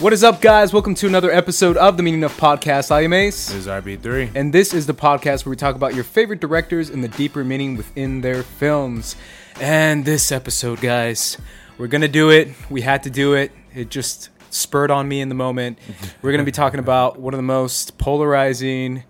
What is up, guys? Welcome to another episode of the Meaning of Podcast. I am Ace. This is RB3. And this is the podcast where we talk about your favorite directors and the deeper meaning within their films. And this episode, guys, we're going to do it. We had to do it. It just spurred on me in the moment. We're going to be talking about one of the most polarizing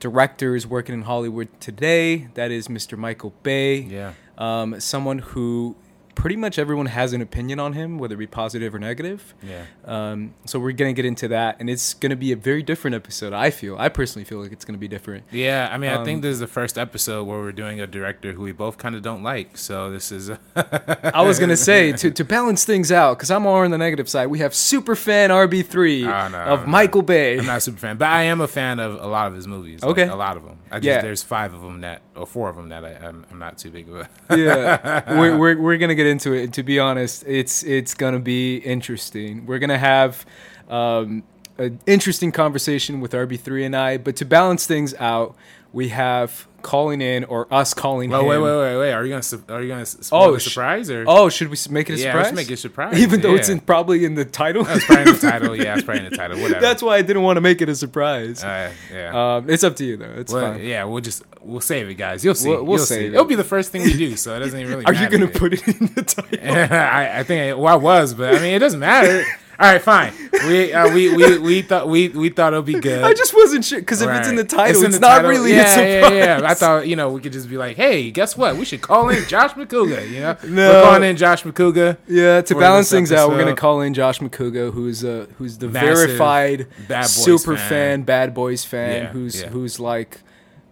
directors working in Hollywood today. That is Mr. Michael Bay. Yeah. Um, someone who pretty much everyone has an opinion on him, whether it be positive or negative. Yeah. Um, so we're gonna get into that, and it's gonna be a very different episode. I feel, I personally feel like it's gonna be different. Yeah, I mean, I Um, think this is the first episode where we're doing a director who we both kind of don't like. So this is. I was gonna say to, to balance things out, because I'm more on the negative side. We have super fan RB3 Oh, no, of no. Michael Bay. I'm not a super fan, but I am a fan of a lot of his movies. like, Okay. a lot of them. I just, Yeah. There's five of them that, or four of them that I, I'm, I'm not too big of a. yeah, we're, we're, we're gonna get into it. To be honest, it's it's gonna be interesting. We're gonna have um, an interesting conversation with RB3 and I. But to balance things out, we have calling in or us calling Well, him. wait, wait, wait, wait. Are you gonna su- are you gonna Oh, sh- surprise or? Oh, should we make it a Yeah, surprise? let's make it a surprise, Even though it's in, probably in the title. That's probably in the title. Yeah, it's probably in the title. Whatever. That's why I didn't want to make it a surprise. Uh, yeah. um, it's up to you though. It's Well, fine. yeah, we'll just we'll save it, guys. You'll see. We'll- we'll You'll save see. it. It'll be the first thing we do, so it doesn't even really. Are you gonna put it in the title? I, I think I, well, I was, but I mean, it doesn't matter. All right, fine. We uh, we, we we thought we we thought it'll be good. I just wasn't sure because if it's in the title, it's, in the not title. really yeah, a surprise. Yeah, yeah. I thought you know we could just be like, hey, guess what? We should call in Josh McCouga. You know, No. we're calling in Josh McCouga. Yeah, to balance things out, we're gonna call in Josh McCouga, who's uh who's the Massive verified Bad Boys super fan. fan. Bad Boys fan, Yeah, who's yeah. who's like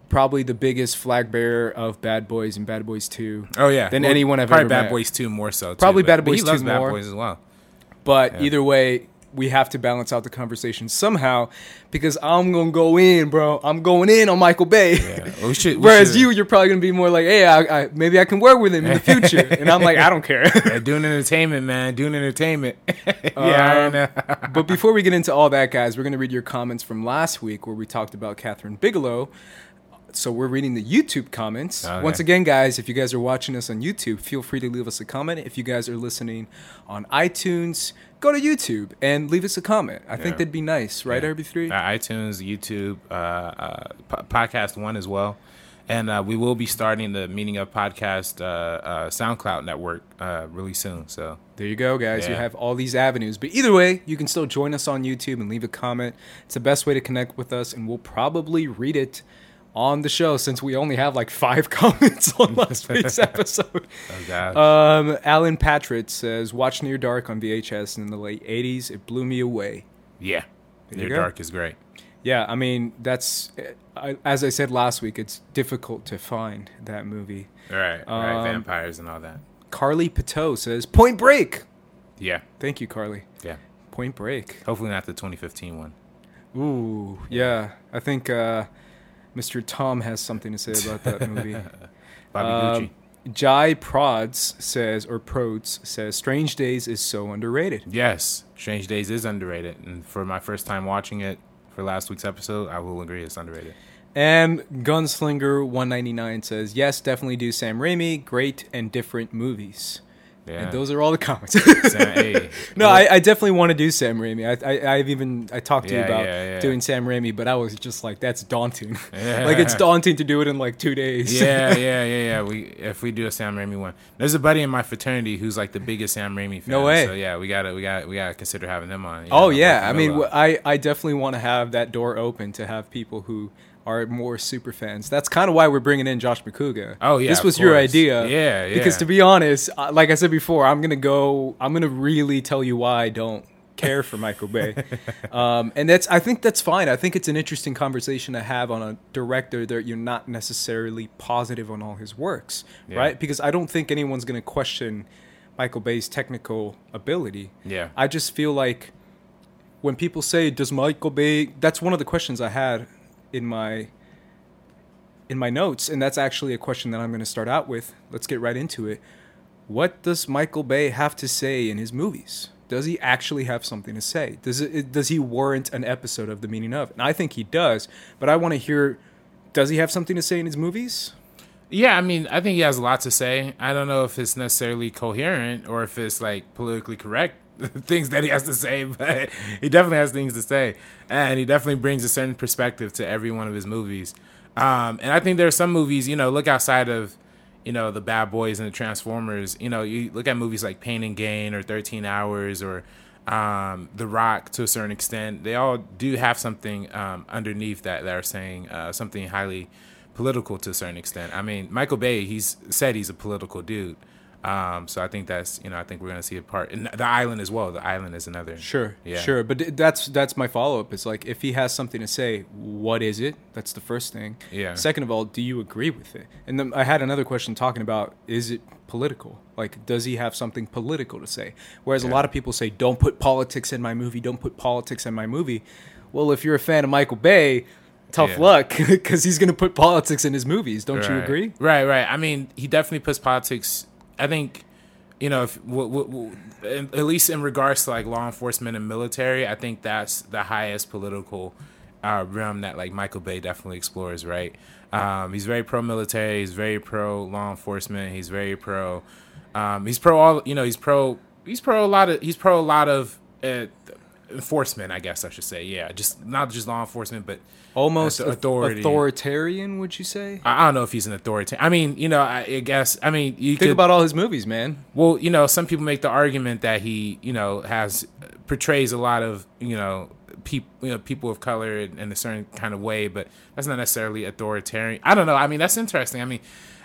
probably the biggest flag bearer of Bad Boys and Bad Boys Two. Oh yeah, Than anyone I've probably ever Bad met. Boys two more so. Probably Bad Boys loves 2 Bad more. Boys as well. But Yeah. either way, we have to balance out the conversation somehow because I'm gonna go in, bro. I'm going in on Michael Bay. Yeah, well, we should. we Whereas should- you, you're probably gonna be more like, "Hey, I, I, maybe I can work with him in the future," and I'm like, "I don't care." Yeah, doing entertainment, man. Doing entertainment. yeah, I Um, know. but before we get into all that, guys, we're gonna read your comments from last week where we talked about Kathryn Bigelow. So we're reading the YouTube comments. Okay. Once again, guys, if you guys are watching us on YouTube, feel free to leave us a comment. If you guys are listening on iTunes, go to YouTube and leave us a comment. I think that'd be nice, right, Yeah. RB3? Uh, iTunes, YouTube, uh, uh, po- podcast one as well, and uh, we will be starting the Meaning of Podcast uh, uh, SoundCloud network uh, really soon. So There you go, guys. You have all these avenues. But either way, you can still join us on YouTube and leave a comment. It's the best way to connect with us, and we'll probably read it on the show since we only have like five comments on last week's episode. oh Um, Alan Patrick says, "Watch Near Dark on VHS in the late '80s. It blew me away." yeah, there Near. Dark is great. Yeah, I mean that's, I, as I said last week, it's difficult to find that movie. All right, all right, Um, vampires and all that. Carly Pateau says, "Point Break." Yeah, Thank you, Carly. yeah. Point Break. Hopefully not the 2015 one. Ooh, yeah. I think uh, Mr. Tom has something to say about that movie. Bobby Um, Jai Prods says, or Prods says, Strange Days is so underrated. Yes, Strange Days is underrated, and for my first time watching it for last week's episode, I will agree it's underrated. And Gunslinger199 says, Yes, definitely do Sam Raimi. Great and different movies. Yeah, And those are all the comments. Hey, no, I, I definitely want to do Sam Raimi. I, I, I've even I talked to you about yeah, yeah. doing Sam Raimi, but I was just like, that's daunting. Yeah. like it's daunting to do it in like two days. yeah, yeah, yeah, yeah. We if we do a Sam Raimi one, there's a buddy in my fraternity who's like the biggest Sam Raimi fan. No way. So yeah, we gotta, we gotta, we gotta consider having them on. you Oh know, yeah, I mean, I I definitely want to have that door open to have people who are more super fans. That's kind of why we're bringing in Josh McCouga. Oh, yeah, this was your idea. Yeah, yeah. Because to be honest, uh, like I said before, I'm gonna go. I'm gonna really tell you why I don't care for Michael Bay, um, and that's. I think that's fine. I think it's an interesting conversation to have on a director that you're not necessarily positive on all his works, Yeah. right? Because I don't think anyone's gonna question Michael Bay's technical ability. yeah, I just feel like when people say, "Does Michael Bay?" That's one of the questions I had in my in my notes, and that's actually a question that I'm going to start out with. Let's get right into it. What does Michael Bay have to say in his movies? Does he actually have something to say? Does it does he warrant an episode of The Meaning of? And I think he does, but I want to hear. Does he have something to say in his movies? Yeah, I mean, I think he has a lot to say. I don't know if it's necessarily coherent or if it's like politically correct things that he has to say, but he definitely has things to say, and he definitely brings a certain perspective to every one of his movies. Um, and I think there are some movies, you know, look outside of, you know, the Bad Boys and the Transformers. You know, you look at movies like Pain and Gain or Thirteen Hours or um, The Rock to a certain extent. They all do have something um, underneath that that are saying uh, something highly political to a certain extent. I mean, Michael Bay, he's said he's a political dude. Um, so I think that's you know I think we're gonna see a part and the island as well. The island is another Sure, Yeah. sure, but that's that's my follow up. It's like if he has something to say, what is it? That's the first thing. Yeah. Second of all, do you agree with it? And then I had another question talking about is it political? Like, does he have something political to say? Whereas a lot of people say, don't put politics in my movie. Don't put politics in my movie. Well, if you're a fan of Michael Bay, tough Yeah. luck because he's gonna put politics in his movies. Don't you agree? Right, right. I mean, he definitely puts politics. I think, you know, if w- w- w- at least in regards to like law enforcement and military, I think that's the highest political uh, realm that like Michael Bay definitely explores. Right. Um, he's very pro military. He's very pro law enforcement. He's very pro. Um, he's pro all. You know, he's pro. He's pro a lot of. He's pro a lot of. Uh, enforcement, I guess I should say, yeah, just not just law enforcement, but Almost Auth- authority. authoritarian, would you say? I I don't know if he's an authoritarian. I mean, you know, I, I guess. I mean, you Think could, about all his movies, man. Well, you know, some people make the argument that he, you know, has portrays a lot of, you know, people, you know, people of color in, in a certain kind of way, but that's not necessarily authoritarian. I don't know. I mean, that's interesting. I mean,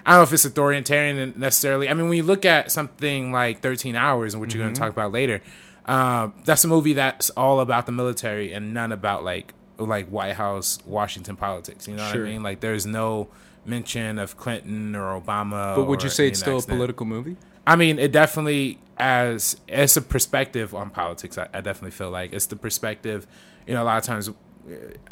I don't know if it's authoritarian necessarily. I mean, when you look at something like Thirteen Hours, and what you're going to talk about later, um, that's a movie that's all about the military and none about like like White House, Washington politics. You know Sure. what I mean? Like, there's no mention of Clinton or Obama. But would you say it's still a political movie? I mean, it definitely as it's a perspective on politics. I, I definitely feel like it's the perspective. You know, a lot of times, uh,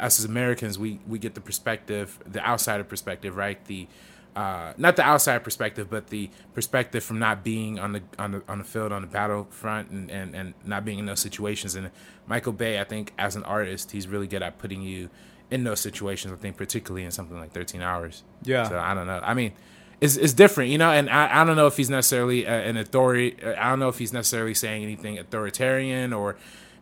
us as Americans, we we get the perspective, the outsider perspective, right? The uh, not the outside perspective, but the perspective from not being on the on the on the field on the battlefront and, and, and not being in those situations. And Michael Bay, I think, as an artist, he's really good at putting you in those situations. I think, particularly in something like Thirteen Hours. Yeah. So I don't know. I mean, it's, it's different, you know. And I, I don't know if he's necessarily an authority. I don't know if he's necessarily saying anything authoritarian or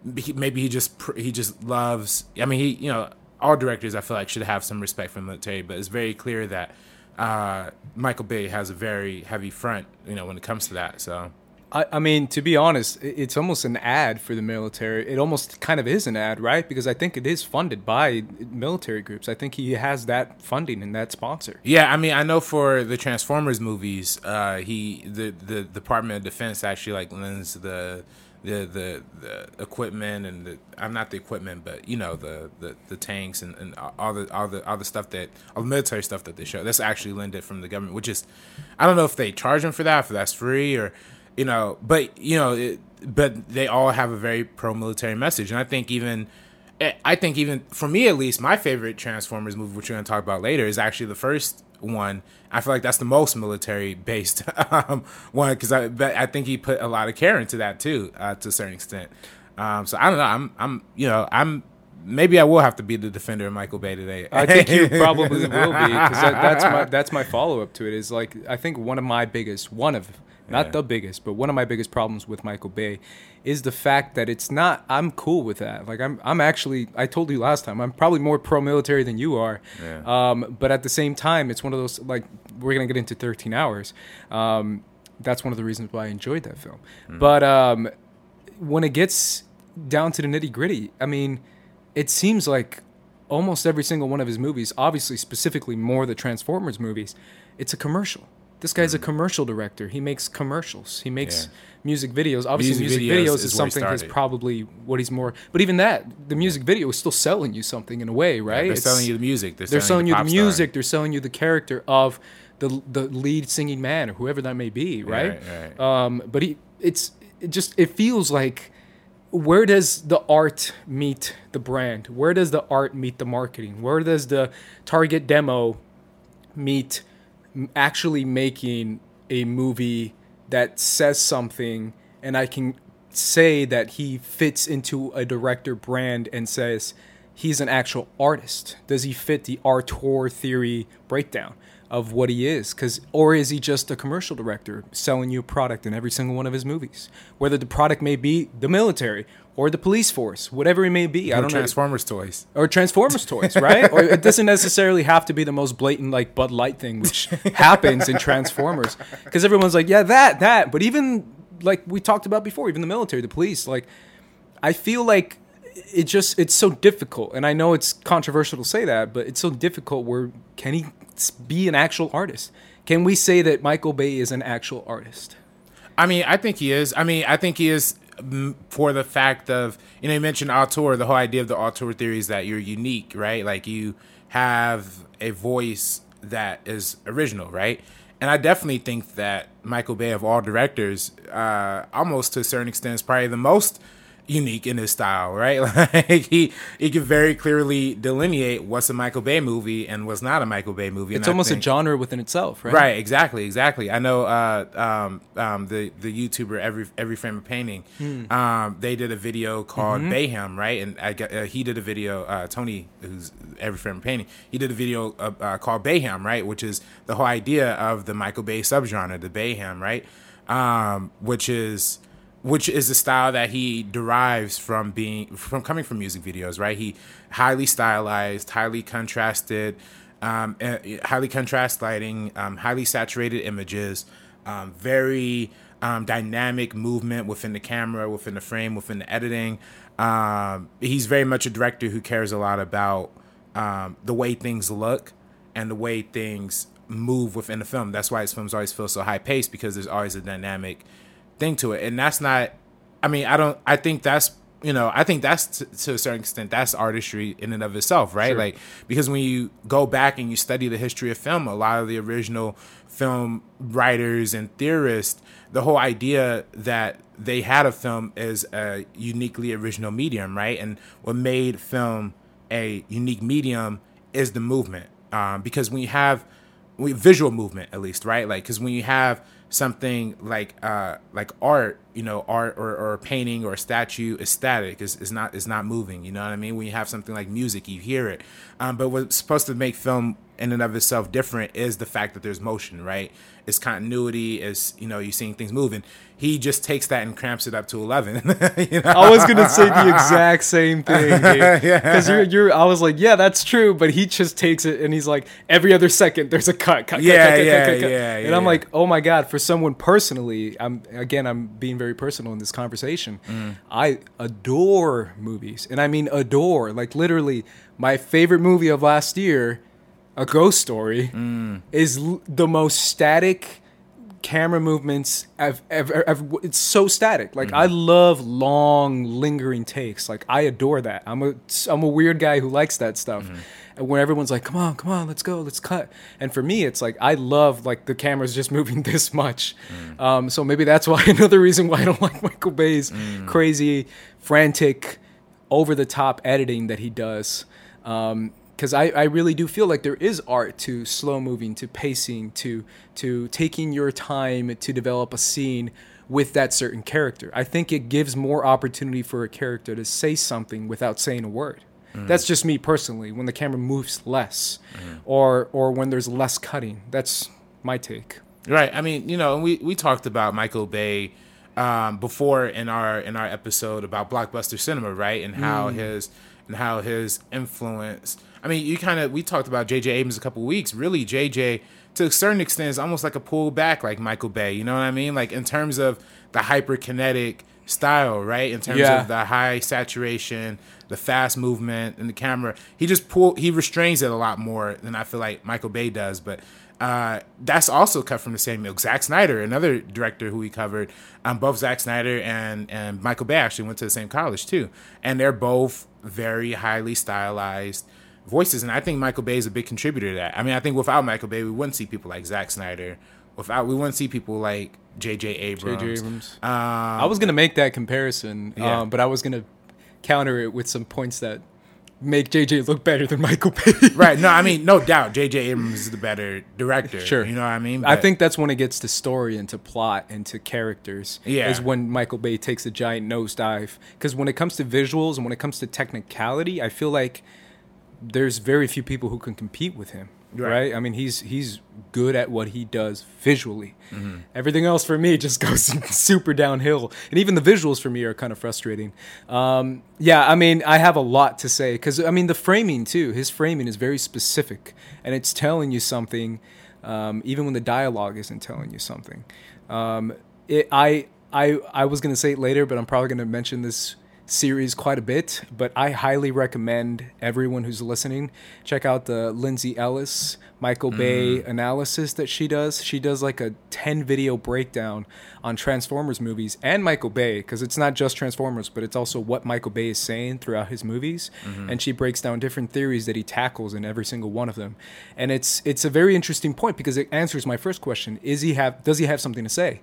maybe he just he just loves. I mean, he you know all directors I feel like should have some respect for the military, but it's very clear that uh, Michael Bay has a very heavy front, you know, when it comes to that. So I, I mean, to be honest, it's almost an ad for the military. It almost kind of is an ad, right? Because I think it is funded by military groups. I think he has that funding and that sponsor. Yeah, I mean, I know for the Transformers movies, uh, he the the Department of Defense actually like lends the the the, the equipment and the I'm not the equipment, but you know the the, the tanks and, and all the all the all the stuff that all the military stuff that they show. That's actually lended from the government, which is I don't know if they charge them for that, if that's free or you know, but you know, it, but they all have a very pro military message, and I think even. Eh, I think even for me at least, my favorite Transformers movie, which we're going to talk about later, is actually the first one. I feel like that's the most military based um, one because I but I think he put a lot of care into that too, uh, to a certain extent. Um, so I don't know. I'm I'm you know I'm maybe I will have to be the defender of Michael Bay today. I think you probably will be because that, that's my that's my follow up to it. Is like I think one of my biggest one of not Yeah. the biggest, but one of my biggest problems with Michael Bay is the fact that it's not. I'm cool with that. Like I'm I'm actually I told you last time I'm probably more pro military than you are. Yeah. Um, but at the same time, it's one of those like we're gonna get into 13 hours. Um, that's one of the reasons why I enjoyed that film. But um, when it gets down to the nitty gritty, I mean, it seems like almost every single one of his movies, obviously specifically more the Transformers movies, it's a commercial. This guy's a commercial director. He makes commercials. He makes. Yeah. music videos. Obviously, Music music, videos videos, is is, something started. probably what he's more. But even that, the music video is still selling you something in a way, right? They're It's- selling you the music. They're, they're selling you the star. music. They're selling you the character of the the lead singing man or whoever that may be, right? right, right. Um, but he, it's it just it feels like where does the art meet the brand? Where does the art meet the marketing? Where does the target demo meet actually making a movie that says something and I can say that he fits into a director brand and says he's an actual artist? Does he fit the auteur theory breakdown? of what he is cuz or is he just a commercial director selling you a product in every single one of his movies whether the product may be the military or the police force whatever it may be. I don't know. Transformers know toys. Or Transformers toys right? Or it doesn't necessarily have to be the most blatant like Bud Light thing which happens in Transformers. Cuz everyone's like yeah that that. But even like we talked about before even the military the police like I feel like it just it's so difficult. And i know it's controversial to say that but it's so difficult where can he be an actual artist? Can we say that michael bay is an actual artist? I mean i think he is. I mean i think he is for the fact of you know you mentioned auteur the whole idea of the auteur theory is that you're unique right? Like you have a voice that is original right? And I definitely think that Michael Bay, of all directors, uh, almost to a certain extent, is probably the most unique in his style, right? Like he he can very clearly delineate what's a Michael Bay movie and what's not a Michael Bay movie. It's almost think, a genre within itself, right? Right, exactly, exactly. I know uh, um, um, the the YouTuber every Every Frame a Painting. Hmm. Um, they did a video called mm-hmm. Bayhem, right? And I uh, he did a video. Uh, Tony, who's Every Frame a Painting, he did a video uh, uh, called Bayhem, right? Which is the whole idea of the Michael Bay subgenre, the Bayhem, right? Um, which is which is a style that he derives from being from coming from music videos, right? He highly stylized, highly contrasted, um, eh, highly contrast lighting, um, highly saturated images, um, very um, dynamic movement within the camera, within the frame, within the editing. Um, he's very much a director who cares a lot about um, the way things look and the way things move within the film. That's why his films always feel so high paced because there's always a dynamic thing to it, and that's not. I mean, I don't. I think that's you know, I think that's to, to, a certain extent that's artistry in and of itself, right? Sure. Like because when you go back and you study the history of film, a lot of the original film writers and theorists, the whole idea that they had a film as a uniquely original medium, right? And what made film a unique medium is the movement, um, because when you have we, visual movement, at least, right? Like because when you have something like uh like art you know art or, or a painting or a statue is static. Is, is not is not moving you know what i mean? When you have something like music you hear it. Um, but what's supposed to make film in and of itself different is the fact that there's motion right it's continuity is you know you're seeing things moving he just takes that and cramps it up to 11 you know? i was gonna say the exact same thing because yeah. you're, you're i was like yeah that's true but he just takes it and he's like every other second there's a cut cut yeah, cut, cut, yeah, cut, cut, yeah, and i'm like oh my god for someone personally i'm again i'm being very personal in this conversation mm. i adore movies and i mean adore like literally my favorite movie of last year a ghost story mm. is l- the most static camera movements I've ever, it's so static like mm-hmm. i love long lingering takes like i adore that i'm a i'm a weird guy who likes that stuff mm-hmm. and when everyone's like come on come on let's go let's cut and for me it's like i love like the camera's just moving this much mm. um, so maybe that's why another reason why i don't like michael bay's mm. crazy frantic over the top editing that he does um, because I, I really do feel like there is art to slow moving to pacing to to taking your time to develop a scene with that certain character i think it gives more opportunity for a character to say something without saying a word mm. that's just me personally when the camera moves less mm. or or when there's less cutting that's my take right i mean you know we we talked about michael bay um, before in our in our episode about blockbuster cinema right and how mm. his and how his influence I mean, you kind of we talked about J.J. Abrams a couple weeks. Really, J.J. to a certain extent is almost like a pullback, like Michael Bay. You know what I mean? Like in terms of the hyperkinetic style, right? In terms yeah. of the high saturation, the fast movement, and the camera, he just pull he restrains it a lot more than I feel like Michael Bay does. But uh, that's also cut from the same milk. Zack Snyder, another director who we covered, um, both Zack Snyder and and Michael Bay actually went to the same college too, and they're both very highly stylized voices, and I think Michael Bay is a big contributor to that. I mean, I think without Michael Bay, we wouldn't see people like Zack Snyder. Without, we wouldn't see people like J.J. Abrams. J.J. Abrams. Um, I was gonna make that comparison, yeah. um, but I was gonna counter it with some points that make JJ look better than Michael Bay. right. No, I mean, no doubt, JJ Abrams is the better director. Sure. You know what I mean? But I think that's when it gets to story and to plot and to characters. Yeah. Is when Michael Bay takes a giant nosedive. Because when it comes to visuals and when it comes to technicality, I feel like there's very few people who can compete with him. right? Right. I mean, he's he's good at what he does visually. Mm-hmm. Everything else for me just goes super downhill, and even the visuals for me are kind of frustrating. Um, yeah, I mean, I have a lot to say because I mean the framing too. His framing is very specific, and it's telling you something, um, even when the dialogue isn't telling you something. Um, it, I I I was gonna say it later, but I'm probably gonna mention this series quite a bit, but I highly recommend everyone who's listening check out the Lindsay Ellis Michael Bay mm. analysis that she does. She does like a 10 video breakdown on Transformers movies and Michael Bay because it's not just Transformers, but it's also what Michael Bay is saying throughout his movies, mm-hmm. and she breaks down different theories that he tackles in every single one of them. And it's it's a very interesting point because it answers my first question: Is he have does he have something to say?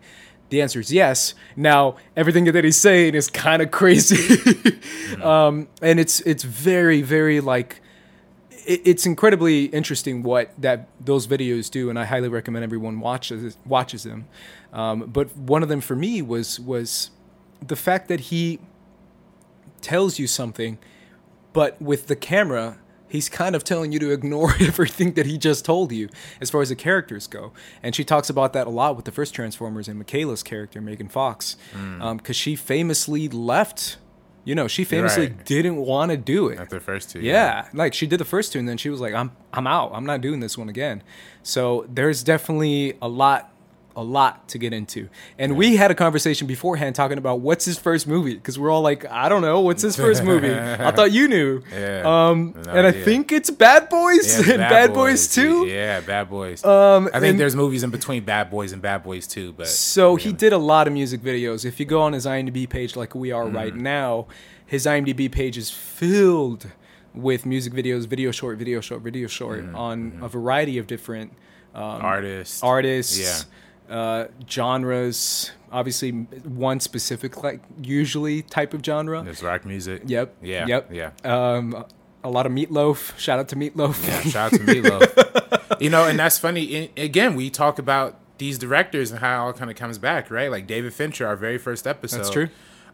The answer is yes. Now everything that he's saying is kind of crazy, um, and it's it's very very like it, it's incredibly interesting what that those videos do, and I highly recommend everyone watches watches them. Um, but one of them for me was was the fact that he tells you something, but with the camera, he's kind of telling you to ignore everything that he just told you as far as the characters go. And she talks about that a lot with the first Transformers and Mikaela's character, Megan Fox, hmm. um, because she famously left. You know, she famously Right. didn't want to do it. After the first two. Yeah, like she did the first two, and then she was like, "I'm I'm out. I'm not doing this one again." So there's definitely a lot, a lot to get into. And we had a conversation beforehand talking about what's his first movie because we're all like, "I don't know, what's his first movie?" I thought you knew. Yeah, Um, no and I think it's Bad Boys Yeah, and Bad, Boys, too. Yeah, Bad Boys. Um, I think and- there's movies in between Bad Boys and Bad Boys too, but So he did a lot of music videos. If you go on his IMDb page, like we are right Mm-hmm. now, his IMDb page is filled with music videos, video short, video short, video short Mm-hmm. on a variety of different um, artists. artists, uh, genres. Obviously, one specific, like usually type of genre. There's rock music. Yep. Yeah. Yep. Yeah. Um, a lot of Meatloaf. Shout out to Meatloaf. Yeah, shout out to Meatloaf. you know, and that's funny. Again, we talk about these directors and how it all kind of comes back, right? Like David Fincher, our very first episode. That's true.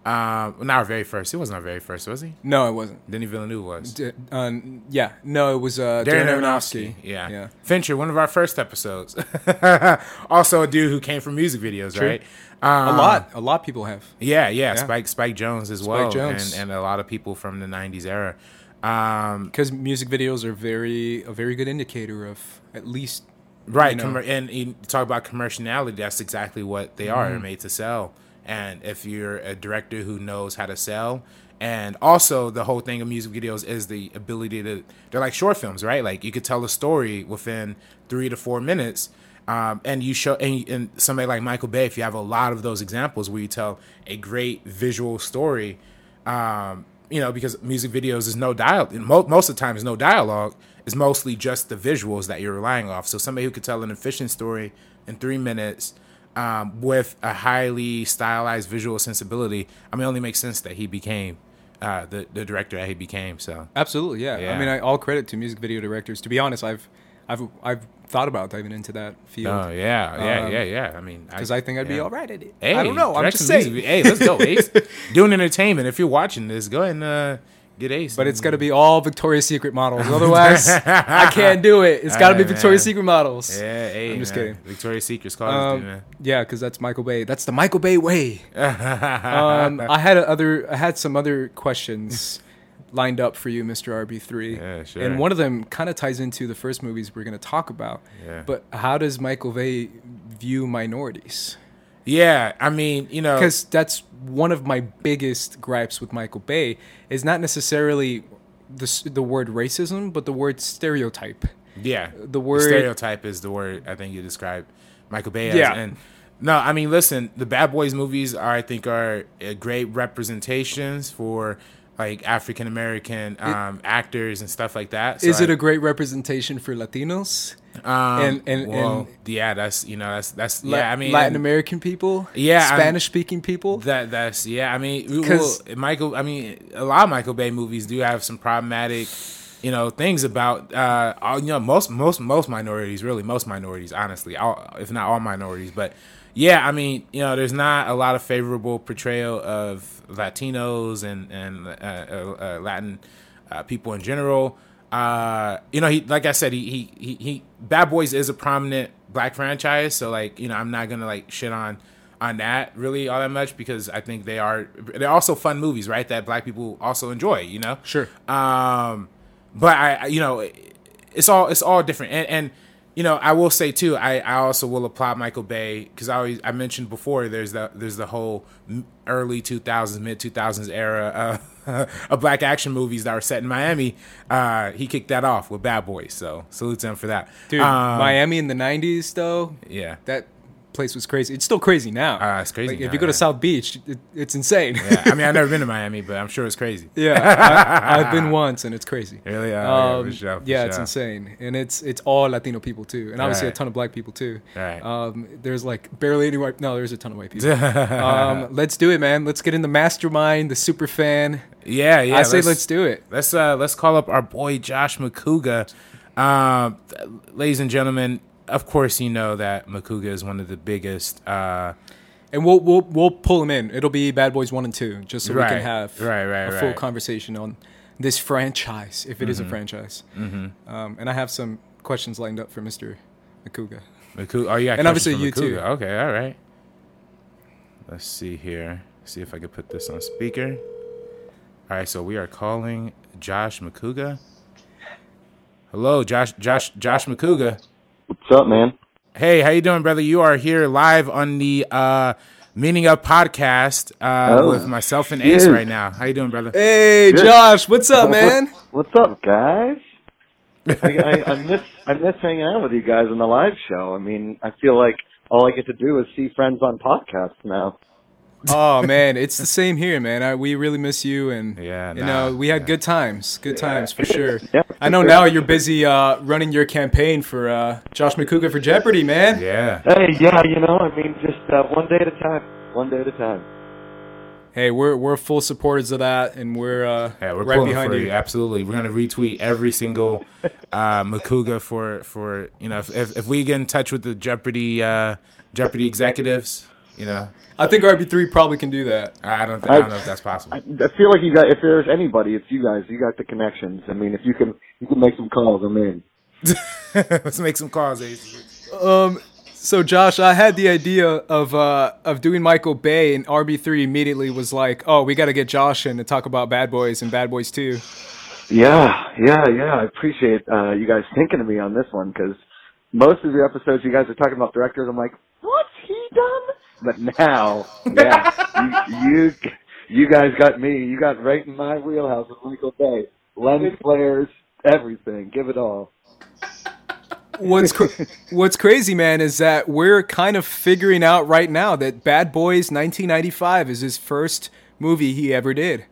Um, not our very first. He wasn't our very first, was he? No, it wasn't. Denis Villeneuve was. D- um, yeah, no, it was uh, Darren Darren Aronofsky. Aronofsky. Yeah. yeah. Fincher, one of our first episodes. also a dude who came from music videos, True. right? A Um, lot, a lot of people have. Yeah, yeah, Yeah. Spike Spike Jonze as well, Jonze. and and a lot of people from the '90s era. Um, because music videos are very a very good indicator of at least right, you know. commer- and you talk about commerciality. That's exactly what they are. Mm-hmm. They're made to sell. And if you're a director who knows how to sell, and also the whole thing of music videos is the ability to they're like short films, right? Like you could tell a story within three to four minutes. Um, and you show and, and somebody like Michael Bay, if you have a lot of those examples where you tell a great visual story, um, you know, because music videos is no dial. Most, most of the time, is no dialogue. It's mostly just the visuals that you're relying off. So somebody who could tell an efficient story in three minutes um, with a highly stylized visual sensibility, I mean, it only makes sense that he became uh, the the director that he became. So absolutely yeah. Yeah. I mean, I, all credit to music video directors. To be honest, I've I've I've thought about diving into that field. oh yeah, yeah, Um, yeah, yeah. I mean, because I, think I'd be all right at it. Hey, I don't know. I'm just some music saying. Hey, let's go, Ace. Doing entertainment. If you're watching this, go ahead and uh, get Ace. But it's got to be all Victoria's Secret models. Otherwise, I can't do it. It's got to be Victoria's man. Secret models. Yeah, hey, I'm just man. kidding. Victoria's Secret's called Um, this yeah, because that's Michael Bay. That's the Michael Bay way. Um, I had a other. I had some other questions lined up for you, Mr. RB3. Yeah, sure. And one of them kind of ties into the first movies we're going to talk about. Yeah. But how does Michael Bay view minorities? Yeah, I mean, you know, Because that's one of my biggest gripes with Michael Bay is not necessarily the the word racism, but the word stereotype. yeah, The word stereotype is the word I think you described Michael Bay as. Yeah. And no, I mean, listen, the Bad Boys movies are, I think, are great representations for like African American um, actors and stuff like that. So is it I- a great representation for Latinos? Um, and- and- well, and- yeah, that's you know, that's that's La- yeah. I mean, Latin American people, Yeah, Spanish speaking people. That that's yeah. I mean, well, Michael. I mean, a lot of Michael Bay movies do have some problematic, you know, things about uh, all, you know, most most most minorities. Really, most minorities. Honestly, all, if not all minorities, but yeah. I mean, you know, there's not a lot of favorable portrayal of Latinos and and uh, uh, uh, Latin uh, people in general. Uh, you know, he like I said, he, he he he Bad Boys is a prominent black franchise, so like you know, I'm not gonna like shit on on that really all that much because I think they are they're also fun movies, right? That black people also enjoy, you know. Sure. Um, but I, you know, it's all it's all different, and and you know, I will say too, I, I also will applaud Michael Bay because I always I mentioned before there's the there's the whole early 2000s mid 2000s era uh, of black action movies that were set in Miami. Uh, he kicked that off with Bad Boys, so salute to him for that. Dude, Um, Miami in the '90s, though, yeah, that place was crazy. It's still crazy now. Uh, it's crazy Like, if you go to. South Beach, it, it's insane. yeah. I mean, I've never been to Miami, but I'm sure it's crazy. Yeah, I, I've been once, and it's crazy. Really? Oh, yeah, Um, for sure, yeah, it's insane, and it's it's all Latino people too, and obviously Right. a ton of black people too. Right. Um, there's like barely any white. No, there's a ton of white people. um, let's do it, man. Let's get in the mastermind, the super fan. Yeah, yeah. I say let's do it. Let's uh let's call up our boy Josh Makuga. Um, ladies and gentlemen, of course you know that Makuga is one of the biggest. Uh, And we'll we'll we'll pull him in. It'll be Bad Boys One and Two, just so we can have right, right, a full right. Mm-hmm. conversation on this franchise, if it is a franchise. Um, and I have some questions lined up for Mister Makuga. Makuga. Oh, yeah, And obviously you too. Okay, all right. Let's see here. See if I can put this on speaker. All right, so we are calling Josh Makuga. Hello, Josh. Josh. Josh Makuga. What's up, man? Hey, how you doing, brother? You are here live on the uh, Meaning Up podcast uh, Oh, with myself and Ace shit. right now. How you doing, brother? Hey, Good. Josh, what's up, man? What's up, guys? I, I, I miss I miss hanging out with you guys on the live show. I mean, I feel like all I get to do is see friends on podcasts now. oh man, it's the same here, man. I, we really miss you, and Yeah, you know, we had yeah. good times, good times for sure. Yeah, I know for now you're busy uh, running your campaign for uh, Josh McCougar for Jeopardy, man. Yeah. Hey, yeah, you know, I mean, just uh, one day at a time. One day at a time. Hey, we're we're full supporters of that, and we're uh, Yeah, we're right behind you. you. Absolutely, we're gonna retweet every single uh, Makuga for for you know if, if if we get in touch with the Jeopardy uh, Jeopardy executives, you know, I think RB3 probably can do that. I don't think, I don't know if that's possible. I, I feel like you got if there's anybody, it's you guys. You got the connections. I mean, if you can you can make some calls, I'm in. Let's make some calls, Ace. Um, so Josh, I had the idea of uh, of doing Michael Bay, and RB3 immediately was like, "Oh, we got to get Josh in to talk about Bad Boys and Bad Boys 2. Yeah, yeah, yeah. I appreciate uh, you guys thinking of me on this one because most of the episodes you guys are talking about directors, I'm like, what's he done? But now, yeah, you, you you guys got me. You got right in my wheelhouse with Michael Bay. Lens flares, everything. Give it all. What's cr- what's crazy, man, is that we're kind of figuring out right now that Bad Boys 1995 is his first movie he ever did.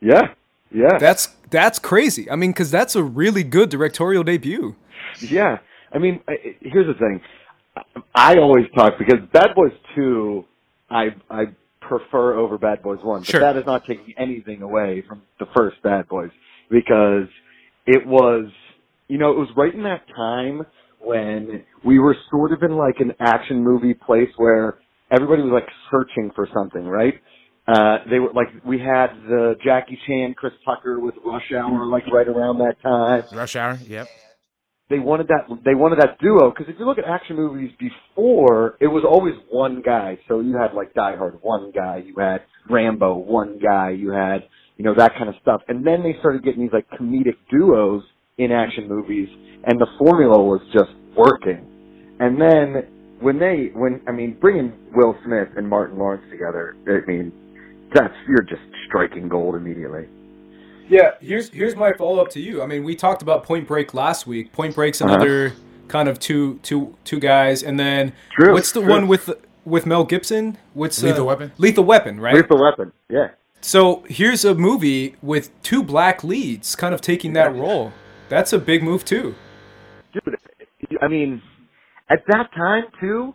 Yeah, yeah. That's that's crazy. I mean, because that's a really good directorial debut. Yeah, I mean, I, here's the thing. I always talk because Bad Boys Two, I I prefer over Bad Boys One, but Sure. that is not taking anything away from the first Bad Boys because it was, you know, it was right in that time when we were sort of in like an action movie place where everybody was like searching for something, right? Uh, they were like, we had the Jackie Chan, Chris Tucker with Rush Hour, like right around that time Rush Hour. Yep. They wanted that they wanted that duo because if you look at action movies before it was always one guy. So you had like die hard one guy you had rambo one guy you had you know that kind of stuff. And then they started getting these like comedic duos in action movies and the formula was just working. And then when they when i mean bringing will smith and martin lawrence together i mean that's you're just striking gold immediately Yeah, here's here's my follow up to you. I mean, we talked about Point Break last week. Point Break's Uh-huh. another kind of two two two guys, and then True, what's the true. one with with Mel Gibson? What's uh, Lethal Weapon? Lethal Weapon, right? lethal weapon yeah So here's a movie with two black leads, kind of taking that role. That's a big move too. dude, I mean, at that time too,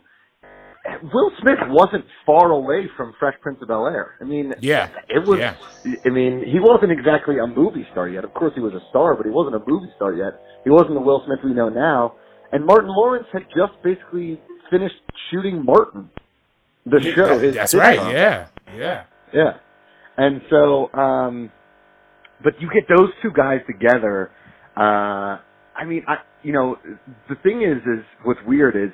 Will Smith wasn't far away from Fresh Prince of Bel Air. I mean, Yeah. it was. Yeah. I mean, he wasn't exactly a movie star yet. Of course, he was a star, but he wasn't a movie star yet. He wasn't the Will Smith we know now. And Martin Lawrence had just basically finished shooting Martin, the show. That- that's right. Yeah. Yeah. Yeah. And so, um, but you get those two guys together. Uh, I mean, I you know, the thing is, is what's weird is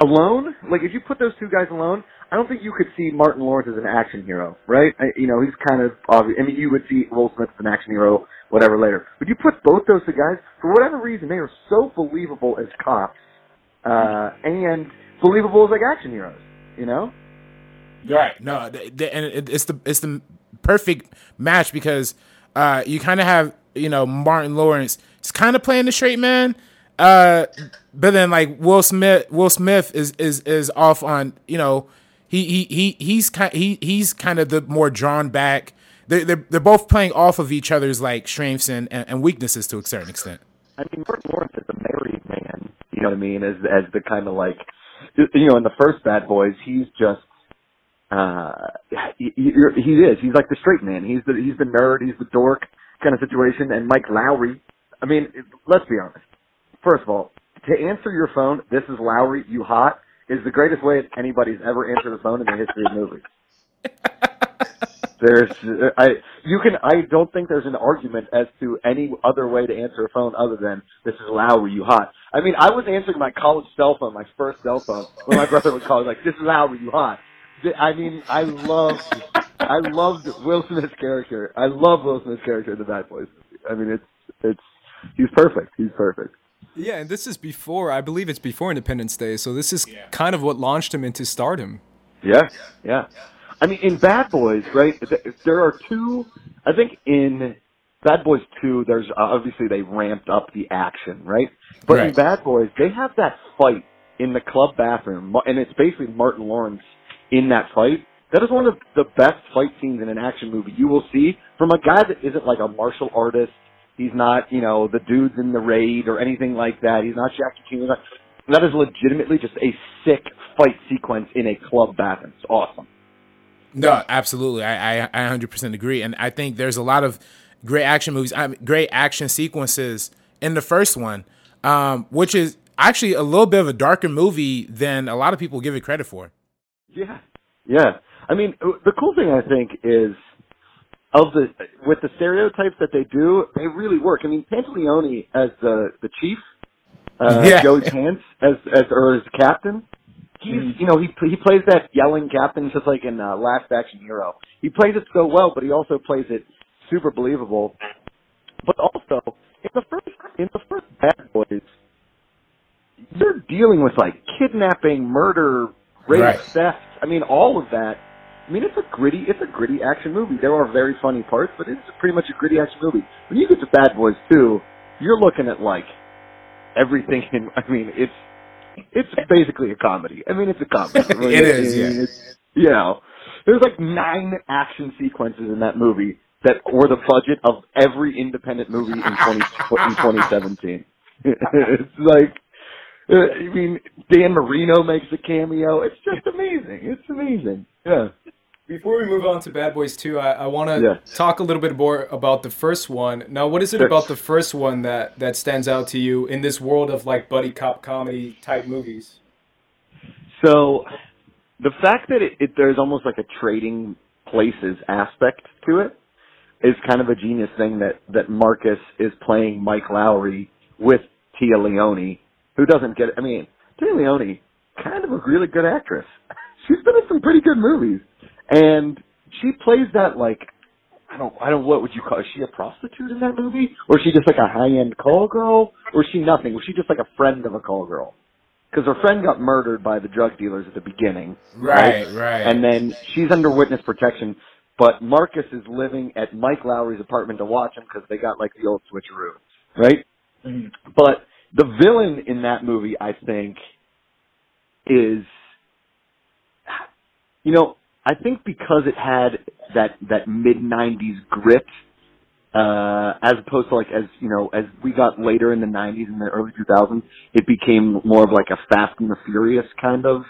alone. Like if you put those two guys alone, I don't think you could see Martin Lawrence as an action hero, right? I, you know, he's kind of obvious. I mean, you would see Will Smith as an action hero, whatever later. But you put both those two guys, for whatever reason, they are so believable as cops, uh, and believable as like action heroes. You know? Right. No, the, the, and it, it's the it's the perfect match because uh, you kind of have you know Martin Lawrence. He's kind of playing the straight man, uh, but then like Will Smith, Will Smith is is is off on you know he he he he's kind he he's kind of the more drawn back. They're, they're they're both playing off of each other's like strengths and, and, and weaknesses to a certain extent. I mean, Martin Lawrence is a married man. You know what I mean? As as the kind of like, you know, in the first Bad Boys, he's just uh he, he he is. He's like the straight man. He's the he's the nerd. He's the dork kind of situation. And Mike Lowrey. I mean, let's be honest. First of all, to answer your phone, this is Lowrey, you hot, is the greatest way anybody's ever answered a phone in the history of movies. There's, I, you can, I don't think there's an argument as to any other way to answer a phone other than this is Lowrey, you hot. I mean, I was answering my college cell phone, my first cell phone, when my brother would call, like, this is Lowrey, you hot. I mean, I loved, I loved Will Smith's character. I love Will Smith's character in the Bad Boys. I mean, it's, it's, he's perfect. He's perfect. Yeah, and this is before, I believe it's before Independence Day, so this is yeah. kind of what launched him into stardom. Yeah, yeah. I mean, in Bad Boys, right, there are two, I think in Bad Boys 2, there's uh, obviously they ramped up the action, right? But right. in Bad Boys, they have that fight in the club bathroom, and it's basically Martin Lawrence in that fight. That is one of the best fight scenes in an action movie you will see from a guy that isn't like a martial artist He's not, you know, the dudes in the raid or anything like that. He's not Jackie Chan. That is legitimately just a sick fight sequence in a club bathroom. It's awesome. No, absolutely. I, I, I 100% agree. And I think there's a lot of great action movies, I mean, great action sequences in the first one, um, which is actually a little bit of a darker movie than a lot of people give it credit for. Yeah. Yeah. I mean, the cool thing I think is – of the with the stereotypes that they do, they really work. I mean, Pantoliano as the the chief, uh, yeah. Joey Pants as as or as the captain. He's mm-hmm. you know he he plays that yelling captain just like in uh, Last Action Hero. He plays it so well, but he also plays it super believable. But also in the first in the first Bad Boys, you're dealing with like kidnapping, murder, rape, right. theft. I mean, all of that I mean, it's a gritty, it's a gritty action movie. There are very funny parts, but it's pretty much a gritty action movie. When you get to Bad Boys 2, you're looking at like everything in, I mean, it's, it's basically a comedy. I mean, it's a comedy. it is, yeah. It's, you know, there's like nine action sequences in that movie that were the budget of every independent movie in 20, in 2017. it's like, Uh, I mean, Dan Marino makes a cameo. It's just amazing. It's amazing. Yeah. Before we move on to Bad Boys 2, I, I want to yeah. talk a little bit more about the first one. Now, what is it about the first one that, that stands out to you in this world of like buddy cop comedy type movies? So, the fact that it, it, there's almost like a trading places aspect to it is kind of a genius thing that, that Marcus is playing Mike Lowrey with Téa Leoni, who doesn't get it. I mean, Téa Leoni, kind of a really good actress. She's been in some pretty good movies and she plays that like I don't I don't what would you call is she a prostitute in that movie? Or is she just like a high end call girl? Or is she nothing? Was she just like a friend of a call girl? Because her friend got murdered by the drug dealers at the beginning. Right, right, right. And then she's under witness protection. But Marcus is living at Mike Lowrey's apartment to watch him because they got like the old switcheroo, right? Mm-hmm. But the villain in that movie, I think, is, you know, I think because it had that that mid '90s grit, uh, as opposed to like as you know as we got later in the '90s and the early 2000s, it became more of like a Fast and the Furious kind of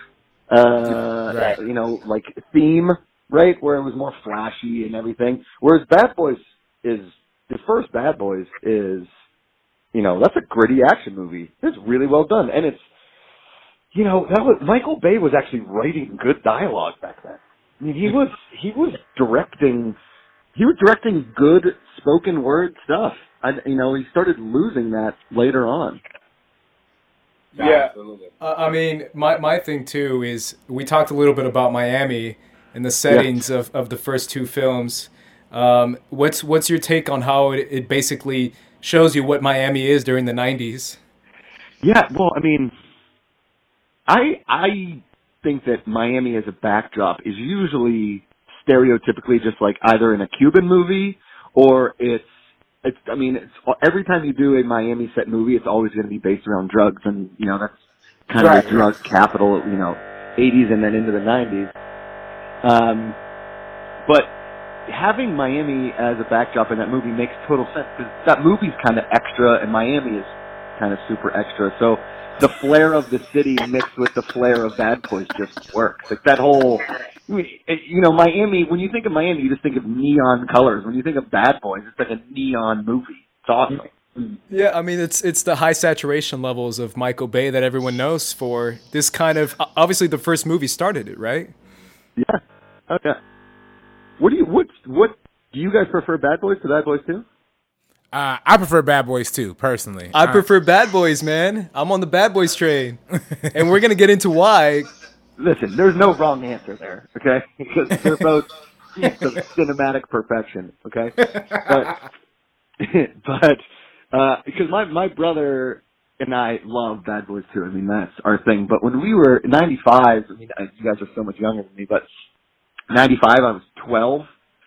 uh, right. you know like theme, right? Where it was more flashy and everything. Whereas Bad Boys is the first Bad Boys is you know that's a gritty action movie. It's really well done, and it's you know that was Michael Bay was actually writing good dialogue back then. I mean, he was he was directing he was directing good spoken word stuff. I, you know, he started losing that later on. Yeah. absolutely. Uh, I mean, my, my thing too is we talked a little bit about Miami and the settings of, of the first two films. Um, what's what's your take on how it, it basically shows you what Miami is during the '90s? Yeah, well, I mean, I I think that Miami as a backdrop is usually stereotypically just like either in a Cuban movie or it's it's I mean it's every time you do a Miami set movie it's always going to be based around drugs and you know that's kind Right. of the drug capital you know 80s and then into the 90s um but having Miami as a backdrop in that movie makes total sense because that movie's kind of extra and Miami is kind of super extra. So the flair of the city mixed with the flair of Bad Boys just works. Like that whole, I mean, it- you know, Miami. When you think of Miami, you just think of neon colors. When you think of Bad Boys, it's like a neon movie. It's awesome. Yeah, I mean it's it's the high saturation levels of Michael Bay that everyone knows for this kind of. Obviously, the first movie started it, right? Yeah. Oh yeah. What do you what what do you guys prefer Bad Boys to Bad Boys Two? Uh, I prefer Bad Boys too, personally. I Uh, prefer Bad Boys, man. I'm on the Bad Boys train, and we're gonna get into why. Listen, there's no wrong answer there, okay? Because they're both of cinematic perfection, okay? But, but uh, because my my brother and I love Bad Boys too. I mean, that's our thing. But when we were 95, I mean, uh, you guys are so much younger than me, but 95, I was 12,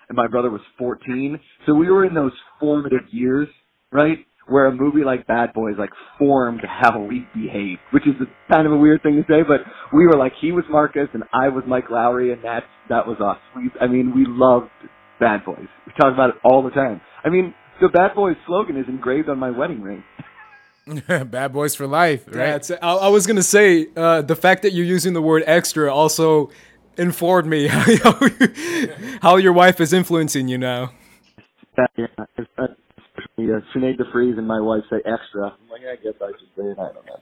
and my brother was 14. So we were in those formative years, right? Where a movie like Bad Boys like formed how we behaved, which is a, kind of a weird thing to say, but we were like he was Marcus and I was Mike Lowrey, and that that was us. We, I mean, we loved Bad Boys. We talk about it all the time. I mean, the Bad Boys slogan is engraved on my wedding ring. Bad Boys for life, right? That's, I, I was gonna say uh, the fact that you're using the word extra also informed me how, how your wife is influencing you now. Yeah, especially uh, Sinead DeFries and my wife say extra. I'm like, I guess I should say it. I don't know.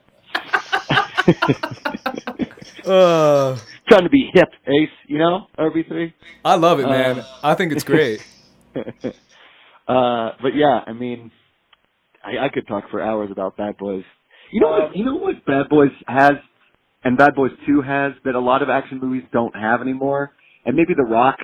Uh, Trying to be hip, Ace. You know, RB3. I love it, man. Uh, I think it's great. uh, but yeah, I mean, I, I could talk for hours about Bad Boys. You know what? You know what Bad Boys has, and Bad Boys Two has that a lot of action movies don't have anymore, and maybe The Rock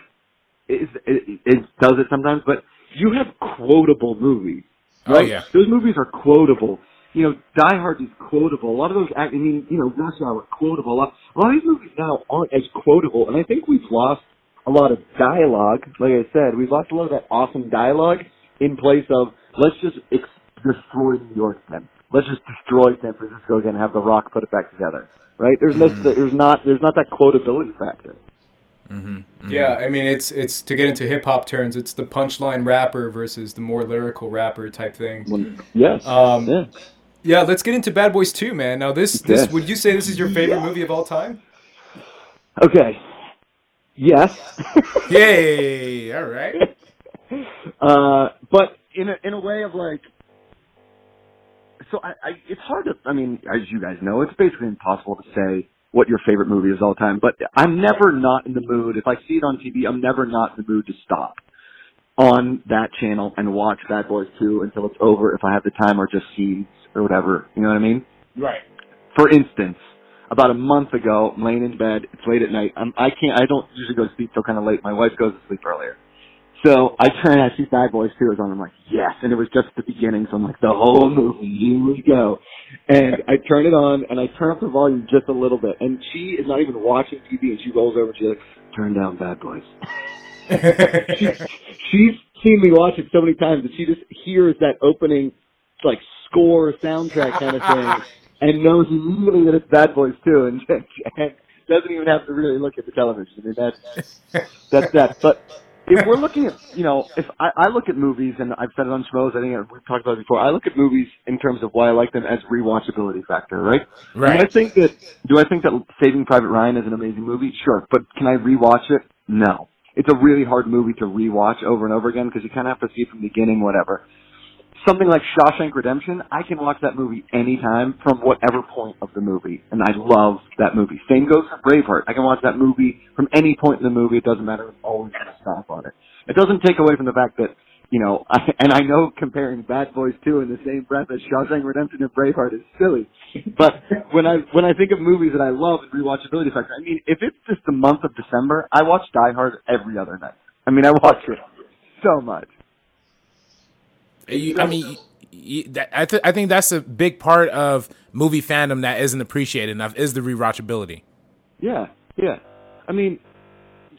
is it, it does it sometimes, but you have quotable movies, Oh, right? yeah. Those movies are quotable. You know, Die Hard is quotable. A lot of those, I mean, you know, Rush Hour quotable. A lot, a lot of these movies now aren't as quotable, and I think we've lost a lot of dialogue. Like I said, we've lost a lot of that awesome dialogue in place of let's just ex- destroy New York then. Let's just destroy San Francisco again and have The Rock put it back together. Right? There's no, there's not, there's not that quotability factor. Yeah, I mean it's it's to get into hip hop terms, it's the punchline rapper versus the more lyrical rapper type thing. When, yes. Um, yeah. Yeah, let's get into Bad Boys 2, man. Now this this Okay. would you say this is your favorite movie of all time? Okay. Yes. Yay! All right. uh, but in a in a way of like, so I, I it's hard to. I mean, as you guys know, it's basically impossible to say what your favorite movie is all the time. But I'm never not in the mood. If I see it on TV, I'm never not in the mood to stop on that channel and watch Bad Boys 2 until it's over if I have the time or just scenes or whatever. You know what I mean? Right. For instance, about a month ago, I'm laying in bed. It's late at night. I'm, I can't. I don't usually go to sleep till kind of late. My wife goes to sleep earlier. So I turn. I see Bad Boys 2 is on. I'm like, yes. And it was just the beginning. So I'm like, the whole movie. Here we go. And I turn it on and I turn up the volume just a little bit. And she is not even watching TV. And she rolls over and she's like, turn down Bad Boys. she, she's seen me watch it so many times that she just hears that opening like score soundtrack kind of thing and knows immediately that it's Bad Boys 2. and, and doesn't even have to really look at the television. I mean that's that's that. But if we're looking at you know, if I, I look at movies and I've said it on Schmoes, I think we've talked about it before, I look at movies in terms of why I like them as rewatchability factor, right? Right. Do I think that do I think that Saving Private Ryan is an amazing movie? Sure, but can I rewatch it? No. It's a really hard movie to rewatch over and over again because you kind of have to see it from the beginning, whatever. Something like Shawshank Redemption, I can watch that movie anytime from whatever point of the movie, and I love that movie. Same goes for Braveheart. I can watch that movie from any point in the movie. It doesn't matter. I'm always going to stop on it. It doesn't take away from the fact that you know, I, and I know comparing Bad Boys 2 in the same breath as Shawshank Redemption and Braveheart is silly. But when I when I think of movies that I love and rewatchability factor, I mean, if it's just the month of December, I watch Die Hard every other night. I mean, I watch it so much. You, I mean, you, that, I, th- I think that's a big part of movie fandom that isn't appreciated enough is the rewatchability. Yeah, yeah. I mean,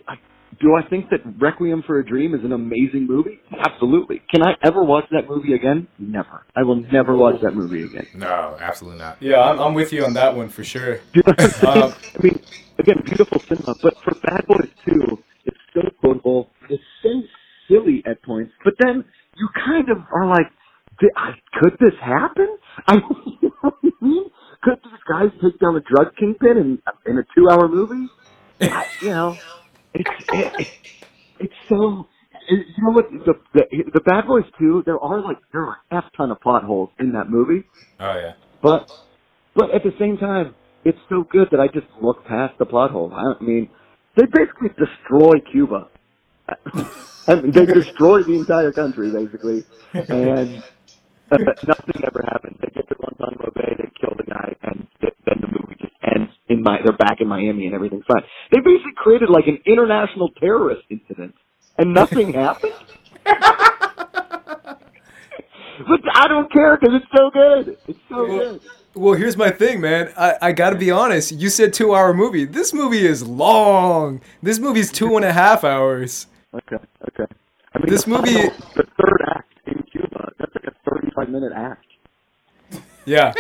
I, do I think that Requiem for a Dream is an amazing movie? Absolutely. Can I ever watch that movie again? Never. I will never watch that movie again. No, absolutely not. Yeah, I'm, I'm with you on that one for sure. um, I mean, again, beautiful cinema, but for Bad Boys 2, it's so quotable. It's so silly at points, but then you kind of are like, could this happen? I mean, could these guys take down a drug kingpin in in a two hour movie? I, you know, it's it, it's so. You know what? The, the the Bad Boys Two. There are like there are a f ton of plot holes in that movie. Oh yeah. But but at the same time, it's so good that I just look past the plot holes. I mean, they basically destroy Cuba. I mean, they destroy the entire country basically, and uh, nothing ever happens. They get to Guantanamo Bay, they kill the guy, and then the movie just ends. In my, they're back in Miami, and everything's fine. They basically created like an international terrorist incident, and nothing happened. but I don't care because it's so good. It's so well, good. Well, here's my thing, man. I, I got to be honest. You said two hour movie. This movie is long. This movie's two and a half hours. Okay. Okay. I mean, this movie. The third act in Cuba. That's like a 35 minute act. Yeah,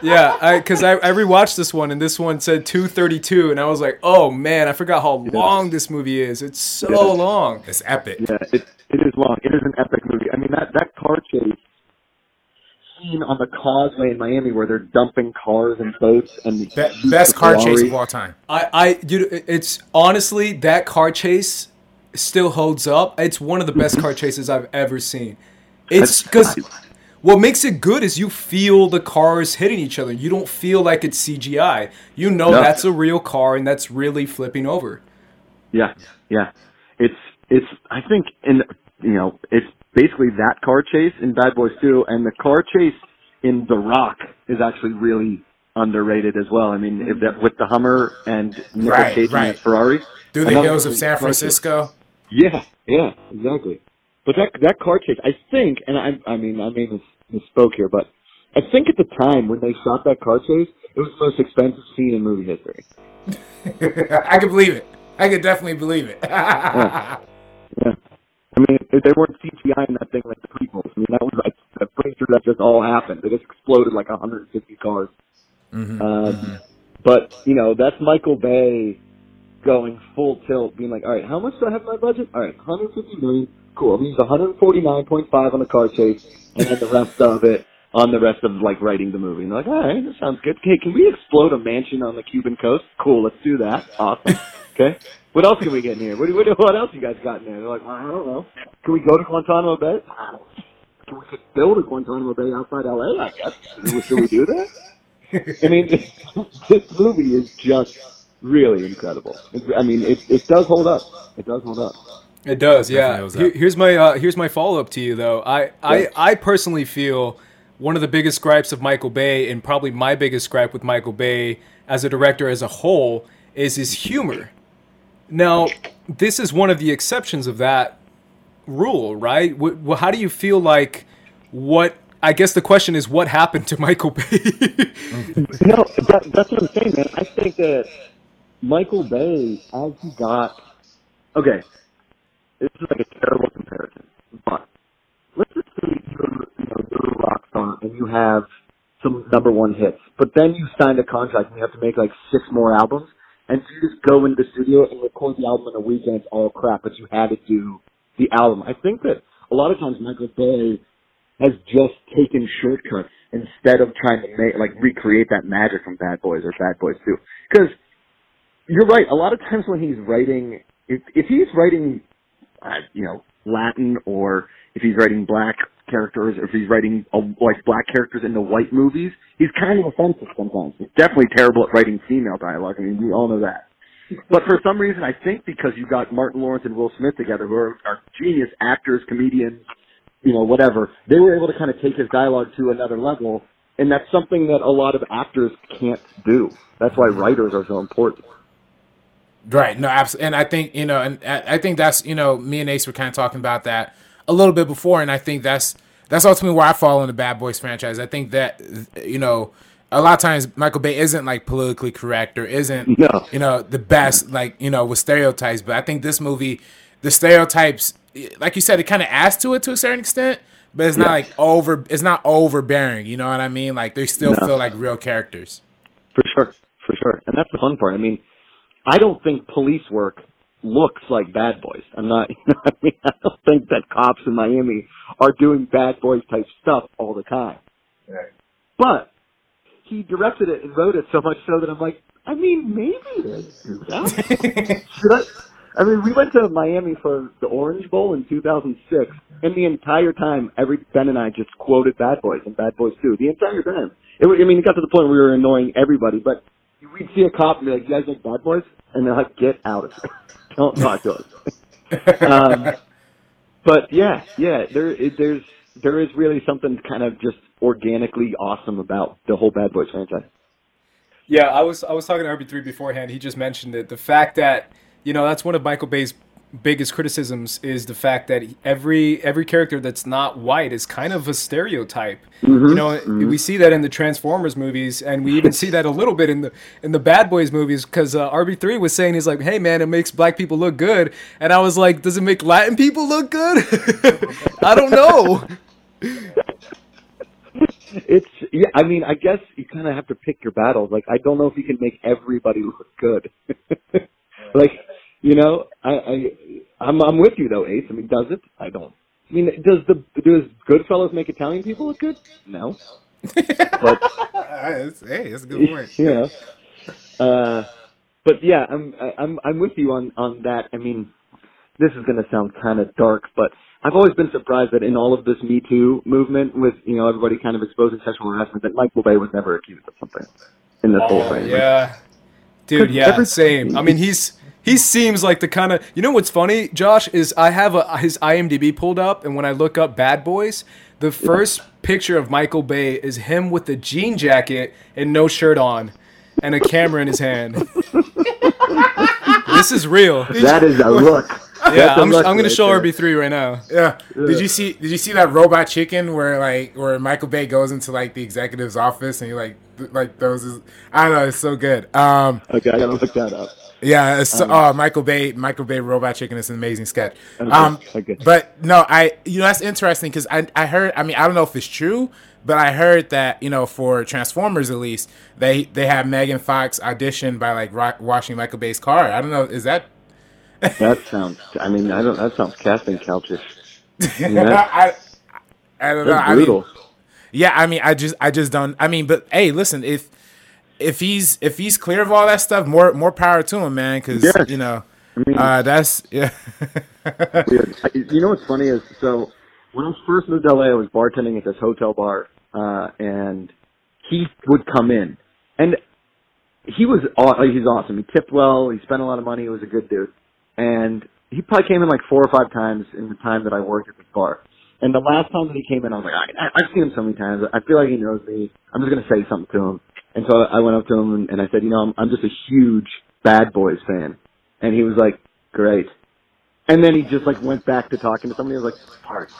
yeah. Because I, I, I rewatched this one and this one said 232, and I was like, oh man, I forgot how long this movie is. It's so yeah. long. It's epic. Yeah, it it is long. It is an epic movie. I mean that that car chase scene on the causeway in Miami where they're dumping cars and boats and Be- best car chase of all time. I I you it's honestly that car chase still holds up. It's one of the best car chases I've ever seen. It's because what makes it good is you feel the cars hitting each other. You don't feel like it's CGI. You know no. that's a real car and that's really flipping over. Yeah, yeah. It's it's. I think in you know it's basically that car chase in Bad Boys 2, and the car chase in The Rock is actually really underrated as well. I mean, that with the Hummer and Nicolas right, Cage right. and Ferrari through the hills of San Francisco. Yeah, yeah, exactly. But that that car chase, I think, and I I mean I may mis- misspoke here, but I think at the time when they shot that car chase, it was the most expensive scene in movie history. I can believe it. I can definitely believe it. yeah. yeah. I mean, if they weren't CGI in that thing like the prequels. I mean, that was like I'm pretty sure that just all happened. They just exploded like 150 cars. Mm-hmm. Um, mm-hmm. But you know, that's Michael Bay going full tilt, being like, all right, how much do I have in my budget? All right, 150 million. Cool. I'm using 149.5 on the car chase, and then the rest of it on the rest of like writing the movie. And they're like, all right, that sounds good. Okay, can we explode a mansion on the Cuban coast? Cool, let's do that. Awesome. Okay. What else can we get in here? What, what, what else you guys got in there? They're like, well, I don't know. Can we go to Guantanamo Bay? Can we build a Guantanamo Bay outside LA? I guess. Should we do that? I mean, this, this movie is just really incredible. I mean, it it does hold up. It does hold up. It does, yeah. Here, here's my uh, here's my follow up to you though. I, yeah. I I personally feel one of the biggest gripes of Michael Bay, and probably my biggest gripe with Michael Bay as a director as a whole, is his humor. Now, this is one of the exceptions of that rule, right? how do you feel like what I guess the question is what happened to Michael Bay? no, that, that's what I'm saying, man. I think that Michael Bay, as he got, okay, this is like a terrible comparison, but let's just say you're, you know, you're a rock star and you have some number one hits, but then you signed a contract and you have to make like six more albums, and so you just go into the studio and record the album in a week and it's all crap, but you had to do the album. I think that a lot of times Michael Bay has just taken shortcuts instead of trying to make like recreate that magic from Bad Boys or Bad Boys 2. Because you're right. A lot of times when he's writing, if if he's writing, uh, you know, Latin or if he's writing black characters or if he's writing uh, like black characters in the white movies, he's kind of offensive sometimes. He's definitely terrible at writing female dialogue. I mean, we all know that. But for some reason, I think because you got Martin Lawrence and Will Smith together, who are, are genius actors, comedians, you know, whatever. They were able to kind of take his dialogue to another level, and that's something that a lot of actors can't do. That's why writers are so important. Right. No, absolutely. And I think, you know, and I think that's, you know, me and Ace were kind of talking about that a little bit before. And I think that's, that's ultimately where I fall in the Bad Boys franchise. I think that, you know, a lot of times Michael Bay isn't like politically correct or isn't, No. you know, the best, like, you know, with stereotypes. But I think this movie, the stereotypes, like you said, it kind of adds to it to a certain extent. But it's not Yeah. like over, it's not overbearing. You know what I mean? Like they still No. feel like real characters. For sure, for sure. And that's the fun part. I mean, I don't think police work looks like bad boys. I'm not, you know I mean? I don't think that cops in Miami are doing bad boys type stuff all the time. Right. But he directed it and wrote it so much so that I'm like, I mean, maybe they do that. Should I? I mean, we went to Miami for the Orange Bowl in 2006, and the entire time, every Ben and I just quoted Bad Boys and Bad Boys 2 the entire time. It, I mean, it got to the point where we were annoying everybody, but we'd see a cop and be like, "You guys like Bad Boys?" And they're like, "Get out of here! Don't talk to us." um, but yeah, yeah, there it, there's there is really something kind of just organically awesome about the whole Bad Boys franchise. Yeah, I was I was talking to RB3 beforehand. He just mentioned it. The fact that you know that's one of Michael Bay's biggest criticisms is the fact that every every character that's not white is kind of a stereotype. You know, we see that in the Transformers movies, and we even see that a little bit in the in the Bad Boys movies. Because uh, RB3 was saying he's like, "Hey man, it makes black people look good," and I was like, "Does it make Latin people look good?" I don't know. It's yeah. I mean, I guess you kind of have to pick your battles. Like, I don't know if you can make everybody look good. like, you know, I, I I'm I'm with you though, Ace. I mean, does it? I don't. I mean, does the does Goodfellas make Italian people look good? No. but hey, that's a good point. you know, uh, but yeah, I'm I'm I'm with you on on that. I mean, this is going to sound kind of dark, but I've always been surprised that in all of this Me Too movement, with you know everybody kind of exposing sexual harassment, that Michael Bay was never accused of something in this whole thing. Yeah. dude. yeah, every- same. I mean, he's he seems like the kind of you know what's funny, Josh is I have a, his IMDb pulled up, and when I look up Bad Boys, the first picture of Michael Bay is him with a jean jacket and no shirt on, and a camera in his hand. this is real. That is a look. Yeah, That's a I'm, I'm gonna right show there. RB3 right now. Yeah. Did you see? Did you see that robot chicken where like where Michael Bay goes into like the executive's office and he like th- like those is I don't know it's so good. Um Okay, I gotta look that up. yeah it's so, oh Michael Bay Michael Bay robot chicken is an amazing sketch. Okay, Um okay. but no I you know that's interesting because I I heard I mean I don't know if it's true but I heard that you know for Transformers at least they they had Megan Fox audition by like ro- washing Michael Bay's car. I don't know is that That sounds. I mean, I don't. That sounds casting couchish. Yeah. I I don't know That's I mean, brutal. Yeah, I mean, I just, I just don't. I mean, but hey, listen, if if he's if he's clear of all that stuff, more more power to him, man. Because Yeah. you know, I mean, uh, that's yeah. You know what's funny is so when I first moved to LA, I was bartending at this hotel bar, uh, and he would come in, and he was aw- he's awesome. He tipped well. He spent a lot of money. He was a good dude, and he probably came in like four or five times in the time that I worked at this bar. And the last time that he came in, I was like, I, I've seen him so many times. I feel like he knows me. I'm just gonna say something to him. And so I went up to him and, and I said, you know, I'm, I'm just a huge Bad Boys fan. And he was like, great. And then he just like went back to talking to somebody. I was like, Parts.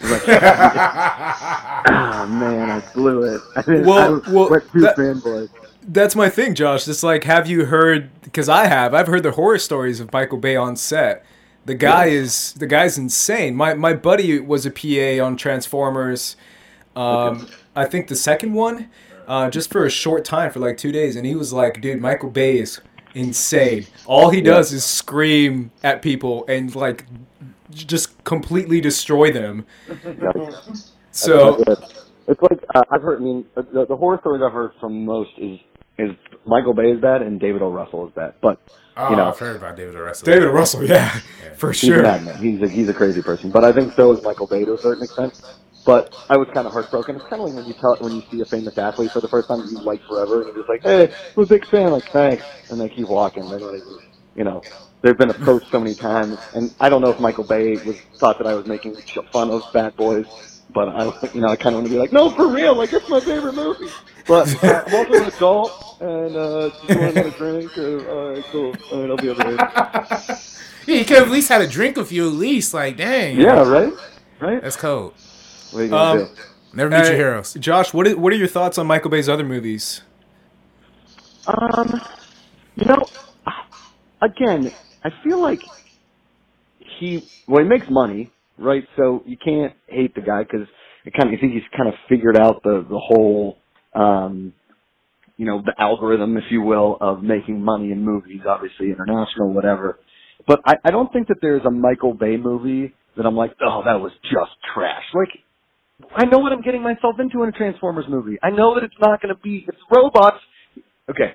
Like, ah man, I blew it. I mean, Well- I well, went too that- fanboy. That's my thing, Josh. It's like, have you heard? Because I have. I've heard the horror stories of Michael Bay on set. The guy is the guy's insane. My my buddy was a PA on Transformers. Um, I think the second one, uh, just for a short time, for like two days, and he was like, "Dude, Michael Bay is insane. All he does is scream at people and like just completely destroy them." So it's like uh, I've heard. I mean, the, the horror stories I've heard from most is is Michael Bay is bad and David O. Russell is bad. But oh, you know, I've heard about David O. Russell. David Russell, yeah, for he's a sure. madman. He's a he's a crazy person. But I think so is Michael Bay to a certain extent. But I was kind of heartbroken. It's kind of like when you tell when you see a famous athlete for the first time that you like forever, and you're just like, "Hey, I'm a big fan." Like, thanks, and they keep walking. They're not even, you know, they've been approached so many times, and I don't know if Michael Bay was thought that I was making fun of Bad Boys, but I, you know, I kind of want to be like, no, for real, like it's my favorite movie. But uh, I'm also an adult, and uh, just want another drink. Uh, all right, cool. All right, I'll be over there. Yeah, you could have at least had a drink with you at least. Like, dang. Yeah, right, right. That's cold. What are you gonna Um, do? Never meet your heroes. Josh, what are, what are your thoughts on Michael Bay's other movies? Um, you know, again, I feel like he well, he makes money, right? So you can't hate the guy because I kind of I think he's kind of figured out the the whole, um, you know, the algorithm, if you will, of making money in movies. Obviously, international, whatever. But I, I don't think that there's a Michael Bay movie that I'm like, oh, that was just trash. Like, I know what I'm getting myself into in a Transformers movie. I know that it's not going to be it's robots. Okay,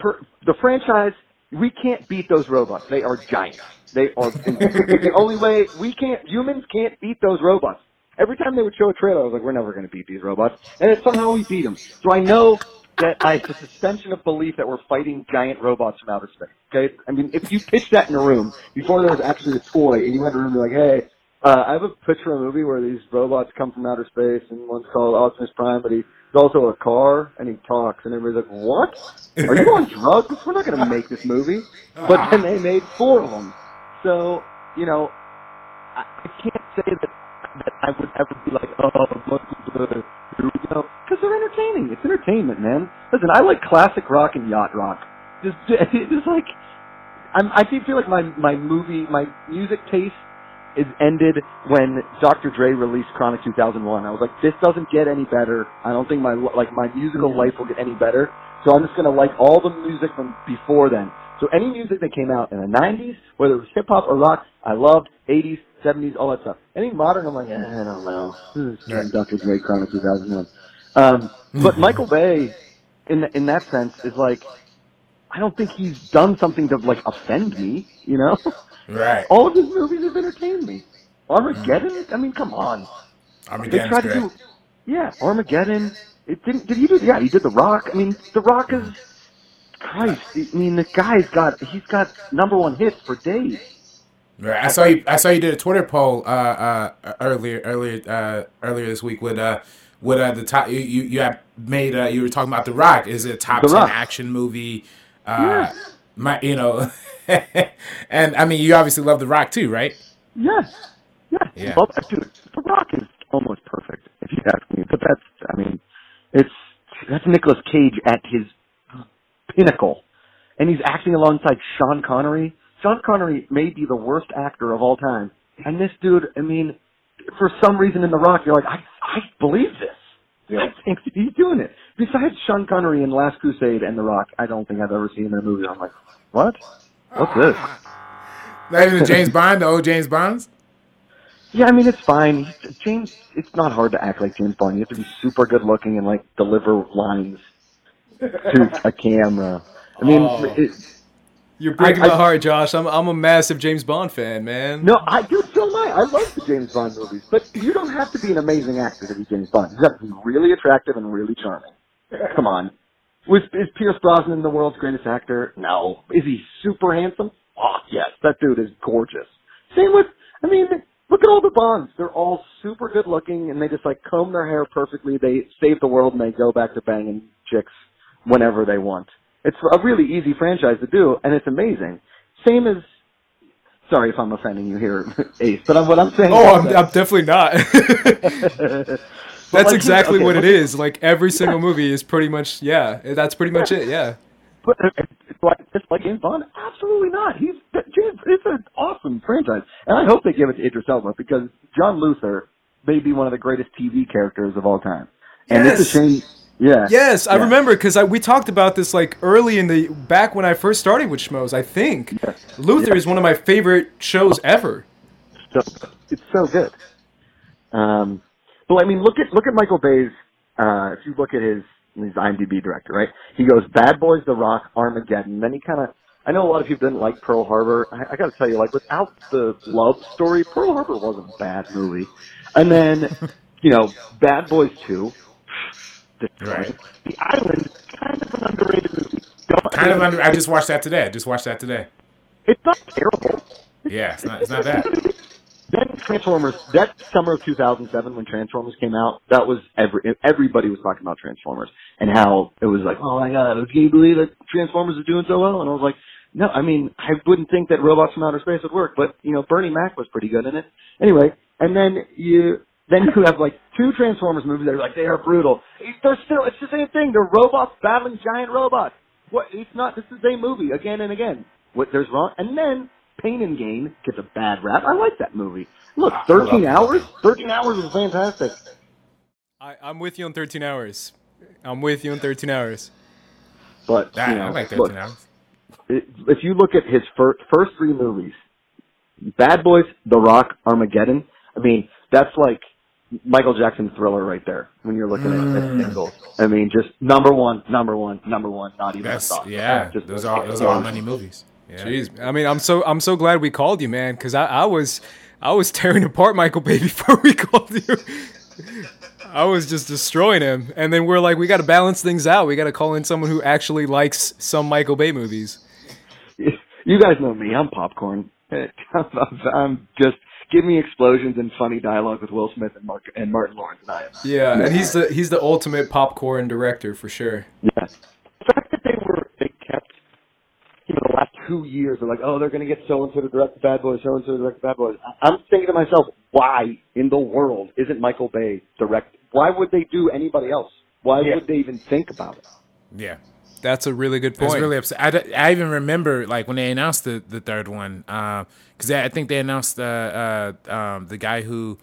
per, the franchise, we can't beat those robots. They are giants. They are the only way we can't. Humans can't beat those robots. Every time they would show a trailer, I was like, "We're never going to beat these robots," and then somehow we beat them. So I know that I a suspension of belief that we're fighting giant robots from outer space. Okay, I mean, if you pitched that in a room before there was actually a toy, and you to a room like, "Hey, uh, I have a picture of a movie where these robots come from outer space, and one's called Optimus Prime, but he's also a car, and he talks, and everybody's like, "What? Are you on drugs? We're not going to make this movie." But then they made four of them. So you know, I, I can't say that that I would ever be like, "Oh, Bay, here we go," because they're entertaining. It's entertainment, man. Listen, I like classic rock and yacht rock. Just, just like, I'm, I feel like my my movie, my music taste is ended when Dr. Dre released Chronic 2001. I was like, this doesn't get any better. I don't think my like my musical life will get any better. So I'm just gonna like all the music from before then. So any music that came out in the 90s, whether it was hip hop or rock, I loved. 80s, 70s, all that stuff. Anything modern, I'm like, eh, I don't know. This is Right. Dr. Dre Chronic 2001. Um, but Michael Bay, in in that sense, is like, I don't think he's done something to like offend me. You know. Right. All of his movies have entertained me. Armageddon? I mean, come on. Armageddon. They tried to do, yeah, Armageddon. It didn't. Did he do? Yeah, he did The Rock. I mean, The Rock is, Christ. I mean, the guy's got he's got number one hits for days. Right. I saw you. I saw you did a Twitter poll uh, uh, earlier earlier uh, earlier this week with uh, with uh, the top. You you, you have made. Uh, you were talking about The Rock. Is it a top The ten Rock. action movie? Uh, Yeah. My, you know, and I mean, you obviously love The Rock too, right? Yes. Yes. Yeah. Well, dude, The Rock is almost perfect, if you ask me. But that's, I mean, it's that's Nicolas Cage at his pinnacle, and he's acting alongside Sean Connery. Sean Connery may be the worst actor of all time, and this dude, I mean, for some reason in The Rock, you're like, I, I believe this. I think he's doing it. Besides Sean Connery in Last Crusade and The Rock, I don't think I've ever seen him in a movie. I'm like, what? What's this? Not even James Bond, the old James Bonds. Yeah, I mean it's fine. James, it's not hard to act like James Bond. You have to be super good looking and like deliver lines to a camera. I mean, Oh. it, You're breaking I- my heart, Josh. I'm I'm a massive James Bond fan, man. no, I do so am I. I love the James Bond movies, but you don't have to be an amazing actor to be James Bond. You have to be really attractive and really charming. Come on. Was is Pierce Brosnan the world's greatest actor? No. Is he super handsome? Oh yes, that dude is gorgeous. Same with, I mean, look at all the Bonds. They're all super good looking, and they just like comb their hair perfectly. They save the world, and they go back to banging chicks whenever they want. It's a really easy franchise to do, and it's amazing. Same as, sorry if I'm offending you here, Ace, but I'm, what I'm saying. Oh, I'm, I'm definitely not. That's like, exactly okay, what it look- is. Like every single movie is pretty much yeah. That's pretty much it. Yeah. But uh, do I dislike James Bond? Absolutely not. He's James. It's an awesome franchise, and I hope they give it to Idris Elba because John Luther may be one of the greatest TV characters of all time. And it's a Yes. shame. Yeah. Yes, I remember because we talked about this like early in the back when I first started with Schmoes. I think Yes. Luther Yeah. is one of my favorite shows ever. So, it's so good. Um, but I mean, look at look at Michael Bay's. Uh, if you look at his he's IMDb director, right? He goes Bad Boys, The Rock, Armageddon. Then he kind of. I know a lot of people didn't like Pearl Harbor. I, I got to tell you, like without the love story, Pearl Harbor wasn't a bad movie. And then, you know, Bad Boys Two. Right. The Island, is kind of an underrated movie. Don't- Kind of under. I just watched that today. I just watched that today. It's not terrible. Yeah, it's not. It's not bad. Then Transformers, that summer of 2007 when Transformers came out, that was every everybody was talking about Transformers and how it was like, oh my god, can you believe that Transformers is doing so well? And I was like, no, I mean, I wouldn't think that Robots from Outer Space would work, but you know, Bernie Mac was pretty good in it. Anyway, and then you then you have like two Transformers movies that are like they are brutal. They're still it's the same thing. They're robots battling giant robots. What? It's not. It's the same movie again and again. What? There's wrong. And then Pain and Gain gets a bad rap. I like that movie. Look, ah, 13 hours. 13 hours is fantastic. I, I'm with you on 13 hours. I'm with you on 13 hours. But That, you know, I like 13 look, hours. if you look at his fir- first three movies, Bad Boys, The Rock, Armageddon. I mean, that's like Michael Jackson Thriller right there. When you're looking at, at mm. singles, I mean, just number one, number one, number one. Not even a That's thought. yeah. Just Those are those are all money movies. Yeah. Jeez, I mean, I'm so I'm so glad we called you, man, because I, I was I was tearing apart Michael Bay before we called you. I was just destroying him, and then we're like, we got to balance things out. We got to call in someone who actually likes some Michael Bay movies. You guys know me. I'm popcorn. I'm just give me explosions and funny dialogue with Will Smith and Mark and Martin Lawrence, and I am. Yeah, and he's the he's the ultimate popcorn director for sure. Yeah. The fact that they were they kept you know the last two years they're like, oh, they're going to get so and so to direct the Bad Boys, so and so to direct the Bad Boys. I- I'm thinking to myself, why in the world isn't Michael Bay direct? Why would they do anybody else? Why Yeah. would they even think about it? Yeah. That's a really good I was point. really upset. I, I even remember like when they announced the, the third one because I think they announced uh, uh, um, the guy who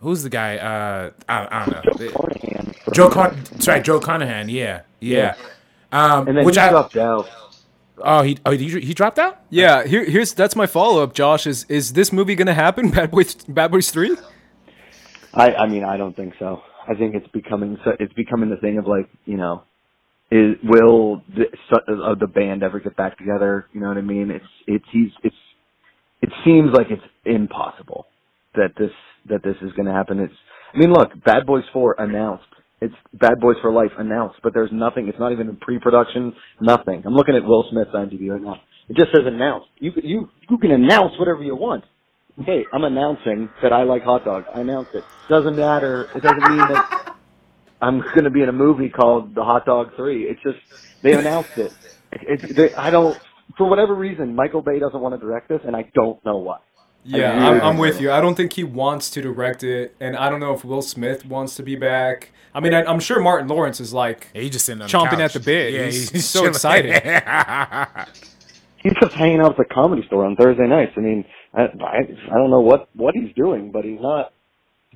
who's the guy uh, I, I don't know The- Carnahan. Joe Con sorry Joe Carnahan yeah yeah, Um, And then which he I dropped out. oh he oh he, he dropped out yeah, here here's that's my follow up. Josh is is this movie gonna happen? Bad Boys Bad Boys Three? I, I mean, I don't think so. I think it's becoming so, it's becoming the thing of like, you know, is will the, of uh, the band ever get back together? You know what I mean? It's it's he's it's it seems like it's impossible that this that this is going to happen. It's I mean, look, Bad Boys Four announced. It's Bad Boys for Life announced, but there's nothing. It's not even in pre-production. Nothing. I'm looking at Will Smith's IMDb right now. It just says announced. You you you can announce whatever you want. Hey, I'm announcing that I like hot dogs. I announced it. Doesn't matter. It doesn't mean that I'm going to be in a movie called The Hot Dog Three. It's just they announced it. It's they, I don't for whatever reason Michael Bay doesn't want to direct this, and I don't know why. Yeah, I I'm, I'm with you. I don't think he wants to direct it, and I don't know if Will Smith wants to be back. I mean, I, I'm sure Martin Lawrence is like, yeah, he just sitting on Chomping the at the bit. yeah He's so excited. He's just hanging out at the comedy store on Thursday nights. I mean, I I, I don't know what what he's doing, but he's not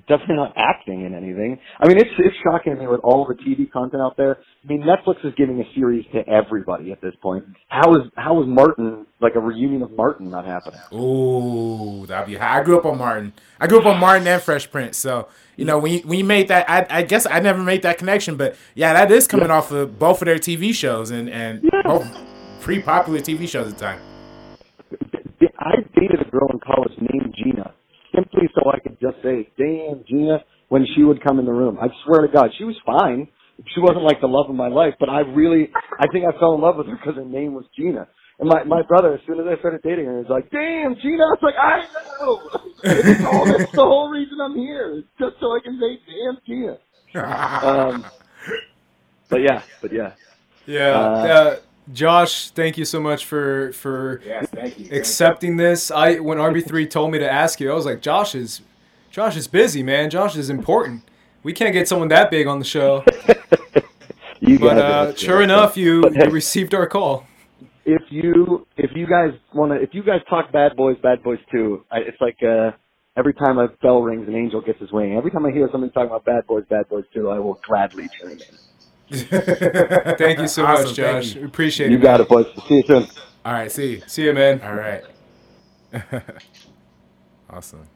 definitely not acting in anything. I mean, it's it's shocking to me with all the TV content out there. I mean, Netflix is giving a series to everybody at this point. How is how is Martin like a reunion of Martin not happening? Ooh, that'd be high. I grew up on Martin. I grew up on Martin and Fresh Prince. So you know when you, when you made that, I, I guess I never made that connection. But yeah, that is coming off of both of their TV shows and and both pretty popular TV shows at the time. I dated a girl in college named Gina simply so I could just say, "Damn, Gina," when she would come in the room. I swear to God, she was fine. She wasn't like the love of my life, but I really, I think I fell in love with her because her name was Gina. And my my brother, as soon as I started dating her, was like, "Damn, Gina!" I was like, "I know." It's all, that's the whole reason I'm here. It's just so I can say, "Damn, Gina." Um, but yeah, but yeah. yeah, Uh, uh, Josh, thank you so much for for Yes, thank you. accepting this. I when RB3 told me to ask you, I was like, Josh is Josh is busy, man. Josh is important. We can't get someone that big on the show. But uh, sure enough, you, you received our call. if you if you guys want to if you guys talk Bad Boys, Bad Boys Two, I, it's like uh, every time a bell rings, an angel gets his wing. Every time I hear somebody talking about Bad Boys, Bad Boys Two, I will gladly tune in. Thank you so Awesome, much, Josh. you. We Appreciate You it. You got it, boys. See you soon. All right, see. you. See you, man. All right. awesome.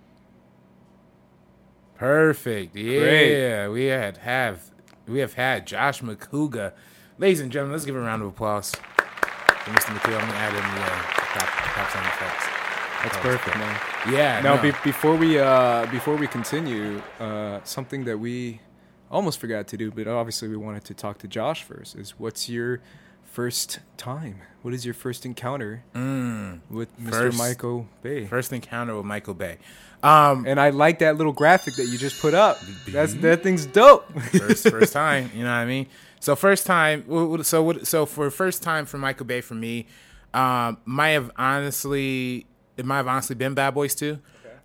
Perfect. Yeah, we had have we have had Josh Macuga. Ladies and gentlemen, let's give a round of applause for Mr. Macuga. I'm gonna add in the uh, clap, clap sound effects. That's perfect, man. Yeah. Now, no. be- before we uh, before we continue, uh, something that we almost forgot to do, but obviously we wanted to talk to Josh first. Is what's your first time? What is your first encounter Mm, with Mr. First- Michael Bay? first encounter with Michael Bay. Um, And I like that little graphic that you just put up. That's that thing's dope. first first time. You know what I mean? So first time. So? So for first time for Michael Bay for me, um, might have honestly it might have honestly been Bad Boys Two.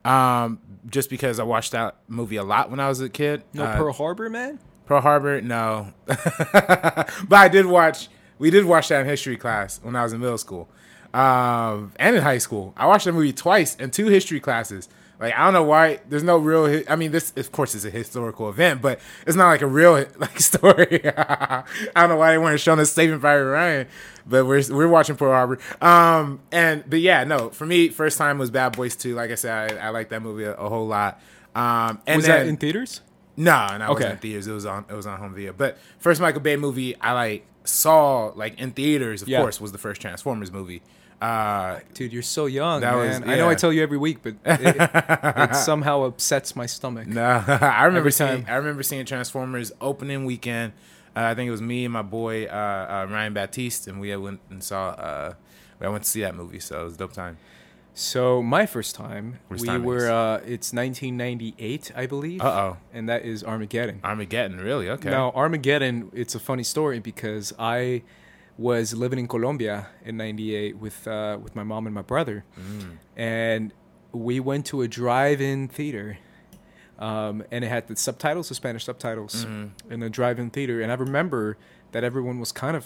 Um, just because I watched that movie a lot when I was a kid. no Uh, Pearl Harbor, man. Pearl Harbor, no. but I did watch. We did watch that in history class when I was in middle school, um, and in high school. I watched that movie twice in two history classes. Like I don't know why. There's no real. I mean, this of course is a historical event, but it's not like a real like story. I don't know why they weren't showing us Saving Private Ryan, but we're we're watching Pearl Harbor. Um, and but yeah, no. For me, first time was Bad Boys Two. Like I said, I, I like that movie a, a whole lot. Um, and Was then, that in theaters? no, no, it Okay. wasn't in theaters. It was on it was on home video. But first Michael Bay movie I like saw like in theaters, of Yeah. course, was the first Transformers movie. Uh Dude, you're so young, That was- man. I know I tell you every week, but it, it somehow upsets my stomach. no, I remember Every seeing time. I remember seeing Transformers opening weekend. Uh, I think it was me and my boy uh, uh, Ryan Baptiste, and we went and saw. Uh, I went to see that movie, so it was a dope time. So my first time, First we time were. Uh, it's 1998, I believe. Uh oh, And that is Armageddon. Armageddon, really? Okay. Now Armageddon, it's a funny story because I was living in Colombia in '98 with uh, with my mom and my brother, Mm. and we went to a drive-in theater, um, and it had the subtitles, the Spanish subtitles, Mm-hmm. in a drive-in theater. And I remember that everyone was kind of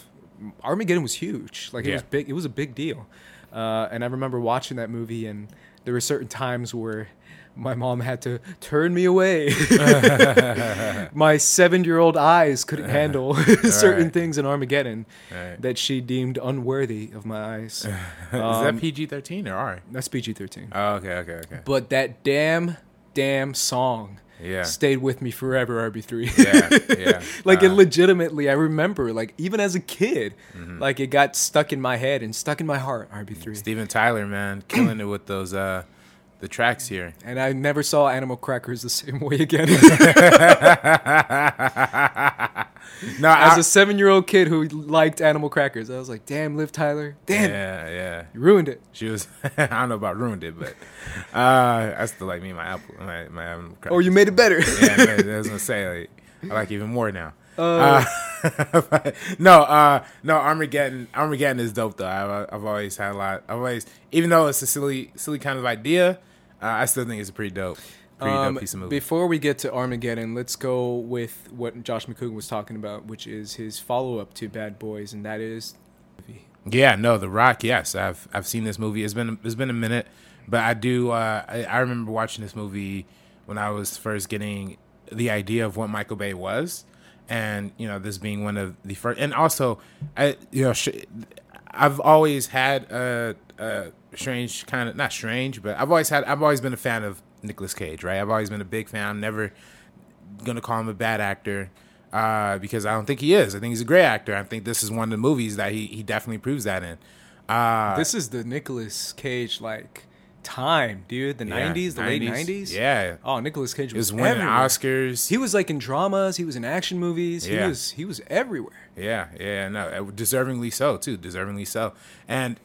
Armageddon was huge, like it was big. It was a big deal, uh, and I remember watching that movie, and there were certain times where. My mom had to turn me away. My seven-year-old eyes couldn't handle certain Right. things in Armageddon Right. that she deemed unworthy of my eyes. Is Um, that PG thirteen or R? That's PG-13. Oh, okay, okay, okay. But that damn, damn song Yeah. stayed with me forever. RB3. Yeah, yeah. like it Uh, legitimately, I remember, like even as a kid, Mm-hmm. like it got stuck in my head and stuck in my heart. RB3. Steven Tyler, man, killing it with those uh the tracks here. And I never saw Animal Crackers the same way again. No, As I, a seven-year-old kid who liked Animal Crackers, I was like, "Damn, Liv Tyler, damn, yeah, yeah. you ruined it." She was. I don't know about ruined it, but uh, I still like me and my apple, my my. um, Or you made it better. Yeah, I was gonna say like I like even more now. Uh, Uh, no, uh, no, Armageddon. Armageddon is dope though. I've, I've always had a lot. I've always, even though it's a silly, silly kind of idea, I still think it's a pretty dope, pretty Um, dope piece of movie. Before we get to Armageddon, let's go with what Josh McCoon was talking about, which is his follow-up to Bad Boys, and that is Yeah, no, The Rock. Yes, I've I've seen this movie. It's been it's been a minute, but I do. Uh, I, I remember watching this movie when I was first getting the idea of what Michael Bay was, and you know this being one of the first. And also, I you know sh- I've always had a, a strange kind of not strange, but I've always had I've always been a fan of Nicolas Cage. Right, I've always been a big fan. I'm never gonna call him a bad actor uh, because I don't think he is. I think he's a great actor. I think this is one of the movies that he, he definitely proves that in. Uh, this is the Nicolas Cage like time, dude. The yeah, '90s, the late '90s. Yeah, Oh, Nicolas Cage was, was winning everywhere. Oscars. He was like in dramas. He was in action movies. yeah. He was he was everywhere. Yeah, yeah, no, uh, deservingly so too, deservingly so. And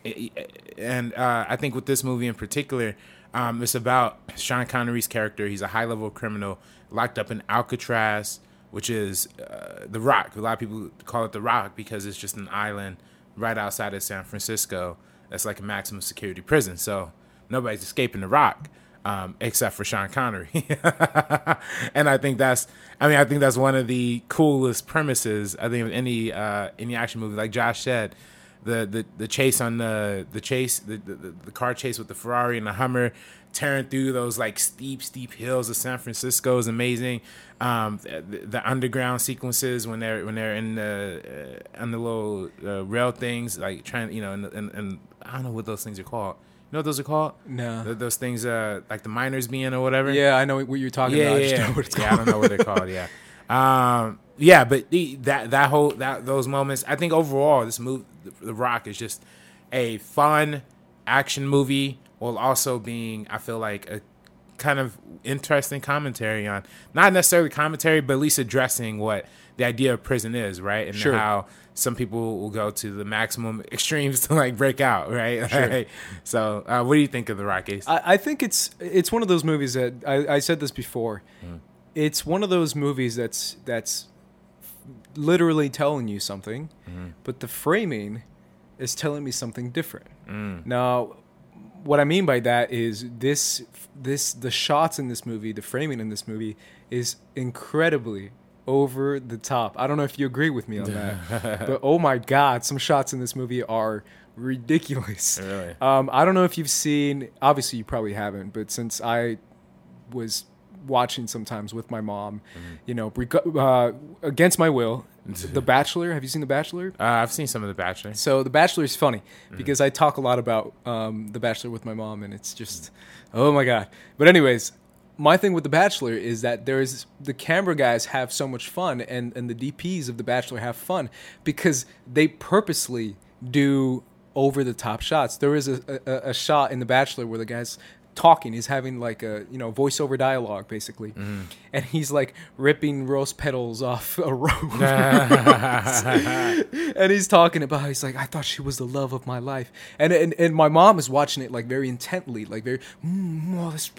and uh, I think with this movie in particular, um, it's about Sean Connery's character. He's a high level criminal locked up in Alcatraz, which is uh, the Rock. A lot of people call it the Rock because it's just an island right outside of San Francisco. That's like a maximum security prison. So nobody's escaping the Rock. Um, except for Sean Connery, and I think that's, I mean, I think that's one of the coolest premises. I think of any uh, any action movie, like Josh said, the the, the chase on the the chase, the, the the car chase with the Ferrari and the Hummer, tearing through those like steep steep hills of San Francisco is amazing. Um, the, the underground sequences when they're when they're in the uh, the little uh, rail things, like trying, you know, and and I don't know what those things are called. Know what those are called? No. Th- those things, uh, like the miners being or whatever. Yeah, I know what you're talking yeah, about. I yeah. just yeah. know what it's Yeah, I don't know what they're called. Yeah, um, yeah, but the, that that whole that those moments, I think overall, this movie, The Rock, is just a fun action movie while also being, I feel like, a kind of interesting commentary on not necessarily commentary, but at least addressing what the idea of prison is, right? And Sure. how some people will go to the maximum extremes to like break out, right? Like, so, uh, what do you think of the Rockies? I, I think it's it's one of those movies that I, I said this before. Hmm. It's one of those movies that's that's literally telling you something, hmm. but the framing is telling me something different. Hmm. Now, what I mean by that is this this the shots in this movie, the framing in this movie is incredibly over the top. I don't know if you agree with me on that, but oh my god, some shots in this movie are ridiculous. Really? Um, I don't know if you've seen. Obviously, you probably haven't, but since I was watching sometimes with my mom, you know, uh, against my will, The Bachelor. Have you seen The Bachelor? Uh, I've seen some of the Bachelor. So The Bachelor is funny because I talk a lot about um, The Bachelor with my mom, and it's just, oh my god. But anyways, my thing with The Bachelor is that there is the camera guys have so much fun, and and the DPs of The Bachelor have fun because they purposely do over the top shots. There is a, a, a shot in The Bachelor where the guy's talking he's having like a you know voiceover dialogue basically. Mm-hmm. And he's like ripping rose petals off a rose. And he's talking about he's like I thought she was the love of my life, and and, and my mom is watching it like very intently, like very mm, mm oh, this,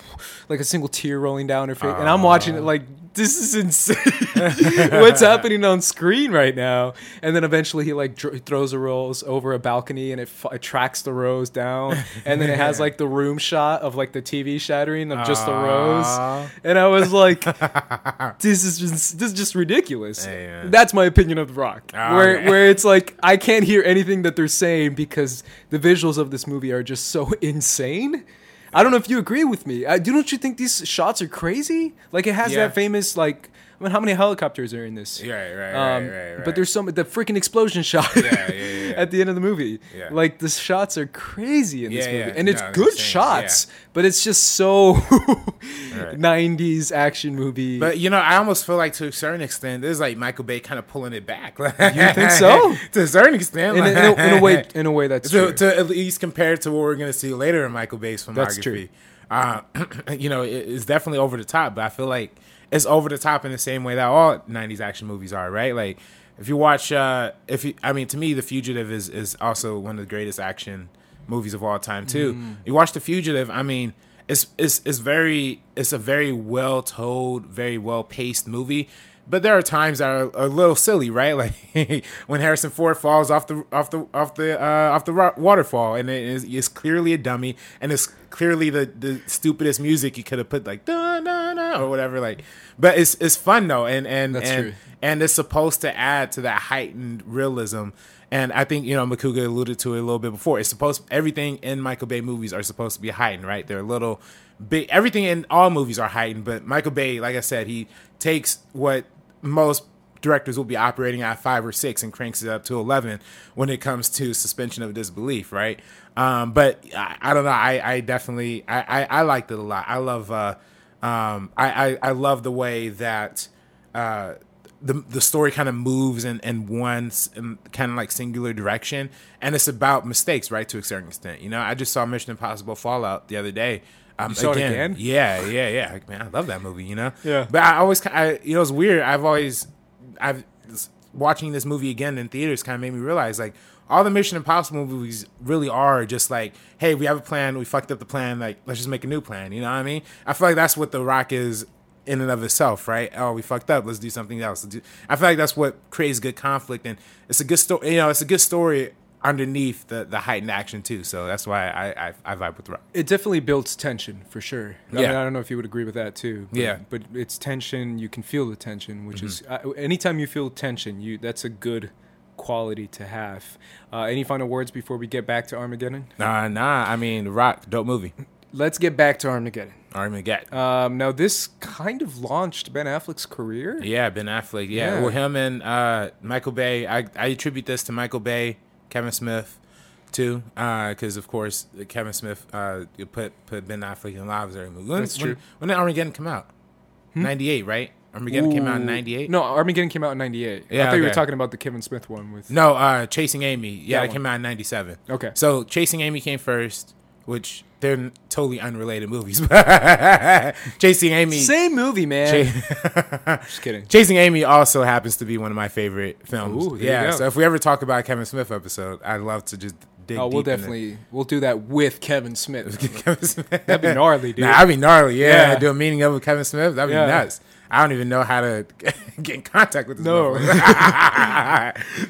like a single tear rolling down her face, and I'm watching it ah. like this is insane. What's happening on screen right now? And then eventually he like dr- throws a rose over a balcony, and it, f- it tracks the rose down, and then it has like the room shot of like the TV shattering of just the rose, and I was like, this is just this is just ridiculous. Hey. That's my opinion of The Rock. Oh, where where it's like I can't hear anything that they're saying because the visuals of this movie are just so insane. I don't know if you agree with me. I, do don't you think these shots are crazy? Like it has Yeah. that famous like I mean how many helicopters are in this? Right, right, Um, right, right, right. But there's so some the freaking explosion shot Yeah, yeah, yeah, at the end of the movie. Yeah. Like the shots are crazy in this movie, and it's No, good shots, but it's just so Right. 90s action movie. But you know, I almost feel like to a certain extent, this is like Michael Bay kind of pulling it back. you think so? to a certain extent, in, a, in, a, in a way, in a way that's to, true. to at least compare to what we're going to see later in Michael Bay's filmography. That's true. Uh, you know, it, it's definitely over the top, but I feel like it's over the top in the same way that all '90s action movies are, right? Like, if you watch, uh, if you, I mean, to me, The Fugitive is is also one of the greatest action movies of all time too. Mm. You watch The Fugitive, I mean, it's it's it's very it's a very well told, very well paced movie. But there are times that are a little silly, right? Like when Harrison Ford falls off the off the off the uh, off the waterfall, and it is it's clearly a dummy, and it's clearly the, the stupidest music you could have put like da da da or whatever. Like, but it's it's fun though, and and That's and true. and it's supposed to add to that heightened realism. And I think you know Macuga alluded to it a little bit before. It's supposed everything in Michael Bay movies are supposed to be heightened, right? They're a little big. Everything in all movies are heightened, but Michael Bay, like I said, he takes what most directors will be operating at five or six and cranks it up to eleven when it comes to suspension of disbelief, right? Um, but I, I don't know. I, I definitely I, I, I liked it a lot. I love uh, um, I, I I love the way that uh, the the story kind of moves in in one kind of like singular direction, and it's about mistakes, right? To a certain extent, you know. I just saw Mission Impossible Fallout the other day. Um, You saw it again? Yeah, yeah, yeah. Like, man, I love that movie. You know. Yeah. But I always, I, you know, it's weird. I've always, I've watching this movie again in theaters kind of made me realize like all the Mission Impossible movies really are just like, hey, we have a plan, we fucked up the plan, like let's just make a new plan. You know what I mean? I feel like that's what The Rock is in and of itself, right? Oh, we fucked up, let's do something else. I feel like that's what creates good conflict, and it's a good story. You know, it's a good story underneath the the heightened action too. So that's why I I, I vibe with Rock. it definitely builds tension for sure. I, mean, Yeah. I don't know if you would agree with that too. But, Yeah. but it's tension. You can feel the tension, which is Mm-hmm. uh, anytime you feel tension, you that's a good quality to have. Uh, any final words before we get back to Armageddon? Nah, nah. I mean, Rock, dope movie. Let's get back to Armageddon. Armageddon. Um, now this kind of launched Ben Affleck's career. Yeah, Ben Affleck. Yeah, Yeah. well, him and uh, Michael Bay. I, I attribute this to Michael Bay, Kevin Smith, too, because of course Kevin Smith uh, put put Ben Affleck in a lot of his early movies. When, That's true. When, did Armageddon come out? Ninety eight, right? Armageddon came out in ninety eight. No, Armageddon came out in '98. Yeah, I thought you were talking about the Kevin Smith one with. no, uh, Chasing Amy. Yeah, That it came out in ninety seven. Okay. So Chasing Amy came first. Which they're totally unrelated movies. Chasing Amy. Same movie, man. Cha- Just kidding. Chasing Amy also happens to be one of my favorite films. Ooh, yeah, so if we ever talk about a Kevin Smith episode, I'd love to just dig. Oh, we'll definitely we'll do that with Kevin Smith. Kevin Smith. That'd be gnarly, dude. Nah, that'd be gnarly. Yeah, Yeah. do a meeting of with Kevin Smith. That'd be Yeah. nuts. I don't even know how to get in contact with this. No.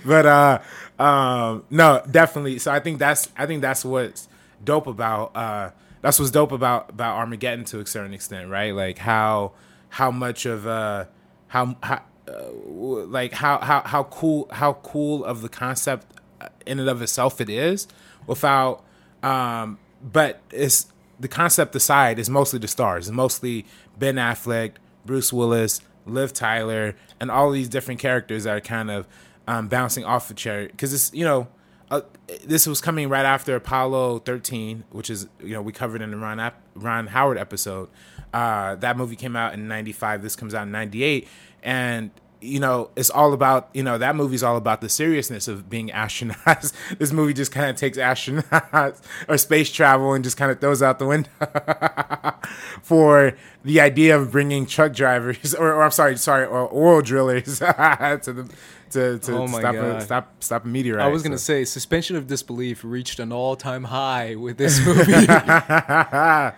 but uh, um, no, definitely. So I think that's I think that's what's dope about uh, that's what's dope about about Armageddon to a certain extent, right? Like how how much of uh how how uh, like how how how cool how cool of the concept uh, in and of itself it is without um but it's the concept aside is mostly the stars it's mostly ben affleck bruce willis liv tyler and all these different characters that are kind of um, bouncing off the chair because it's you know uh, this was coming right after apollo 13 which is you know we covered in the ron, Ap- ron howard episode. Uh, that movie came out in 95 this comes out in 98 and you know, it's all about, you know, that movie's all about the seriousness of being astronauts. this movie just kind of takes astronauts or space travel and just kind of throws out the window for the idea of bringing truck drivers or, or I'm sorry, sorry, or oil drillers to the to, to Oh stop, a, stop stop a meteorite. I was gonna So- say suspension of disbelief reached an all-time high with this movie. it's Nah.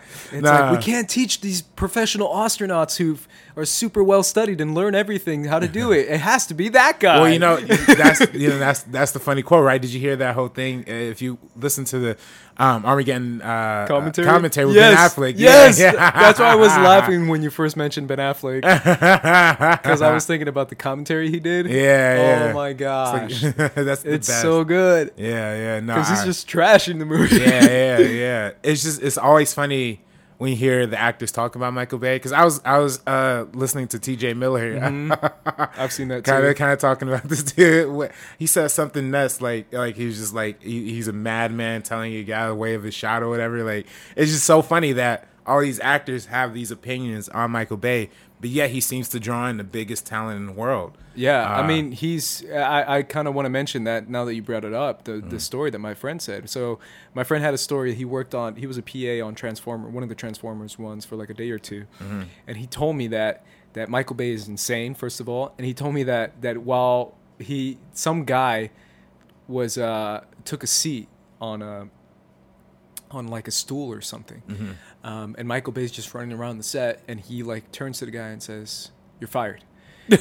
like we can't teach these professional astronauts who are super well studied and learn everything how to do it. It has to be that guy. Well, you know, that's you know that's that's the funny quote, right? Did you hear that whole thing? Uh, If you listen to the um, Armageddon uh, commentary. uh, commentary with yes. Ben Affleck, Yes, yeah, yeah. that's why I was laughing when you first mentioned Ben Affleck because I was thinking about the commentary he did. Yeah, yeah. Oh my gosh, It's, like- that's the it's best. so good yeah, yeah. No, because he's just trashing the movie. yeah, yeah, yeah. It's just it's always funny when you hear the actors talk about Michael Bay because I was I was uh, listening to T.J. Miller. Here. I've seen that kind of kind of talking about this dude. He said something nuts, like like he was just like he, he's a madman telling you get out of the way of his shot or whatever. Like it's just so funny that all these actors have these opinions on Michael Bay, but yet he seems to draw in the biggest talent in the world. Yeah, Uh, I mean, he's. I, I kind of want to mention that now that you brought it up, the Mm. the story that my friend said. So my friend had a story. He worked on. He was a PA on Transformer, one of the Transformers ones, for like a day or 2 Mm-hmm. and he told me that that Michael Bay is insane. First of all, and he told me that that while he some guy was uh took a seat on a on like a stool or something, Mm-hmm. um, and Michael Bay's just running around the set, and he like turns to the guy and says, "You're fired."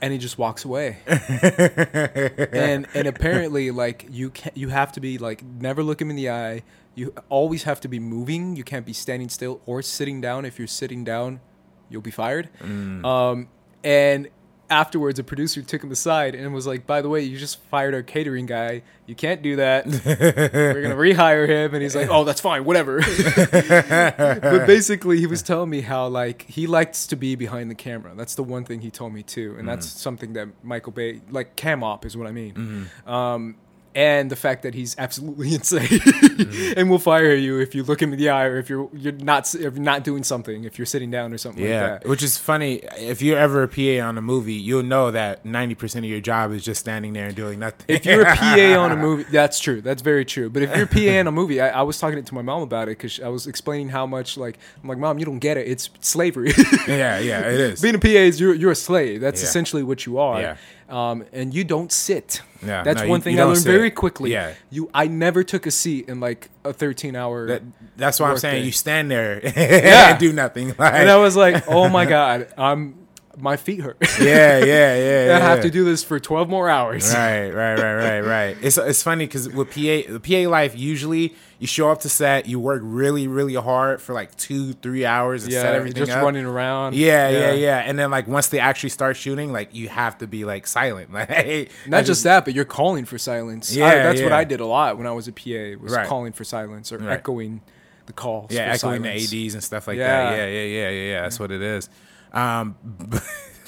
and he just walks away. and and apparently, like you can you have to be like never look him in the eye. You always have to be moving. You can't be standing still or sitting down. If you're sitting down, you'll be fired. Um, and afterwards, a producer took him aside and was like, "By the way, you just fired our catering guy. You can't do that. We're gonna rehire him." And he's like, "Oh, that's fine, whatever." but basically, he was telling me how like he likes to be behind the camera. That's the one thing he told me too, and that's something that Michael Bay like cam op is what I mean. Um, and the fact that he's absolutely insane mm-hmm. and will fire you if you look him in the eye or if you're you're not if you're not doing something if you're sitting down or something Yeah, like that. which is funny. If you're ever a PA on a movie, you'll know that ninety percent of your job is just standing there and doing nothing. If you're a PA on a movie, that's true. That's very true. But if you're a PA on a movie, I, I was talking to my mom about it because I was explaining how much like I'm like, mom, you don't get it. It's slavery. yeah, yeah, it is. Being a PA is you're you're a slave. That's Yeah. essentially what you are. Yeah. Um, and you don't sit. Yeah, That's no, one you- thing you I learned sit. very quickly. Yeah. You, I never took a seat in like a 13 hour. That, that's why I'm saying day. you stand there Yeah. and do nothing. Like, and I was like, oh my god, I'm my feet hurt. yeah, yeah, yeah. yeah I have yeah. to do this for 12 more hours. Right, right, right, right, right. It's it's funny because with PA, the PA life usually you show up to set, you work really, really hard for like two, three hours and set Yeah, everything just up. running around. Yeah, yeah, yeah, And then like once they actually start shooting, like you have to be like silent. Like hey, Not I just that, but you're calling for silence. Yeah, I, that's what. I did a lot when I was a PA. Was Right. calling for silence or Right. echoing the calls. yeah, for echoing silence. the ads and stuff like Yeah. that. Yeah, yeah, yeah, yeah, yeah. That's what it is. Um,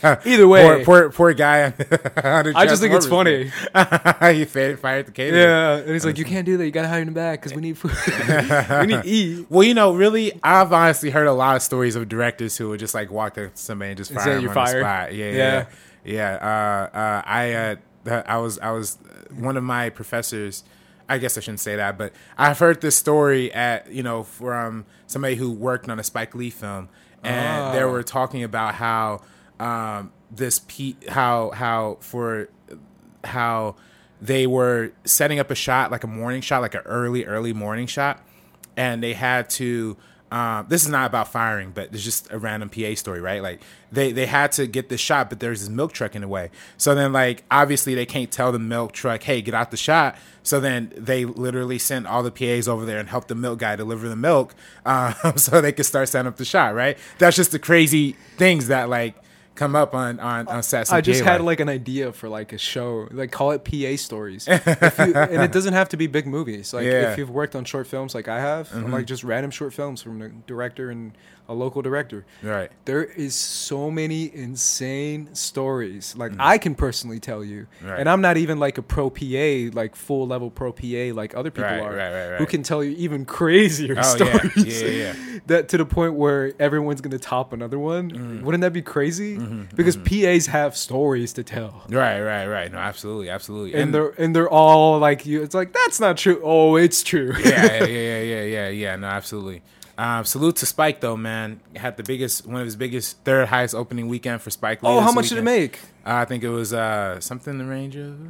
Either way. poor, pour poor guy. I just think it's funny. he fired, fired the caterer. Yeah, and he's like, you can't do that. You gotta hire him back because we need food. we need to eat. Well, you know, really, I've honestly heard a lot of stories of directors who would just like walk to somebody and just fire them on fired? the spot. Yeah, yeah, Yeah. yeah. yeah. Uh, uh, I, uh, I was, I was one of my professors. I guess I shouldn't say that, but I've heard this story at you know from somebody who worked on a Spike Lee film, and they Ah. were talking about how um, this P, how how for how they were setting up a shot like a morning shot, like an early early morning shot, and they had to. Um, this is not about firing, but it's just a random PA story, right? Like they they had to get this shot, but there's this milk truck in the way. So then, like obviously, they can't tell the milk truck, "Hey, get out the shot." So then they literally sent all the PAs over there and helped the milk guy deliver the milk, um, so they could start setting up the shot, right? That's just the crazy things that like come up on on on sets. I just J had like an idea for like a show, like call it PA stories, if you, and it doesn't have to be big movies. Like Yeah. Mm-hmm. if you've worked on short films, like I have, or like just random short films from a director and a local director. right. There is so many insane stories. Like mm. I can personally tell you. Right. and I'm not even like a pro PA, like full level pro PA, like other people Right, are, right, right, who can tell you even crazier Oh, yeah. stories. Yeah, yeah, yeah. That to the point where everyone's gonna top another one. Mm-hmm. Wouldn't that be crazy? Mm-hmm, mm-hmm. Because PAs have stories to tell. Right, right, right. No, absolutely, absolutely. And they're and they're all like you. It's like that's not true. Oh, it's true. yeah, yeah, yeah, yeah, yeah, yeah. No, absolutely. Um, salute to Spike though, man. Had the biggest, one of his biggest, third highest opening weekend for Spike Lee. oh, how this much did it make? Uh, I think it was uh, something in the range of.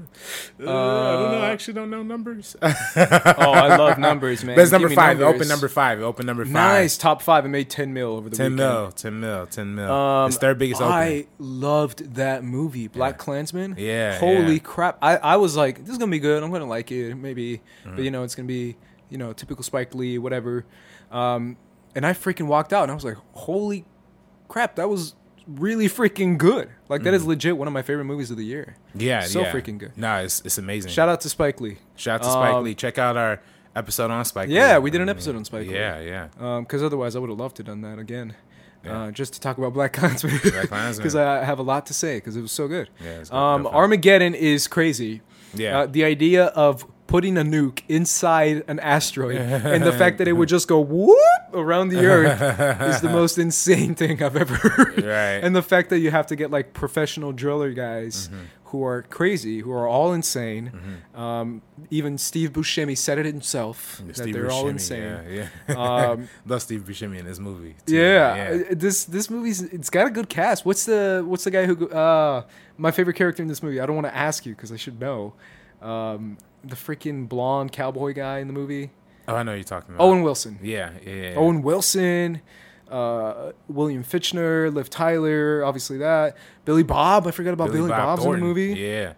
Uh, I don't know. I actually don't know numbers. Oh, I love numbers, man. but it's Give number five. It numbers. opened number five. It opened number five. Nice top five. It made ten mil over the 10 weekend. mil, 10 mil, 10 mil. Um, it's third biggest opening. I loved that movie, Black Klansman. Yeah, Holy yeah. crap! I, I was like, this is gonna be good. I'm gonna like it, maybe. Mm-hmm. But you know, it's gonna be you know typical Spike Lee, whatever. Um, and I freaking walked out, and I was like, holy crap, that was really freaking good. Like that is legit one of my favorite movies of the year. Yeah, so yeah. freaking good. No, it's, it's amazing. Shout out to Spike Lee. Shout out to Spike Um, Lee. Check out our episode on Spike Lee. Yeah, we did an episode on Spike Lee. Yeah, yeah. because otherwise I would have loved to done that again, Yeah. uh, just to talk about Black Klansman. Because I have a lot to say because it was so good. Yeah, it's good. um, Armageddon is crazy. Yeah. uh, the idea of putting a nuke inside an asteroid and the fact that it would just go whoop around the Earth is the most insane thing I've ever heard. Right. And the fact that you have to get like professional driller guys Mm-hmm. who are crazy, who are all insane. Um, even Steve Buscemi said it himself that Steve they're all Buscemi, insane. Yeah, yeah. Um, Love Steve Buscemi in this movie. too. Yeah, uh, this this movie's it's got a good cast. What's the what's the guy who uh my favorite character in this movie? I don't want to ask you because I should know. Um, the freaking blonde cowboy guy in the movie, Oh, I know you're talking about. Owen Wilson. Yeah, yeah, yeah. Owen Wilson, uh, William Fichtner, Liv Tyler, obviously that. Billy Bob, I forgot about Billy, Bob's Thornton. in the movie. Yeah.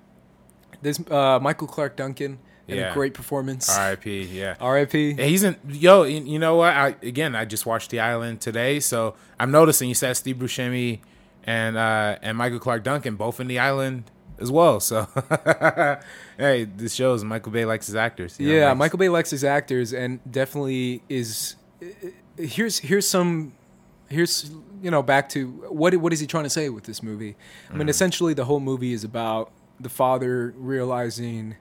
There's uh, Michael Clarke Duncan in Yeah. a great performance. R.I.P. Yeah. R.I.P. Yeah, He's in. Yo, you you know what? I again, I just watched The Island today, so I'm noticing you said Steve Buscemi and uh, and Michael Clarke Duncan both in The Island as well. So, hey, this shows Michael Bay likes his actors. you know, Yeah, likes- Michael Bay likes his actors and definitely is. Here's here's some here's you know back to what what is he trying to say with this movie? I Mm. mean, essentially the whole movie is about the father realizing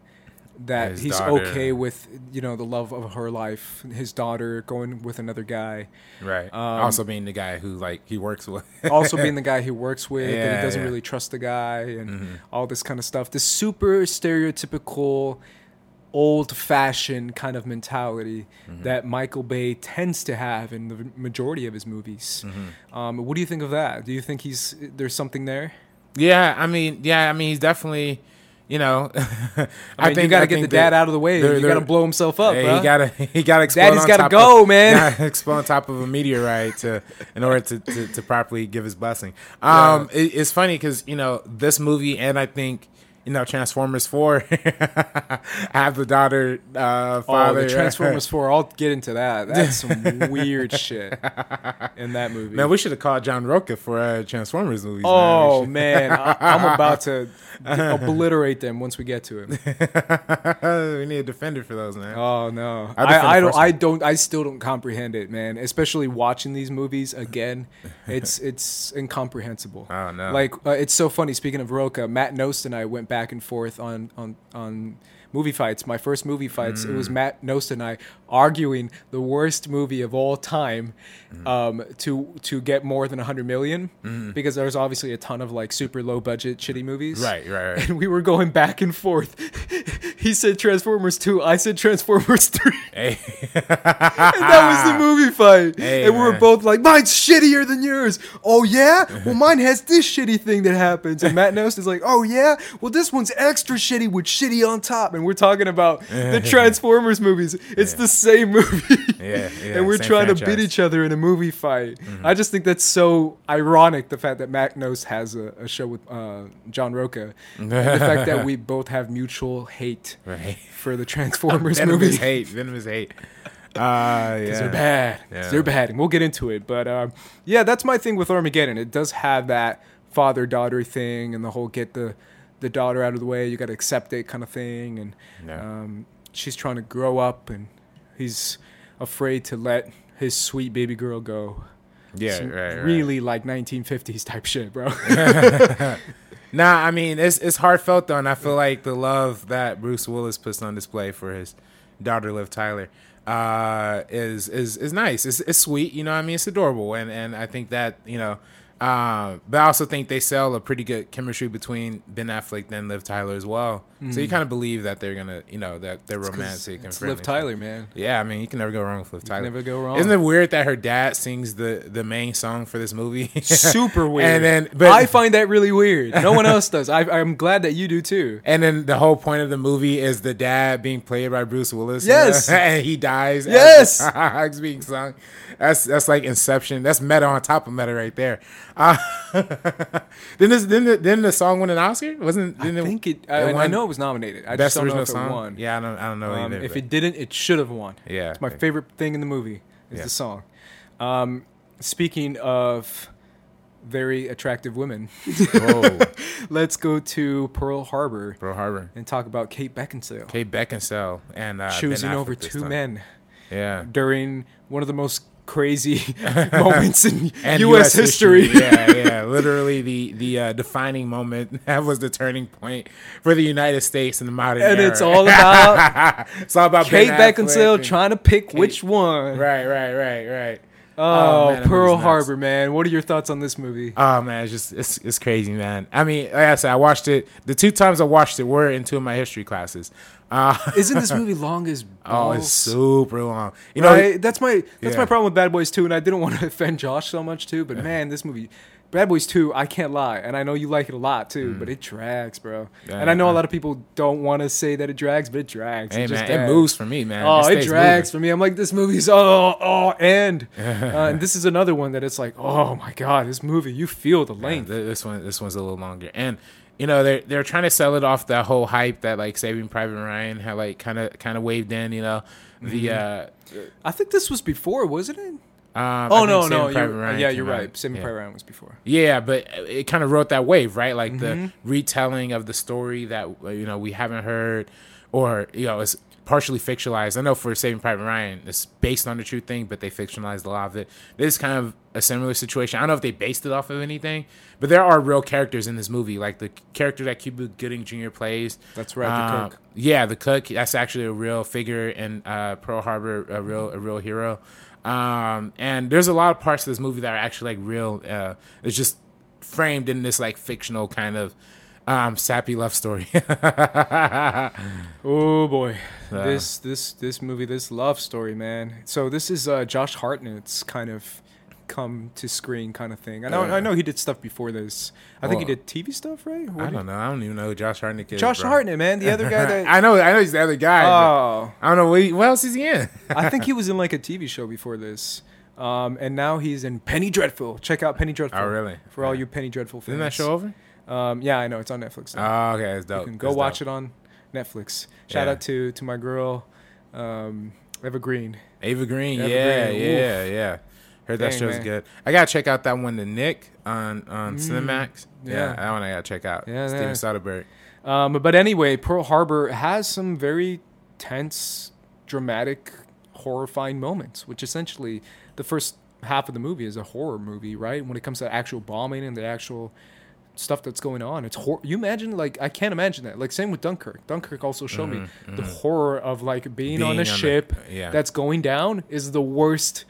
that His he's daughter. okay with you know the love of her life, his daughter going with another guy, right. um, also being the guy who like he works with. also being the guy he works with, and he doesn't yeah. Mm-hmm. really trust the guy, and all this kind of stuff. This super stereotypical, old-fashioned kind of mentality Mm-hmm. that Michael Bay tends to have in the majority of his movies. Mm-hmm. Um, what do you think of that? Do you think he's there's something there? yeah, I mean, yeah, I mean, he's definitely, you know, I, mean, you got to get the dad out of the way. they're- You got to blow himself up, bruh. he gotta he gotta explode Daddy's on gotta go, of, man. explode on top of a meteorite to in order to, to, to properly give his blessing. Um, it, it's funny because you know this movie and I think you know Transformers Four I have the daughter uh, Oh, the Transformers 4, I'll get into that. That's some weird shit in that movie. Man, we should have called John Rocha for uh, Transformers movies. Oh man. man, I, I'm about to obliterate them once we get to him. we need a defender for those, man. Oh no, I, I don't. I don't. I still don't comprehend it, man. Especially watching these movies again, it's it's incomprehensible. Oh, no. Like uh, it's so funny. Speaking of Rocha, Matt Knost and I went back and forth on on on movie fights. My first movie fights. It Mm. was Matt Knost and I arguing the worst movie of all time Mm. um, to to get more than hundred million because there's obviously a ton of like super low budget shitty movies. Right, right, right. And we were going back and forth. he said Transformers 2. I said Transformers 3. Hey. And that was the movie fight. Hey, and we were man. both like, mine's shittier than yours. Oh, yeah? Well, mine has this shitty thing that happens. And Matt Knost is like, oh, yeah? Well, this one's extra shitty with shitty on top. And we're talking about the Transformers movies. It's the same movie. Yeah, yeah, and we're trying to beat each other in a movie fight. I just think that's so ironic, the fact that Matt Knost has a, a show with uh, John Rocha. and the fact that we both have mutual hate Right. for the Transformers movies. Venomous movie. hate. Venomous hate. Uh, yeah. They're bad. Yeah. They're bad. And we'll get into it. But um, yeah, that's my thing with Armageddon. It does have that father daughter thing and the whole get the, the daughter out of the way. You got to accept it kind of thing. And Yeah. um, she's trying to grow up and he's afraid to let his sweet baby girl go. Yeah, Some right, right. Really like 1950s type shit, bro. Nah, I mean it's it's heartfelt though, and I feel like the love that Bruce Willis puts on display for his daughter Liv Tyler uh, is is is nice. It's it's sweet, you know. I mean, it's adorable, and and I think that you know. Uh, but I also think they sell a pretty good chemistry between Ben Affleck and Liv Tyler as well. So you kind of believe that they're gonna, you know, that they're romantic and it's friendly. Liv Tyler, man. Yeah, I mean, you can never go wrong with Liv Tyler. never go wrong. Isn't it weird that her dad sings the the main song for this movie? Super weird. And then, but I find that really weird. No one else does. I, I'm glad that you do too. And then the whole point of the movie is the dad being played by Bruce Willis. Yes. and he dies. Yes. as being sung. That's that's like Inception. That's meta on top of meta right there. Uh, then this then the, then the song win an Oscar? Wasn't? I think it. I, I won know it was nominated. I best just don't know original if it song. won. Yeah, I don't. I don't know Um, either. if but- it didn't, it should have won. Yeah, it's my favorite thing in the movie is Yeah. the song. Um, speaking of very attractive women, let's go to Pearl Harbor Pearl Harbor, and talk about Kate Beckinsale Kate Beckinsale, and uh, choosing over two time. men Yeah. during one of the most crazy moments in And U.S. history. yeah, yeah, literally the the uh, defining moment that was the turning point for the United States in the modern And era. it's all about it's all about Kate Beckinsale trying to pick which one. Right, right, right, right. Oh, man, Pearl. Harbor, man. What are your thoughts on this movie? Oh man, it's just it's it's crazy, man. I mean, like I said, I watched it. The two times I watched it were in two of my history classes. Uh, Isn't this movie long as balls? oh, it's super long. You know, right? That's my that's Yeah. my problem with Bad Boys 2, and I didn't want to offend Josh so much too. But man, this movie, Bad Boys 2, I can't lie, and I know you like it a lot too. But it drags, bro. Mm. Yeah, and I know a lot of people don't want to say that it drags, but it drags. hey it just man, it moves for me, man. Oh, it, stays drags moving. for me. I'm like, this movie's oh oh and uh, and this is another one that it's like, oh my god, this movie, you feel the length. th- this one, this one's a little longer, and you know they're they're trying to sell it off that whole hype that like Saving Private Ryan had like kind of kind of waved in. You know, the uh, I think this was before, wasn't it? um, Oh no, no, you're, yeah, you're out. right. Saving yeah. Private Ryan was before. Yeah, but it kind of wrote that wave, right? Like Mm-hmm. the retelling of the story that you know we haven't heard, or you know, it's partially fictionalized. I know for Saving Private Ryan, it's based on the true thing, but they fictionalized a lot of it. This is kind of a similar situation. I don't know if they based it off of anything, but there are real characters in this movie, like the character that Cuba Gooding Jr. plays. That's right, the Uh, cook. Yeah, the cook. That's actually a real figure in uh, Pearl Harbor, a real a real hero. Um, and there's a lot of parts of this movie that are actually like real. Uh, it's just framed in this like fictional kind of um, sappy love story. Oh boy, this this this movie, this love story, man. So this is uh, Josh Hartnett's kind of come to screen kind of thing. I know Yeah. I know he did stuff before this. I think he did TV stuff, right? What I don't know. I don't even know who Josh Hartnett is. Josh bro. Hartnett, man, the other guy that. I know. I know he's the other guy. oh, I don't know what, he- what else is he in. I think he was in like a TV show before this. Um, and now he's in Penny Dreadful. Check out Penny Dreadful. Oh, really? For all Yeah. you Penny Dreadful fans. Isn't that show over? Um, yeah, I know it's on Netflix. Now. Oh, okay, it's dope. you can go It's watch dope. it on Netflix. Shout Yeah. out to to my girl, um, Eva Green. Ava Green, Ava yeah, Green, yeah, yeah. Heard that Dang, show's man. good. I gotta check out that one, The Knick on on Cinemax. Yeah, yeah. that one I gotta check out. Yeah, Steven. Soderbergh. Um, but anyway, Pearl Harbor has some very tense, dramatic, horrifying moments, which essentially the first half of the movie is a horror movie, right? When it comes to actual bombing and the actual stuff that's going on, it's hor- you imagine like I can't imagine that. Like same with Dunkirk. Dunkirk also showed me the horror of like being, on Mm-hmm, a on the- ship yeah. that's going down is the worst.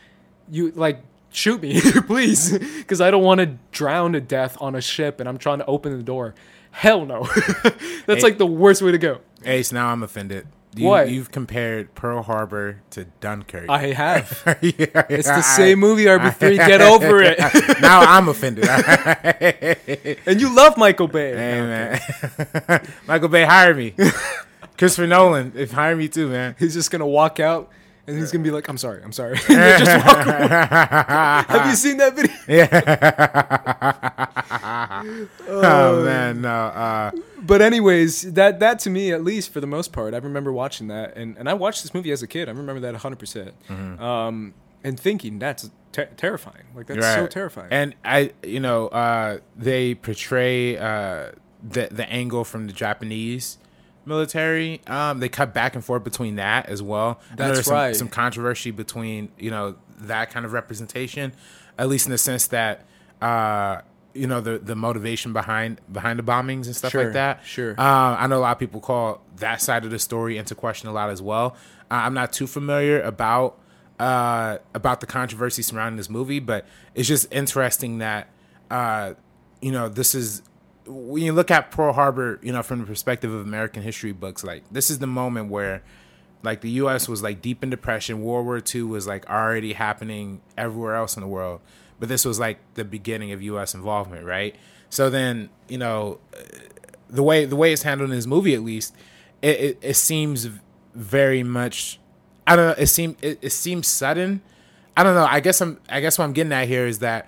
You like shoot me, please, because I don't want to drown to death on a ship and I'm trying to open the door. Hell no. That's Hey. like the worst way to go. Ace, now I'm offended. You, What? You've compared Pearl Harbor to Dunkirk. I have. Yeah, It's I- the same movie, RB3. Get over it. now I'm offended. and you love Michael Bay. Hey man, Michael Bay, hire me. Christopher Nolan, if hire me too, man. He's just gonna walk out and he's gonna be like, "I'm sorry, I'm sorry." Just walk away. Have you seen that video? Yeah. Oh man, no. Uh, But anyways, that that to me, at least for the most part, I remember watching that, and, and I watched this movie as a kid. I remember that 100, percent Mm-hmm. um, and thinking that's ter- terrifying. Like that's so terrifying. And I, you know, uh, they portray uh, the the angle from the Japanese military. Um, they cut back and forth between that as well. That's there's some, right. Some controversy between you know that kind of representation, at least in the sense that. Uh, you know the the motivation behind behind the bombings and stuff Sure, like that. sure. Uh, I know a lot of people call that side of the story into question a lot as well. Uh, I'm not too familiar about uh, about the controversy surrounding this movie, but it's just interesting that uh, you know this is when you look at Pearl Harbor, you know, from the perspective of American history books, like this is the moment where like the U.S. was like deep in depression. World War II was like already happening everywhere else in the world, but this was like the beginning of U.S. involvement, right? So then, you know, the way the way it's handled in this movie, at least, it it, it seems very much. I don't know. It seems it, it seems sudden. I don't know. I guess I'm. I guess what I'm getting at here is that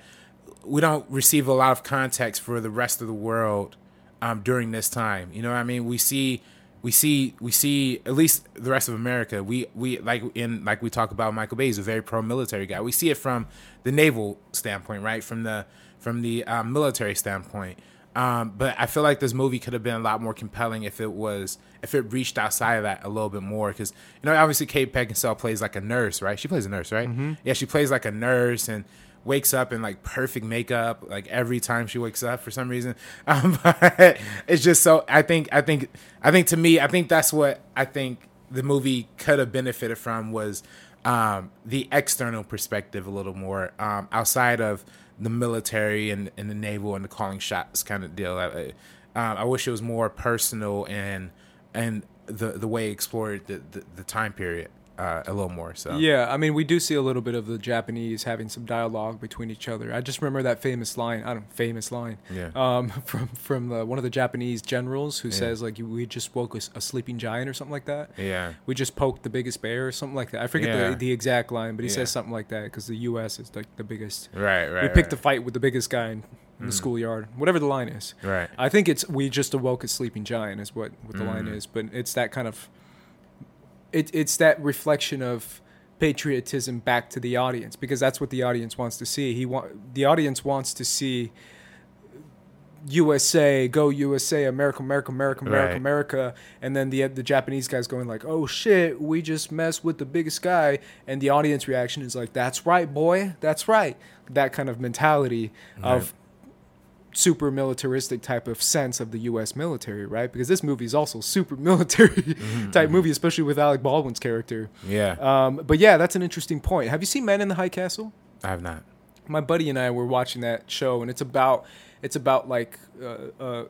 we don't receive a lot of context for the rest of the world um, during this time. You know what I mean? We see, we see, we see at least the rest of America. We we like in like we talk about Michael Bay is a very pro military guy. We see it from the naval standpoint, right? From the from the um, military standpoint. Um, but I feel like this movie could have been a lot more compelling if it was if it reached outside of that a little bit more. Because you know, obviously, Kate Beckinsale plays like a nurse, right? She plays a nurse, right? Yeah, she plays like a nurse and wakes up in like perfect makeup like every time she wakes up for some reason. Um, but it's just so I think I think I think to me I think that's what I think the movie could have benefited from was um, the external perspective a little more um, outside of the military and, and the naval and the calling shots kind of deal. I, I, um, I wish it was more personal and and the the way it explored the, the, the time period uh, a little more. So Yeah, I mean, we do see a little bit of the Japanese having some dialogue between each other. I just remember that famous line. I don't know famous line. Yeah. Um, from from the, one of the Japanese generals who says like, "We just woke a sleeping giant" or something like that. yeah. We just poked the biggest bear or something like that. I forget Yeah. the, the exact line, but he Yeah. says something like that because the U.S. is like the biggest. Right, right. we picked right. a fight with the biggest guy in, in the schoolyard, whatever the line is. Right. I think it's we just awoke a sleeping giant is what, what the line Mm. is, but it's that kind of it, it's that reflection of patriotism back to the audience because that's what the audience wants to see. He want the audience wants to see USA, go USA, America, America, America, America, Right. America, and then the the Japanese guys going like, "Oh shit, we just messed with the biggest guy," and the audience reaction is like, "That's right, boy, that's right." That kind of mentality of super militaristic type of sense of the U.S. military, right? Because this movie is also super military type movie, especially with Alec Baldwin's character. Yeah. Um, but yeah, that's an interesting point. Have you seen Men in the High Castle? I have not. my buddy and I were watching that show, and it's about it's about like uh, uh,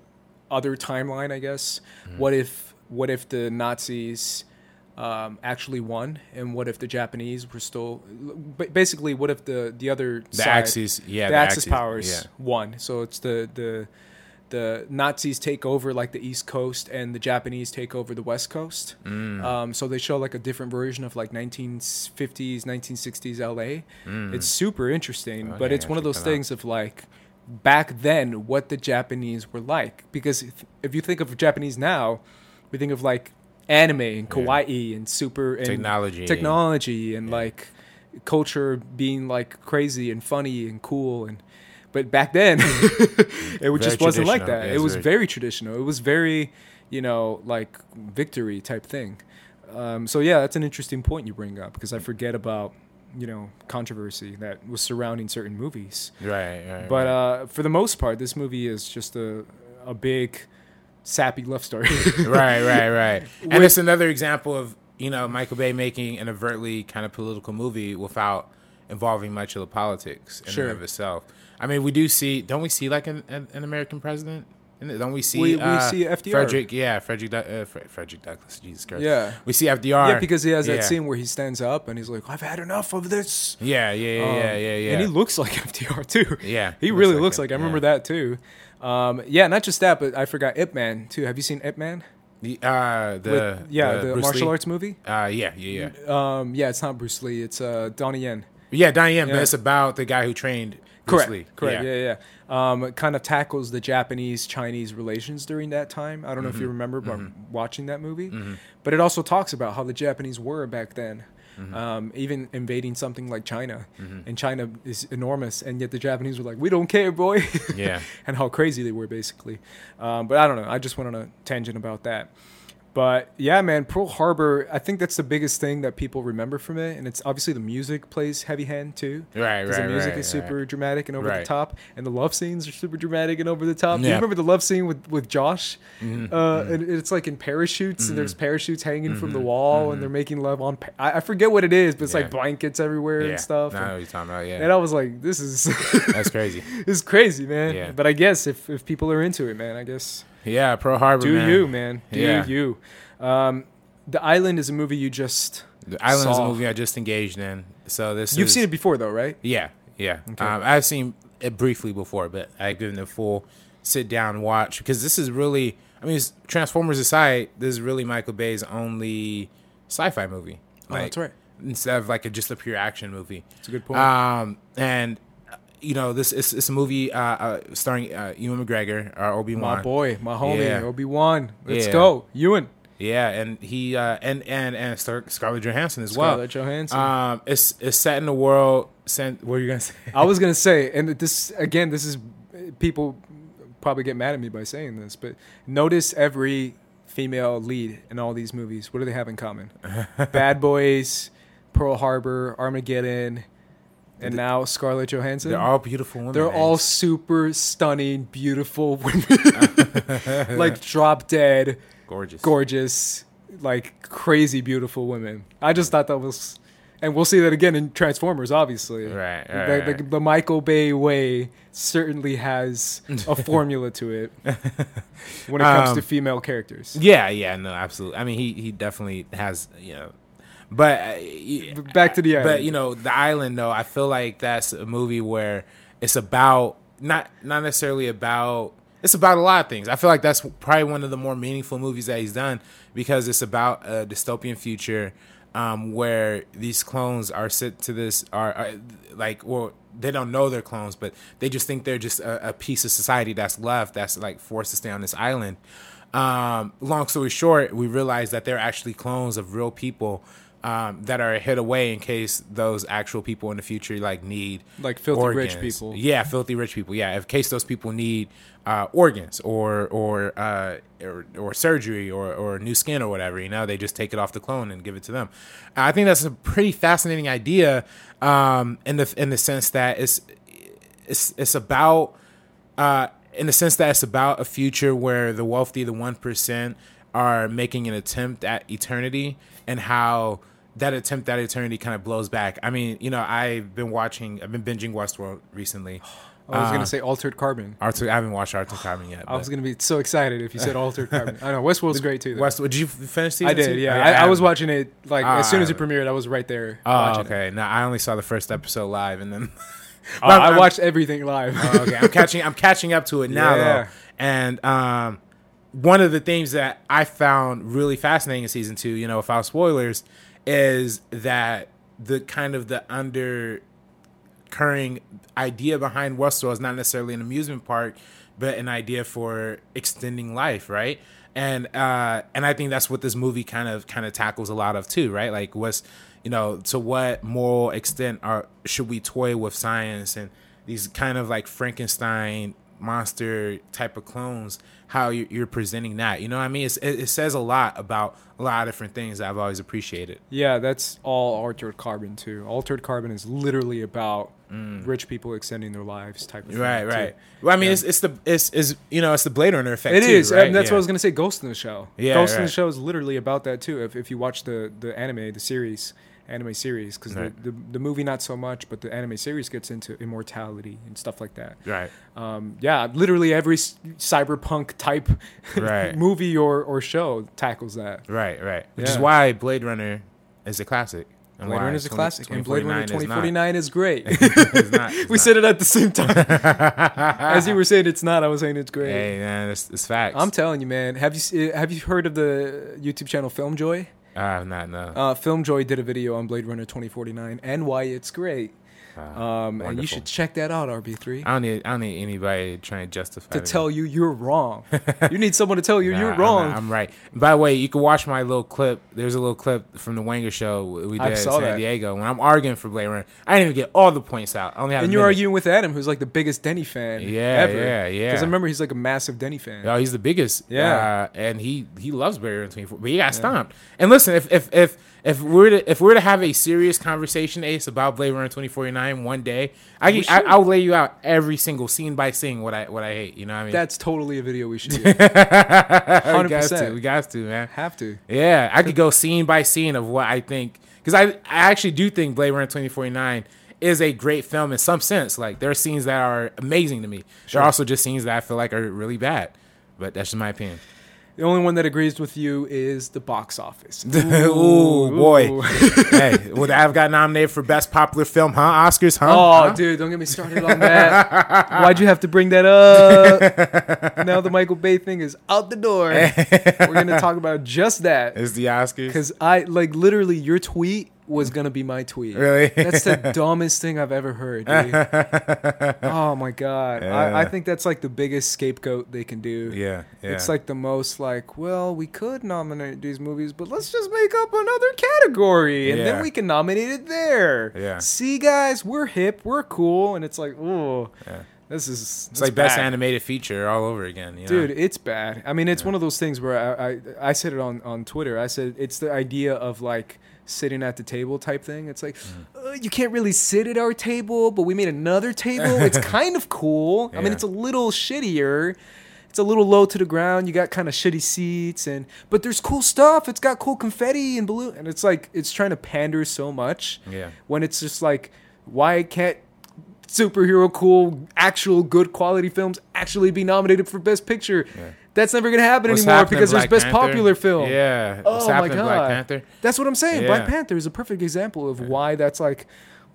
other timeline, I guess. What if what if the Nazis um, actually won, and what if the Japanese were still basically what if the the other The side, Axis, yeah, the, the Axis Axis, powers yeah. won. So it's the the the Nazis take over like the East Coast, and the Japanese take over the West Coast. Mm. Um, so they show like a different version of like 1950s, 1960s LA. It's super interesting, but Mm. It's one of those that out. things of like back then what the Japanese were like. Because if, if you think of Japanese now, we think of like anime and kawaii and super and Technology. technology and like culture being like crazy and funny and cool and but back then it just wasn't like that Yeah, it was very- very traditional it was very you know like victory type thing um, so yeah that's an interesting point you bring up because i forget about you know controversy that was surrounding certain movies Right, right. but right. uh, for the most part this movie is just a, a big sappy love story right, right, right. And With- it's another example of you know Michael Bay making an overtly kind of political movie without involving much of the politics in Sure. and of itself. I mean, we do see, don't we see like an, an, an American president don't we see We- we uh, see FDR. Frederick? Yeah, Frederick. Du- uh, Fre- Frederick Douglass. Jesus Christ. Yeah. we see FDR. Yeah, because he has that Yeah. scene where he stands up and he's like, "I've had enough of this." Yeah, yeah, yeah, Um, yeah, yeah, yeah. And he looks like FDR too. Yeah, he looks really like looks him, like. I remember that too. Um, yeah, not just that, but I forgot Ip Man too. Have you seen Ip Man? The, uh, the With- yeah, the, Bruce martial Lee? arts movie. Uh, yeah, yeah, yeah. Um, yeah, it's not Bruce Lee. It's uh, Donnie Yen. Yeah, Diane, Yeah. but it's about the guy who trained Bruce Correct. Lee. Correct. Yeah, yeah. Yeah. Um, kind of tackles the Japanese Chinese relations during that time. I don't know if Mm-hmm. you remember but watching that movie, but it also talks about how the Japanese were back then. Mm-hmm. Um, even invading something like China, and China is enormous, and yet the Japanese were like, "We don't care, boy." Yeah. and how crazy they were, basically. Um, but I don't know. I just went on a tangent about that. But yeah, man, Pearl Harbor. I think that's the biggest thing that people remember from it, and it's obviously the music plays heavy hand too. Right, right, The music right, is super right. dramatic and over the top, and the love scenes are super dramatic and over the top. Do you remember the love scene with with Josh? Mm-hmm, Uh, and it's like in parachutes, and there's parachutes hanging from the wall, and they're making love on. Pa- I, I forget what it is, but it's Mm-hmm. Yeah. like blankets everywhere yeah. and stuff. Nah, I know and, what you're talking about. Yeah, and I was like, this is that's crazy. this is crazy, man. Yeah. But I guess if if people are into it, man, I guess Yeah, Pearl Harbor. do man. you, man? Do Yeah. you? Um, the Island is a movie you just The Island is a movie I just engaged in. So this You've is, seen it before, though, right? Yeah, yeah. Okay. Um, I've seen it briefly before, but I've given it a full sit down watch because this is really. I mean, Transformers aside, this is really Michael Bay's only sci-fi movie. Oh, that's right. Instead of like a, just a pure action movie. It's a good point. Um, and you know, this is it's a movie uh, uh, starring uh, Ewan McGregor, or Obi Wan. my boy, my homie, Yeah. Obi Wan. Let's Yeah. go, Ewan. Yeah, and he uh, and and and Scar- Scarlett Johansson as well. Scarlett Johansson. Um, it's it's set in the world. Sent, what are you gonna say? I was gonna say, and this again, this is people probably get mad at me by saying this, but notice every female lead in all these movies. What do they have in common? Bad Boys, Pearl Harbor, Armageddon, and now Scarlett Johansson. They're all beautiful women. They're all super stunning, beautiful women, like drop dead, gorgeous. gorgeous, like crazy beautiful women. I just thought that was, and we'll see that again in Transformers, obviously. Right, The- right, the, right. the Michael Bay way certainly has a formula to it when it comes to Um, female characters. Yeah, yeah, no, absolutely. I mean, he he definitely has, you know, but uh, back to the island. but you know, the island though. I feel like that's a movie where it's about not not necessarily about. It's about a lot of things. I feel like that's probably one of the more meaningful movies that he's done because it's about a dystopian future um, where these clones are sent to this are, are like well they don't know they're clones but they just think they're just a, a piece of society that's left that's like forced to stay on this island. Um, long story short, we realize that they're actually clones of real people um, that are hid away in case those actual people in the future like need Like filthy rich people. Yeah, filthy rich people. Yeah, in case those people need uh, organs or or, uh, or or surgery or or new skin or whatever, you know, they just take it off the clone and give it to them. I think that's a pretty fascinating idea um, in the in the sense that it's it's it's about uh, in the sense that it's about a future where the wealthy, the one percent, are making an attempt at eternity, and how that attempt that eternity kind of blows back. I mean, you know, I've been watching, I've been binging Westworld recently. I was uh, gonna say Altered Carbon. I haven't watched Altered Carbon yet. I was gonna be so excited if you said Altered Carbon. I know Westworld's great too. though. Westworld. Did you finish season I did, two? yeah. Oh, I, I was watching it like as soon as it premiered. I was right there. Oh, watching it. okay. Now I only saw the first episode live, and then Oh, I watched everything live. Oh, okay, I'm catching. I'm catching up to it now, Yeah. though. And um, one of the things that I found really fascinating in season two, you know, without spoilers, is that the kind of the undercurring idea behind Westworld is not necessarily an amusement park, but an idea for extending life, right? And uh, and I think that's what this movie kind of kind of tackles a lot of too, right? Like what's you know to what moral extent are should we toy with science and these kind of like Frankenstein monster type of clones how you- you're presenting that you know what i mean it's, it, it says a lot about a lot of different things that i've always appreciated Yeah, that's all Altered Carbon too. Altered Carbon is literally about rich people extending their lives type of thing. Mm. right right well i mean it's, it's the it's, is you know it's the blade runner effect It too, is, right? and that's Yeah. what I was gonna say. Ghost in the Shell. Yeah, Ghost in the right. Shell is literally about that too. If if you watch the the anime, the series, anime series because Right. the, the the movie not so much, but the anime series gets into immortality and stuff like that. Right. Um, yeah, literally every cyberpunk type Right. movie or, or show tackles that. Right. Right. Which is why Blade Runner is a classic. And Blade Runner is a 20- classic, and Blade Runner 2049 is is great. It's not. It's we not. said it at the same time. As you were saying it's not, I was saying it's great. Hey man, it's, it's facts. I'm telling you, man. Have you have you heard of the YouTube channel FilmJoy? Ah, not no. Uh, FilmJoy did a video on Blade Runner 2049 and why it's great. Ah, Um, and you should check that out, RB3. I don't need. I don't need anybody trying to justify To tell you you're wrong. you need someone to tell you Nah, you're I'm wrong. not- I'm, right. By the way, you can watch my little clip. There's a little clip from the Wanger show we did in San that. Diego when I'm arguing for Blade Runner. I didn't even get all the points out. I only and you're arguing with Adam, who's like the biggest Denny fan Yeah, ever. yeah, yeah. Because I remember he's like a massive Denny fan. Oh, he's the biggest. Yeah. uh, and he he loves Blade Runner 24, but he got stomped. And listen, if if if if we're to if we're to have a serious conversation, Ace, about Blade Runner 2049 one day, I, can, I I'll lay you out every single scene by scene what I what I hate. You know what I mean? That's totally a video we should do. 100%. We got to, man. Have to. Yeah, I could go scene by scene of what I think because I I actually do think Blade Runner 2049 is a great film in some sense. Like there are scenes that are amazing to me. There are also just scenes that I feel like are really bad. But that's just my opinion. The only one that agrees with you is the box office. Ooh, boy. Hey, would I have got nominated for best popular film? Huh? Oscars? Huh? Oh, Huh? dude, don't get me started on that. Why'd you have to bring that up? now the Michael Bay thing is out the door. We're gonna talk about just that. Is the Oscars. because I like literally your tweet was gonna be my tweet. Really? That's the dumbest thing I've ever heard. Dude. oh my god, I, I think that's like the biggest scapegoat they can do. yeah, yeah. It's like the most like, well, we could nominate these movies, but let's just make up another category and Yeah. then we can nominate it there. Yeah. See, guys, we're hip, we're cool, and it's like, oh, Yeah. this is it's like best animated feature all over again. You know? Dude, it's bad. I mean, it's one of those things where I, I I said it on on Twitter. I said it's the idea of like sitting at the table type thing. It's like Mm-hmm. uh, you can't really sit at our table, but we made another table. It's kind of cool. I mean, it's a little shittier. It's a little low to the ground. You got kind of shitty seats, and but there's cool stuff. It's got cool confetti and balloon, and it's like it's trying to pander so much. Yeah. When it's just like, why can't superhero cool, actual good quality films actually be nominated for Best Picture? That's never gonna happen What's anymore because there's Best Panther? Popular Film. Yeah. Oh my god. Black Panther? That's what I'm saying. Black Panther is a perfect example of why that's like.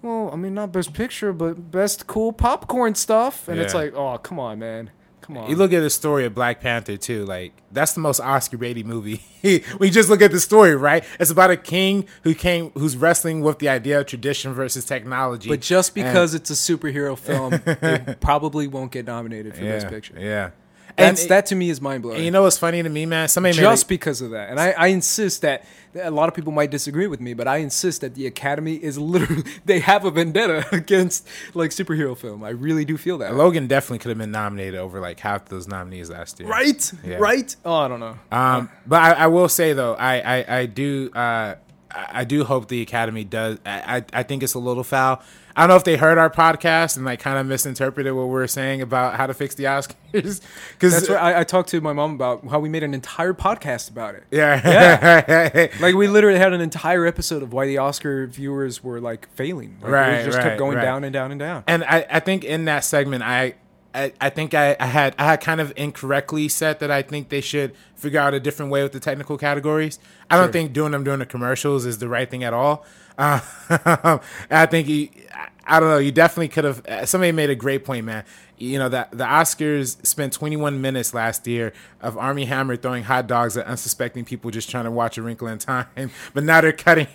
Well, I mean, not best picture, but best cool popcorn stuff, and it's like, oh, come on, man, come on. You look at the story of Black Panther too. Like that's the most Oscar baited movie. we just look at the story, right? It's about a king who came, who's wrestling with the idea of tradition versus technology. but just And- because it's a superhero film, it probably won't get nominated for yeah, best picture. yeah. That's and, that to me is mind blowing. You know what's funny to me, man? Somebody just made because of that. And I, I insist that a lot of people might disagree with me, but I insist that the Academy is literally they have a vendetta against like superhero film. I really do feel that. Logan definitely could have been nominated over like half those nominees last year. Right? Yeah. Right? Oh, I don't know. Um, but I, I will say though, I I, I do uh, I do hope the Academy does. I I think it's a little foul. I don't know if they heard our podcast and like kind of misinterpreted what we were saying about how to fix the Oscars. Because That's what I, I talked to my mom about how we made an entire podcast about it. yeah, yeah. Like we literally had an entire episode of why the Oscar viewers were like failing. Like, Right, It just right, kept going right. down and down and down. and I, I think in that segment I. I, I think I, I had I had kind of incorrectly said that I think they should figure out a different way with the technical categories. I don't think doing them during the commercials is the right thing at all. Uh, I think I- I don't know. You definitely could have. uh, Somebody made a great point, man. You know that the Oscars spent 21 minutes last year of Armie Hammer throwing hot dogs at unsuspecting people just trying to watch A Wrinkle in Time, but now they're cutting.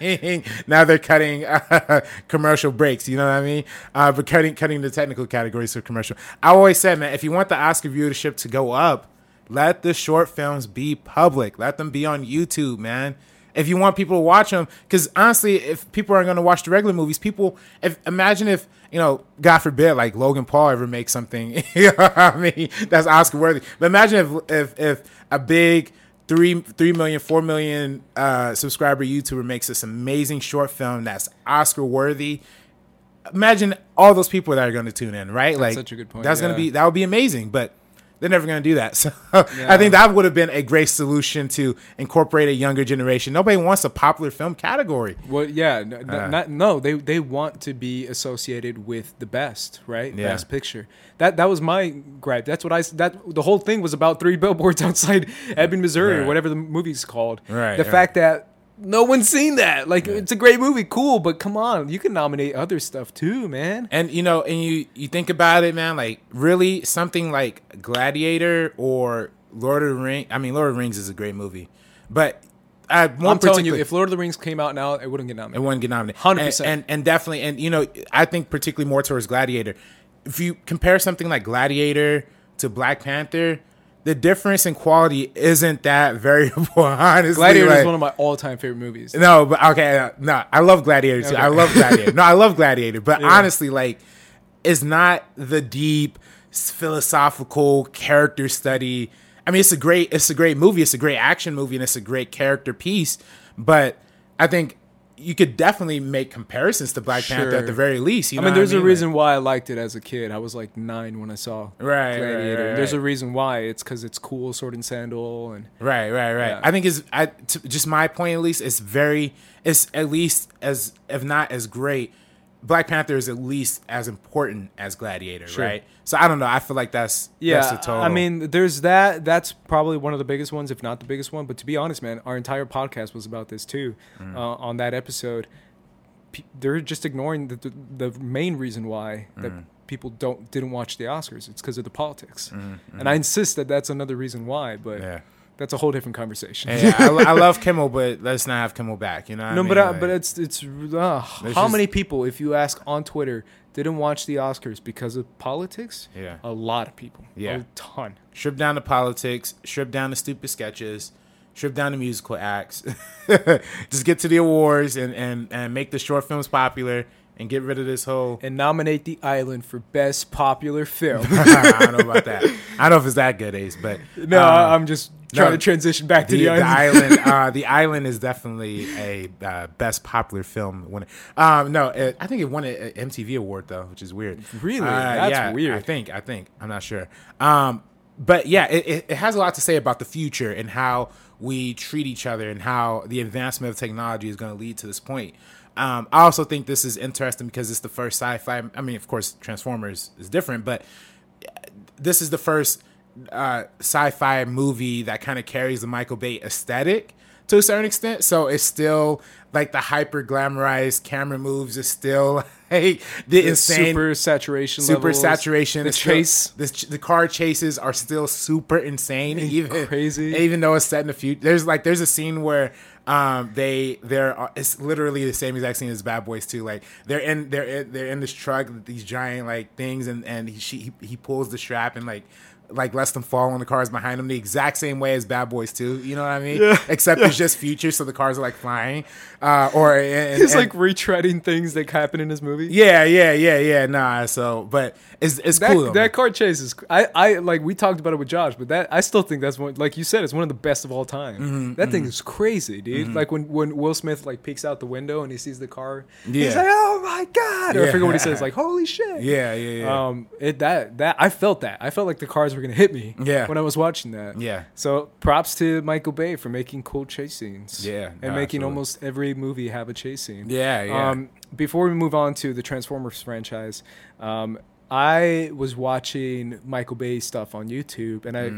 now they're cutting uh, commercial breaks. You know what I mean? Uh, but cutting cutting the technical categories for commercial. I always said, man, if you want the Oscar viewership to go up, let the short films be public. Let them be on YouTube, man. If you want people to watch them, because honestly, if people aren't going to watch the regular movies, people, if imagine if you know, God forbid, like Logan Paul ever makes something, you know I mean, that's Oscar worthy. But imagine if if if a big three three million four million uh, subscriber YouTuber makes this amazing short film that's Oscar worthy. Imagine all those people that are going to tune in, right? like such a good point, That's going to be that would be amazing, but They're never going to do that. So I think that would have been a great solution to incorporate a younger generation. Nobody wants a popular film category. Well, yeah, n- n- Uh. not, no, they they want to be associated with the best, right? Yeah. Best picture. That that was my gripe. That's what I that the whole thing was about three billboards outside Ebbing, Missouri, or whatever the movie's called. Right, The right. fact that no one's seen that, like, it's a great movie, cool, but come on, you can nominate other stuff too, man. And you know, and you you think about it, man. Like really, something like Gladiator or Lord of the Rings. I mean, Lord of the Rings is a great movie, but I one I'm telling you, if Lord of the Rings came out now, it wouldn't get nominated. It wouldn't get nominated. 100%. And, and and definitely, and you know, I think particularly more towards Gladiator. If you compare something like Gladiator to Black Panther, the difference in quality isn't that variable. Honestly, Gladiator like- is one of my all-time favorite movies. no, but okay, uh, no, I love Gladiator too. Okay. I love Gladiator. no, I love Gladiator, but honestly, like, it's not the deep philosophical character study. I mean, it's a great, it's a great movie. It's a great action movie, and it's a great character piece. But I think you could definitely make comparisons to Black Panther at the very least. You I know mean, what there's a Like- reason why I liked it as a kid. I was like nine when I saw Right, right, Gladiator. right, There's a reason why. It's because it's cool, sword and sandal, and Right, right, right. Yeah. I think is I t- just my point at least. It's very, it's at least as if not as great. Black Panther is at least as important as Gladiator, Sure. right? So I don't know. I feel like that's yeah. That's the total. I mean, there's that. That's probably one of the biggest ones, if not the biggest one. But to be honest, man, our entire podcast was about this too. Mm. Uh, on that episode, they're just ignoring the, the the main reason why that Mm. people don't didn't watch the Oscars. It's because of the politics, and I insist that that's another reason why. But Mm, yeah. That's a whole different conversation. I, I love Kimmel, but let's not have Kimmel back. You know? No, I mean? but uh, Like, but it's it's uh, how just- many people, if you ask on Twitter, didn't watch the Oscars because of politics? Yeah. a lot of people. Yeah. a ton. strip down the politics, strip down the stupid sketches, strip down the musical acts. Just get to the awards and and and make the short films popular and get rid of this whole. And nominate The Island for best popular film. I don't know about that. I don't know if it's that good, Ace, but no, um, I'm just trying no, to transition back to the, the, the island. island. Uh, the island is definitely a uh, best popular film winner. Um, no, it, I think it won an MTV award though, which is weird. Really? Uh, That's yeah, weird. I think. I think. I'm not sure. Um, but yeah, it, it, it has a lot to say about the future and how we treat each other and how the advancement of technology is going to lead to this point. Um, I also think this is interesting because it's the first sci-fi. I mean, of course, Transformers is different, but this is the first uh, sci-fi movie that kind of carries the Michael Bay aesthetic to a certain extent. So it's still like the hyper glamorized camera moves is still like the, The insane super saturation super levels, saturation. The is still- chase. the, the car chases are still super insane. Even Crazy. even though it's set in the future. There's like there's a scene where um they they're uh, it's literally the same exact scene as Bad Boys too. Like they're in they're in, they're in this truck these giant like things and and he she, he, he pulls the strap and like like lets them fall on the cars behind him the exact same way as Bad Boys 2. You know what I mean? Except it's just future, so the cars are like flying. Uh, or and, He's and- like retreading things that happen in his movie. yeah, yeah, yeah, yeah. Nah, so but it's it's That, cool. Though, that car chase is I, I like we talked about it with Josh, but that I still think that's one like you said, it's one of the best of all time. Mm-hmm, that thing is crazy, dude. Like when, when Will Smith like peeks out the window and he sees the car, yeah. he's like, "Oh my god!" Or I Yeah. forget what he says, like, "Holy shit!" yeah, yeah, yeah. Um, it that that I felt that I felt like the cars were gonna hit me. Yeah. When I was watching that. Yeah. So props to Michael Bay for making cool chase scenes. Yeah, And no, making absolutely. almost every movie have a chase scene. Yeah, yeah. Um, before we move on to the Transformers franchise, um, I was watching Michael Bay stuff on YouTube and I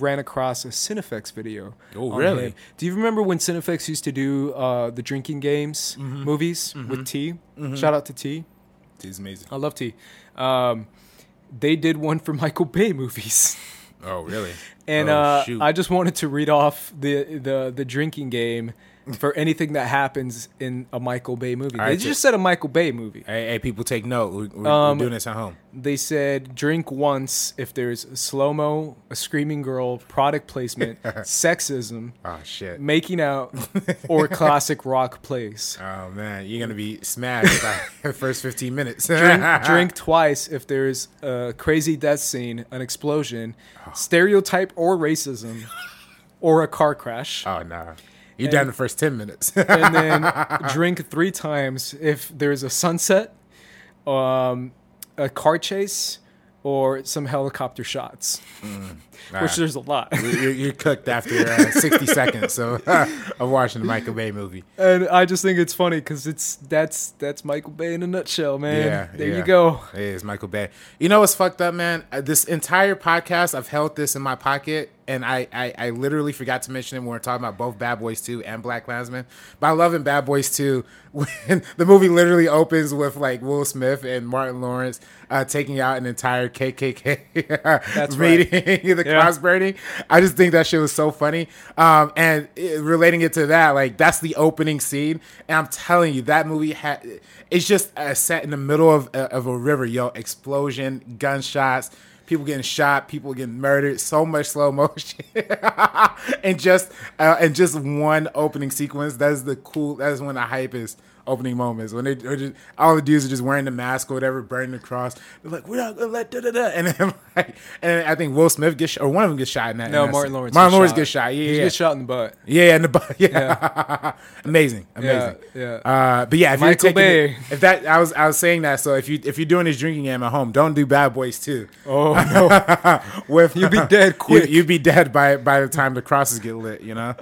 ran across a CineFix video. Oh, really? him. Do you remember when CineFix used to do uh, the drinking games Mm-hmm. movies with T? Shout out to T. He's amazing. I love T. Um, they did one for Michael Bay movies. Oh, really? And Oh, uh. I just wanted to read off the the the drinking game for anything that happens in a Michael Bay movie. All they right, just said a Michael Bay movie. Hey, hey, people, take note. We're, we're, Um, we're doing this at home. They said drink once if there's slow mo, a screaming girl, product placement, sexism, Oh shit. making out, or classic rock plays. Oh man, you're gonna be smashed by the first 15 minutes. Drink, drink twice if there's a crazy death scene, an explosion, Oh. stereotype or racism, or a car crash. Oh no, you're done the first 10 minutes. and then drink three times if there's a sunset, um, a car chase, or some helicopter shots, Nah. which there's a lot. you're, you're cooked after uh, 60 seconds so of watching the Michael Bay movie. and I just think it's funny because it's that's that's Michael Bay in a nutshell, man. Yeah, there yeah. you go. It is Michael Bay. You know what's fucked up, man? Uh, This entire podcast, I've held this in my pocket, and I, I, I literally forgot to mention it when we are talking about both Bad Boys 2 and Black Klansman. But I love in Bad Boys 2 when the movie literally opens with like Will Smith and Martin Lawrence uh, taking out an entire KKK That's right. the Yeah. cross burning. I just think that shit was so funny. Um, and it, relating it to that, like that's the opening scene, and I'm telling you, that movie had it's just uh, set in the middle of uh, of a river, yo, explosion, gunshots. People getting shot, people getting murdered, so much slow motion, and just uh, and just one opening sequence. That's the cool. That's when the hype is opening moments when they just, all the dudes are just wearing the mask or whatever, burning the cross. They're like, "We're not gonna let da da da," and then like, and I think Will Smith gets shot, or one of them gets shot in that. No, in Martin. Lawrence. Martin Lawrence shot. gets shot. Yeah, he yeah, gets shot in the butt. yeah, in the butt. Yeah, amazing, amazing. Yeah, Uh, but yeah, if Michael you're taking Bay. if that I was I was saying that. So if you if you're doing this drinking game at home, don't do Bad Boys too. Oh no, With You'd be dead quick. You, would be dead by by the time the crosses get lit. You know.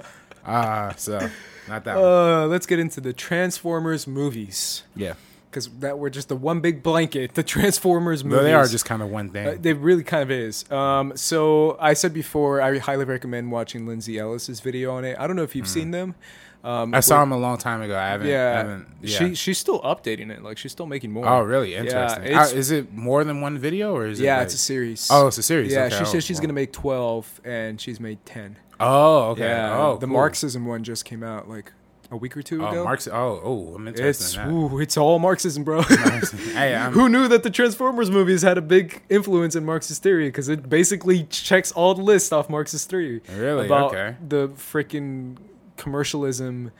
Uh, so not that one. uh, let's get into the Transformers movies Yeah. because that we're just the one big blanket. The Transformers movies. Though they are just kind of one thing. Uh, they really kind of is. Um, so I said before, I highly recommend watching Lindsay Ellis's video on it. I don't know if you've seen them. Um, Mm. I saw him a long time ago. I haven't. Yeah, haven't, yeah. she she's still updating it. Like she's still making more. oh, really? Interesting. Yeah, Uh, is it more than one video or is it? yeah, like- it's a series. Oh, it's a series. yeah. Okay. She Oh, says she's wow. gonna make twelve, and she's made ten. Oh, okay. Yeah, Oh, the cool. Marxism one just came out like a week or two Oh, ago. Marx. Oh, oh, I'm interested it's in that. ooh, it's all Marxism, bro. hey, Who knew that the Transformers movies had a big influence in Marxist theory? Because it basically checks all the lists off Marxist theory. Really? About Okay. the freaking commercialism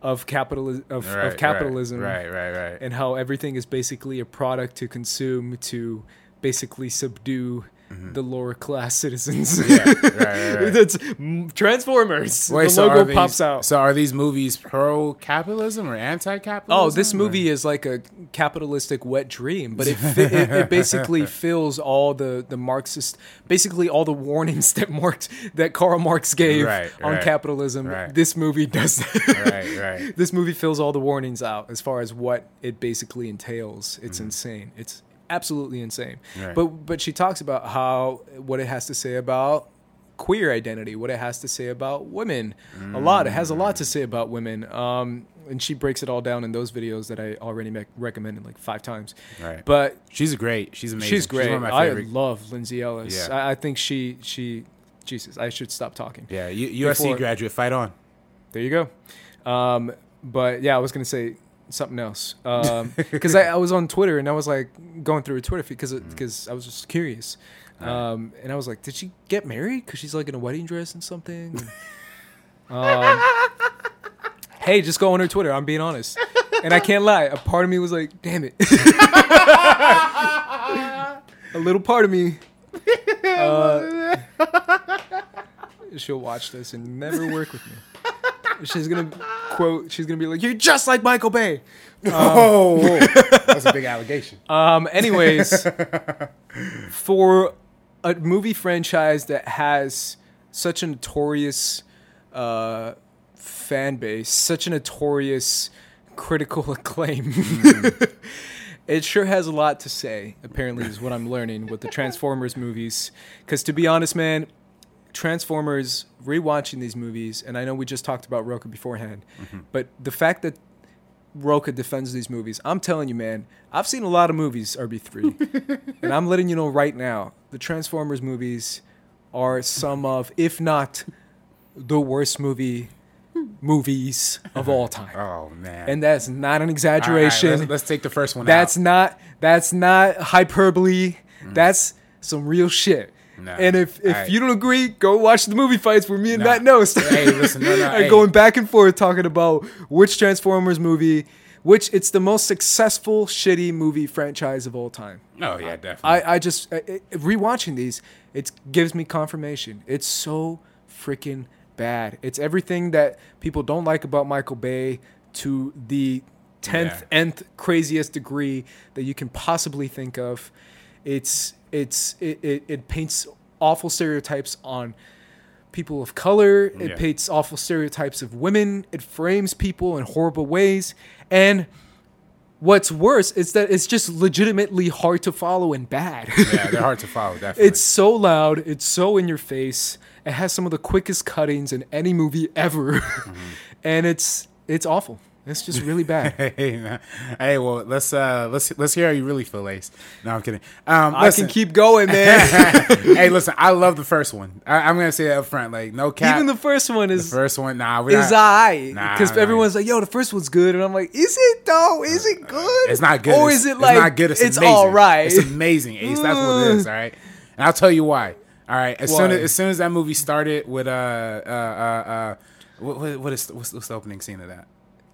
of capitalism of, Right, of capitalism Right, right, right. right. and how everything is basically a product to consume to basically subdue the lower class citizens. Mm-hmm. Yeah, right, right, Transformers. Wait, the so logo these, pops out. So are these movies pro-capitalism or anti-capitalism? Oh, this or- movie is like a capitalistic wet dream, but it fi- it, it basically fills all the the Marxist, basically all the warnings that Marx that Karl Marx gave on capitalism. This movie does that. Right, right. this movie fills all the warnings out as far as what it basically entails. It's insane. It's absolutely insane. Right. But but she talks about how what it has to say about queer identity, what it has to say about women. A lot. It has a lot to say about women. Um, and she breaks it all down in those videos that I already me- recommended like five times. Right. But She's great. She's amazing. she's great. one of my I love Lindsay Ellis. Yeah. I, I think she she Jesus. I should stop talking. yeah, U- USC Before- graduate. Fight on. There you go. Um, but yeah, I was gonna say something else because I, I was on Twitter and I was like going through her Twitter feed because because I was just curious, um, and I was like, did she get married? Because she's like in a wedding dress and something. um, hey, just go on her Twitter. I'm being honest, and I can't lie. A part of me was like, damn it. a little part of me. Uh, she'll watch this and never work with me. She's gonna quote. She's gonna be like, "You're just like Michael Bay." oh, that's a big allegation. Um. Anyways, for a movie franchise that has such a notorious uh, fan base, such a notorious critical acclaim, it sure has a lot to say. Apparently, is what I'm learning with the Transformers movies. Because to be honest, man, Transformers, rewatching these movies, and I know we just talked about Rocha beforehand, mm-hmm. but the fact that Rocha defends these movies, I'm telling you, man, I've seen a lot of movies, RB3, and I'm letting you know right now, the Transformers movies are some of, if not the worst movie movies of all time. Oh man. And that's not an right, exaggeration. let's, let's take the first one. That's out. not that's not hyperbole. Mm-hmm. That's some real shit. Nah. and if if Alright. you don't agree, go watch the movie fights where me and Nah. Matt Knost. Hey, listen, no, no, and hey. going back and forth talking about which Transformers movie, which it's the most successful shitty movie franchise of all time. Oh yeah, definitely. I, I just I, I- rewatching these, it gives me confirmation. It's so freaking bad. It's everything that people don't like about Michael Bay to the tenth, Yeah. nth craziest degree that you can possibly think of. It's It's it, it, it paints awful stereotypes on people of color. It Yeah. paints awful stereotypes of women. It frames people in horrible ways. And what's worse is that it's just legitimately hard to follow and bad. Yeah, they're hard to follow. Definitely. It's so loud. It's so in your face. It has some of the quickest cuttings in any movie ever, Mm-hmm. and it's it's awful. It's just really bad. Hey, man. hey, well, let's uh, let's let's hear how you really feel, Ace. No, I'm kidding. Um, I listen. can keep going, man. hey, listen, I love the first one. I, I'm gonna say that up front, like no cap. Even the first one The is first one, nah, we're is not, I Nah, because nah. everyone's like, "Yo, the first one's good," and I'm like, "Is it though? Is it good? It's not good. or is it it's like not good? It's, it's amazing. all right?" It's amazing, Ace. That's what it is. All right, and I'll tell you why. All right, as soon as, as soon as that movie started with uh uh uh uh, what, what, what is what's, what's the opening scene of that?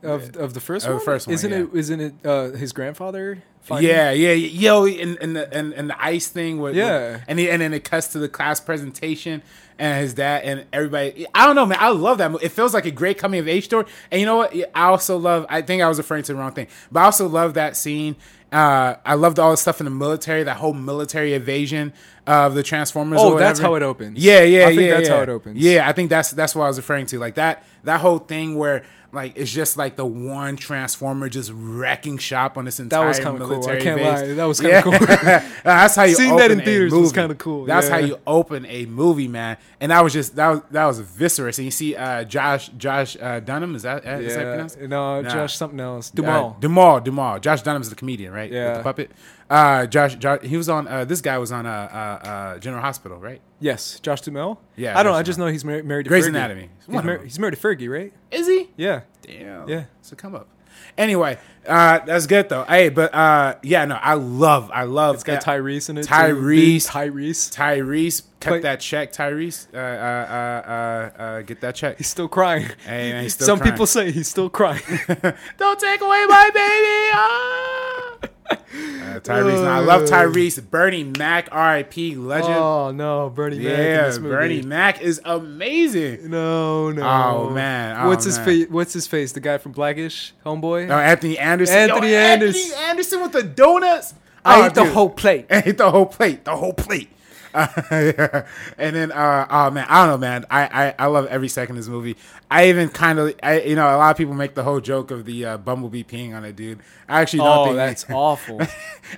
Of of the first Of the one. first one, isn't yeah. it? Isn't it uh, his grandfather? Yeah, yeah, yo, and, and the and, and the ice thing. With, Yeah. with- and he, and then it cuts to the class presentation and his dad and everybody. I don't know, man. I love that movie. It feels like a great coming of age story. And you know what? I also love. I think I was referring to the wrong thing, but I also love that scene. Uh, I loved all the stuff in the military, that whole military evasion of the Transformers. Oh, that's how it opens. Yeah, yeah, I think yeah, that's yeah. how it opens. Yeah, I think that's that's what I was referring to. Like that that whole thing where like it's just like the one transformer just wrecking shop on this entire was kinda cool. I military can't base. lie. That was kinda Yeah. cool. that's how you Seeing open that in a theaters was kinda cool, That's how you open a movie, man. And that was just that was that was viscerous. And you see uh, Josh Josh uh, Dunham is that is that Yeah, pronounced? no, Nah. Josh something else. Uh, Dumal. Dumal, Dumal. Josh Dunham is the comedian, right? With Yeah. the puppet. Uh, Josh, Josh, he was on. Uh, this guy was on uh, uh, uh, General Hospital, right? yes, Josh Duhamel. Yeah, I don't. know. I just know he's mar- married to Grey's Fergie. Anatomy. He's, mar- he's married to Fergie, right? Is he? Yeah. Damn. Yeah. So come up. Anyway, uh, that's good though. Hey, but uh, yeah, no, I love, I love. It's got Tyrese in it. too. Tyrese. Tyrese. Tyrese, cut Play- that check, Tyrese. Uh, uh, uh, uh, uh, get that check. He's still crying. Hey, man, he's still Some crying. people say he's still crying. Don't take away my baby. Ah! Uh, Tyrese, I love Tyrese. Bernie Mac, R.I.P. Legend. oh no, Bernie Mac yeah. Bernie Mac is amazing. No, no. Oh, man. Oh, what's his face? What's his face? The guy from Blackish, homeboy. Oh, Anthony Anderson. Anthony Yo, Anderson. Anthony Anderson with the donuts. I Oh, ate the whole plate. I ate the whole plate. The whole plate. And then, uh, oh man, I don't know, man. I, I, I love every second of this movie. I even kind of, I, you know, a lot of people make the whole joke of the uh, bumblebee peeing on a dude. I actually don't Oh, think that's awful.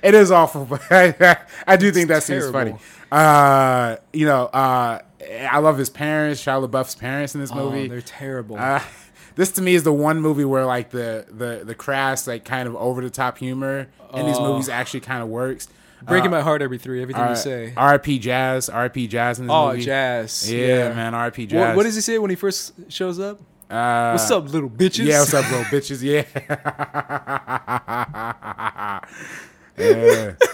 it is awful, but I, I do think that seems funny. Uh, you know, uh, I love his parents, Shia LaBeouf's parents in this oh, movie. they're terrible. Uh, this to me is the one movie where like the the the crass like kind of over the top humor in these movies actually kind of works. Breaking uh, my heart every three. Everything you say. R.I.P. Jazz, R.I.P. Jazz in this Oh, movie. Jazz. Yeah, man, R.I.P. Jazz. What, what does he say when he first shows up? Uh, What's up, little bitches? Yeah, what's up, little bitches? Yeah. yeah.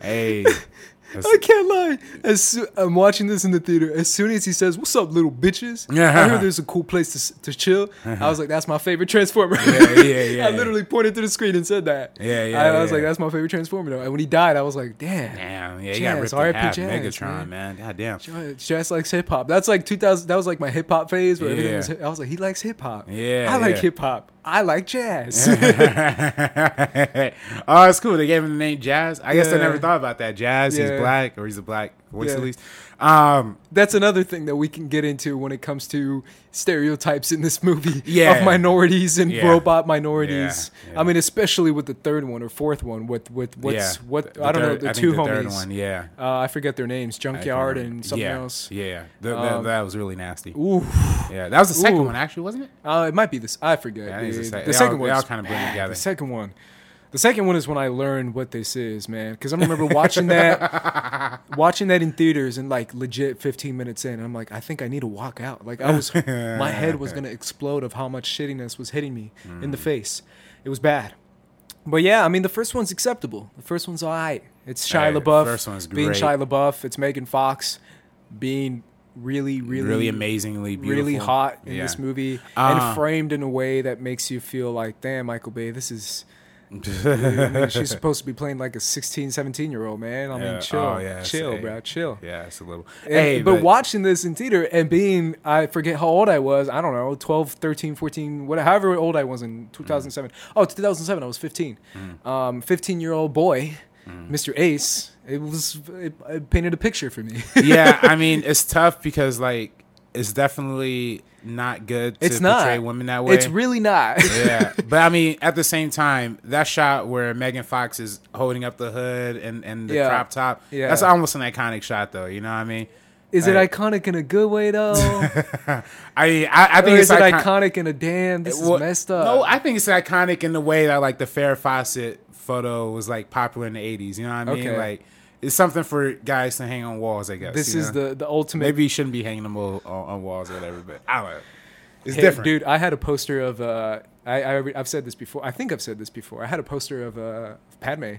Hey. I can't lie. As soo- I'm watching this in the theater. As soon as he says, "What's up, little bitches?" I heard there's a cool place to, to chill. I was like, "That's my favorite Transformer." Yeah, yeah, yeah, I literally pointed to the screen and said that. Yeah, yeah, I, I was yeah. like, "That's my favorite Transformer." Though. And when he died, I was like, "Damn." Damn, yeah, you got ripped in R.I.P. half. Jazz, Megatron, man. God damn. Just likes hip hop. That's like 2000. That was like my hip hop phase where everything was. I was like, he likes hip hop. Yeah, I like yeah. hip hop. I like jazz. oh, it's cool. They gave him the name Jazz. I guess I never thought about that. Jazz, he's black, or he's a black voice Yeah. at least. Um, That's another thing that we can get into when it comes to stereotypes in this movie Yeah. of minorities and Yeah. robot minorities. Yeah, yeah. I mean, especially with the third one or fourth one with with what's yeah. what I don't know the I think two the homies. third one, yeah. Uh, I forget their names, I can't Junkyard remember. and something yeah. else. Yeah, Th- that, Um, that was really nasty. Ooh, Yeah, that was the second Ooh. one, actually, wasn't it? uh, it might be this. I forget. Yeah, I think it's the the second one. they all kinda blend together. The second one. The second one is when I learned what this is, man. Because I remember watching that, watching that in theaters, and like legit 15 minutes in, I'm like, I think I need to walk out. Like I was, my head was gonna explode of how much shittiness was hitting me in Mm. the face. It was bad. But yeah, I mean, the first one's acceptable. The first one's alright. It's Shia Hey, LaBeouf first one's being great. Shia LaBeouf. It's Megan Fox being really, really, Really amazingly beautiful. really hot in Yeah. this movie Uh, and framed in a way that makes you feel like, damn, Michael Bay, this is. I mean, she's supposed to be playing like a 16, 17 year old man. I Yeah, mean, chill, oh, yeah, chill, hey. bro, chill. yeah, it's a little. And- hey, but, watching this in theater and being, I forget how old I was. I don't know, 12, 13, 14, whatever, however old I was in mm. 2007. Oh, 2007, I was 15. Mm. Um, 15 year old boy mm. Mr. Ace, it was it, it painted a picture for me. yeah, I mean it's tough because like it's definitely not good to it's portray not women that way. It's really not. yeah, but I mean, at the same time, that shot where Megan Fox is holding up the hood and, and the Yeah. crop top, Yeah. that's almost an iconic shot, though. You know what I mean? Is it iconic in a good way though? I I, I or think is it's it icon- iconic in a damn? This Well, is messed up. No, I think it's iconic in the way that like the Farrah Fawcett photo was like popular in the '80s. You know what I mean? Okay. Like it's something for guys to hang on walls. I guess this is know? the the ultimate. maybe you shouldn't be hanging them all on, on walls or whatever. But I don't know. It's Hey, different, dude. I had a poster of. Uh, I, I I've said this before. I think I've said this before. I had a poster of uh, Padme,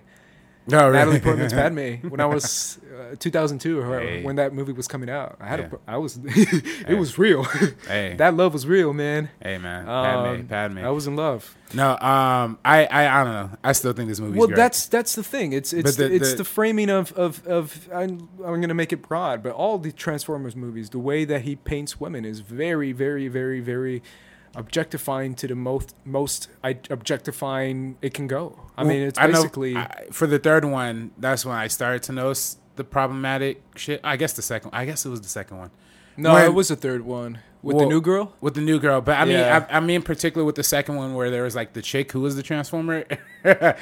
No, really. Natalie Portman's Padme, when I was uh, 2002 or Hey. when that movie was coming out. I had Yeah. a. I was. it was real. Hey, that love was real, man. hey, man, Padme, Um, Padme. I was in love. no, um, I, I, I don't know. I still think this movie Well, great. that's that's the thing. It's it's the- the, it's the- the framing of of of I'm, I'm gonna make it broad, but all the Transformers movies, the way that he paints women is very very very very objectifying to the most most objectifying it can go. I mean, it's I know- basically I- for the third one. That's when I started to notice the problematic shit. I guess the second. I guess it was the second one no, when- it was the third one with Well, the new girl. with the new girl. But I mean, Yeah. I, I mean, particularly with the second one where there was like the chick who was the transformer, the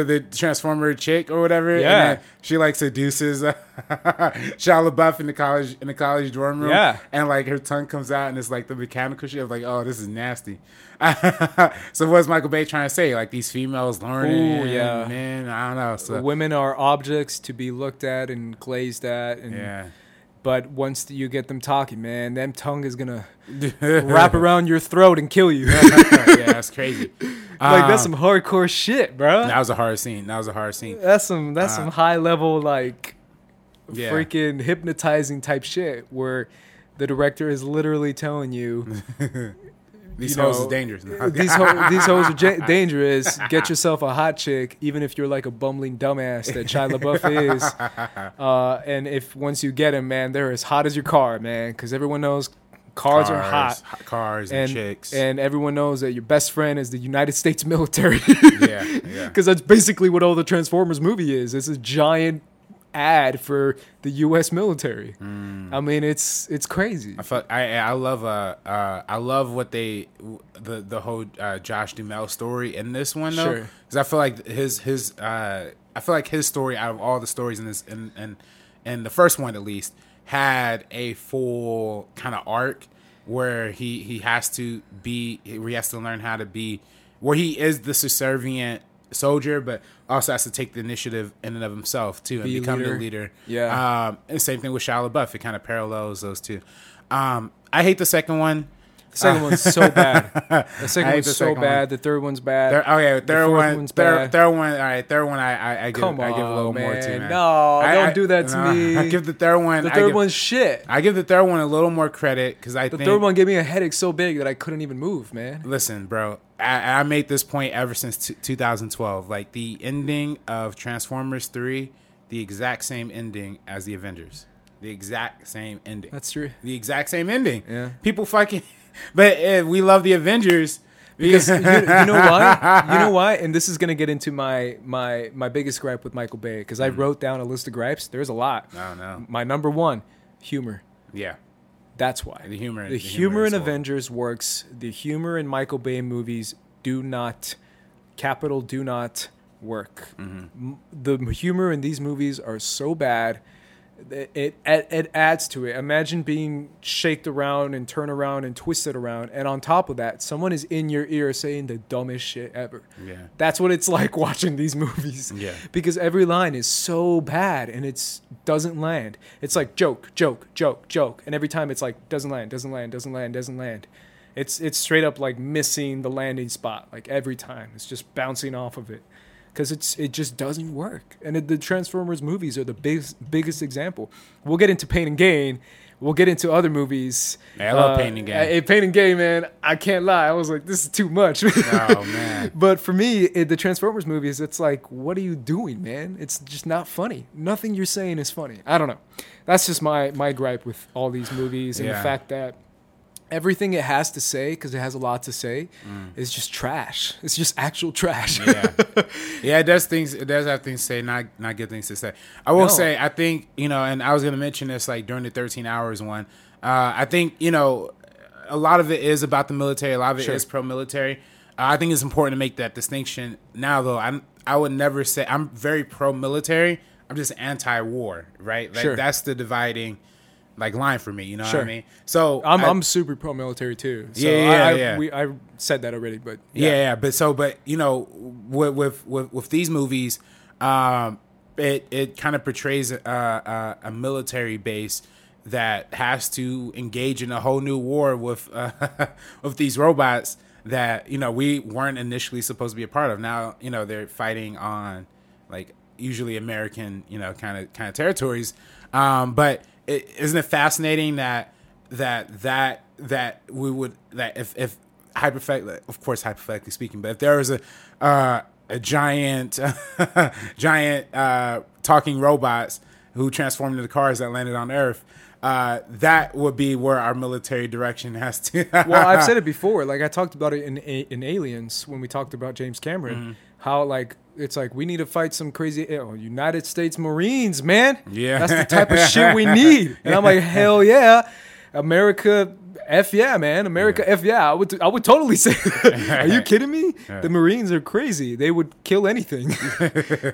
uh, the transformer chick or whatever. Yeah. she like seduces uh, Shia LaBeouf in the college in the college dorm room. Yeah. and like her tongue comes out and it's like the mechanical shit. of like, oh, this is nasty. so what's Michael Bay trying to say? Like these females learning? Ooh, yeah. man. I don't know. So Women are objects to be looked at and glazed at, and yeah. But once you get them talking, man, them tongue is gonna wrap around your throat and kill you. yeah, that's crazy. like that's Um, some hardcore shit, bro. That was a hard scene. That was a hard scene. That's some that's Uh, some high level like Yeah. freaking hypnotizing type shit where the director is literally telling you These you hoes know, is dangerous. these ho- these hoes are ja- dangerous. Get yourself a hot chick, even if you're like a bumbling dumbass that Shia LaBeouf is. Uh, and if once you get him, man, they're as hot as your car, man, because everyone knows cars, are hot. Cars and, And, chicks. and everyone knows that your best friend is the United States military. yeah, yeah. because that's basically what all the Transformers movie is. It's a giant ad for the U.S. military. Hmm. I mean, it's it's crazy. I, felt, I I love uh uh I love what they the the whole uh, Josh Duhamel story in this one though Sure. because I feel like his his uh I feel like his story out of all the stories in this in and and the first one at least had a full kind of arc where he he has to be where he has to learn how to be where he is the subservient soldier but also has to take the initiative in and of himself too and Be become leader. the leader Yeah. um, and same thing with Shia LaBeouf. It kind of parallels those two. Um, I hate the second one. The second one's so bad. The second one's the so second bad. one. The third one's bad. Third, oh yeah, third fourth one, one's third, bad. third one. All right, third one. I I, I give Come I give a little on, more to man. man. No, I- don't I- do that to no, me. I give the third one. the third give, one's shit. I give the third one a little more credit because I. The think third one gave me a headache so big that I couldn't even move, man. Listen, bro. I, I made this point ever since t- 2012. Like the ending of Transformers 3, the exact same ending as the Avengers. The exact same ending. That's true. the exact same ending. Yeah. People fucking, but uh, we love the Avengers Because you, you know why? You know why? And this is gonna get into my my my biggest gripe with Michael Bay because I Mm. wrote down a list of gripes. There's a lot. I don't know. My number one, humor. Yeah, That's why. The humor- The, the humor, humor in. Avengers works. The humor in Michael Bay movies do not, capital do not work. Mm-hmm. M- The humor in these movies are so bad. It, it it adds to it. Imagine being shaked around and turned around and twisted around, and on top of that, someone is in your ear saying the dumbest shit ever. Yeah. That's what it's like watching these movies. Yeah. Because every line is so bad and it's doesn't land. It's like joke, joke, joke, joke. And every time it's like doesn't land, doesn't land, doesn't land, doesn't land. It's it's straight up like missing the landing spot. Like every time. It's just bouncing off of it. Cause it's it just doesn't work. And it, the Transformers movies are the biggest biggest example. We'll get into Pain and Gain. We'll get into other movies. Yeah, I love uh, Pain and Gain. Hey, Pain and Gain, man. I can't lie. I was like, this is too much. Oh man. But for me, it, the Transformers movies, it's like, what are you doing, man? It's just not funny. Nothing you're saying is funny. I don't know. That's just my my gripe with all these movies and Yeah. the fact that everything it has to say because it has a lot to say is just trash. It's just actual trash. yeah, yeah. It does things. It does have things to say, not not good things to say. I will No. say, I think you know, and I was going to mention this like during the 13 hours one. Uh, I think you know, a lot of it is about the military. A lot of it is Sure. pro-military. Uh, I think it's important to make that distinction. Now, though, I'm I would never say I'm very pro-military. I'm just anti-war, right? Like Sure. that's the dividing like line for me. You know what I mean? So I'm I- I'm super pro military too. So Yeah, I, yeah, I, yeah. We, I said that already, but Yeah. yeah, But so, but you know, with with with, with these movies, um, it it kind of portrays a, a, a military base that has to engage in a whole new war with uh, with these robots that you know we weren't initially supposed to be a part of. Now you know they're fighting on like usually American you know kind of kind of territories. Um, but isn't it fascinating that that that that we would that if if hypothetically, of course, hypothetically speaking, but if there was a uh, a giant giant uh, talking robots who transformed into cars that landed on Earth, uh, that would be where our military direction has to. well, I've said it before. Like I talked about it in in Aliens when we talked about James Cameron. Mm-hmm. How like it's like we need to fight some crazy oh, United States Marines, man. Yeah. that's the type of shit we need. And I'm like, hell yeah, America. F yeah, man, America. F yeah, I would. I would totally say. That. Are you kidding me? The Marines are crazy. They would kill anything,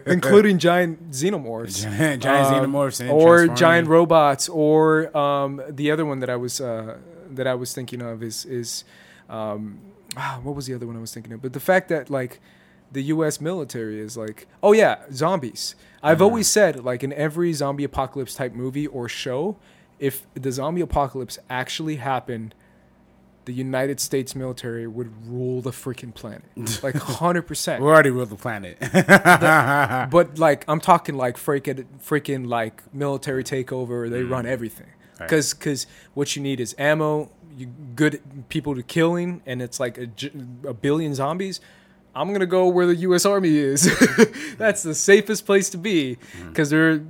including giant xenomorphs, Giant Um, xenomorphs and or giant robots, or um, the other one that I was uh, that I was thinking of is is um, ah, what was the other one I was thinking of? But the fact that like the U.S. military is like, oh yeah, zombies. I've always said like in every zombie apocalypse type movie or show, if the zombie apocalypse actually happened. The United States military would rule the freaking planet, like hundred percent. we already ruled the planet. But like I'm talking like freaking freaking like military takeover. They run everything Mm. Right. because because what you need is ammo, you good people to killing, and it's like a billion zombies. I'm gonna go where the U.S. Army is. that's the safest place to be Mm. because they're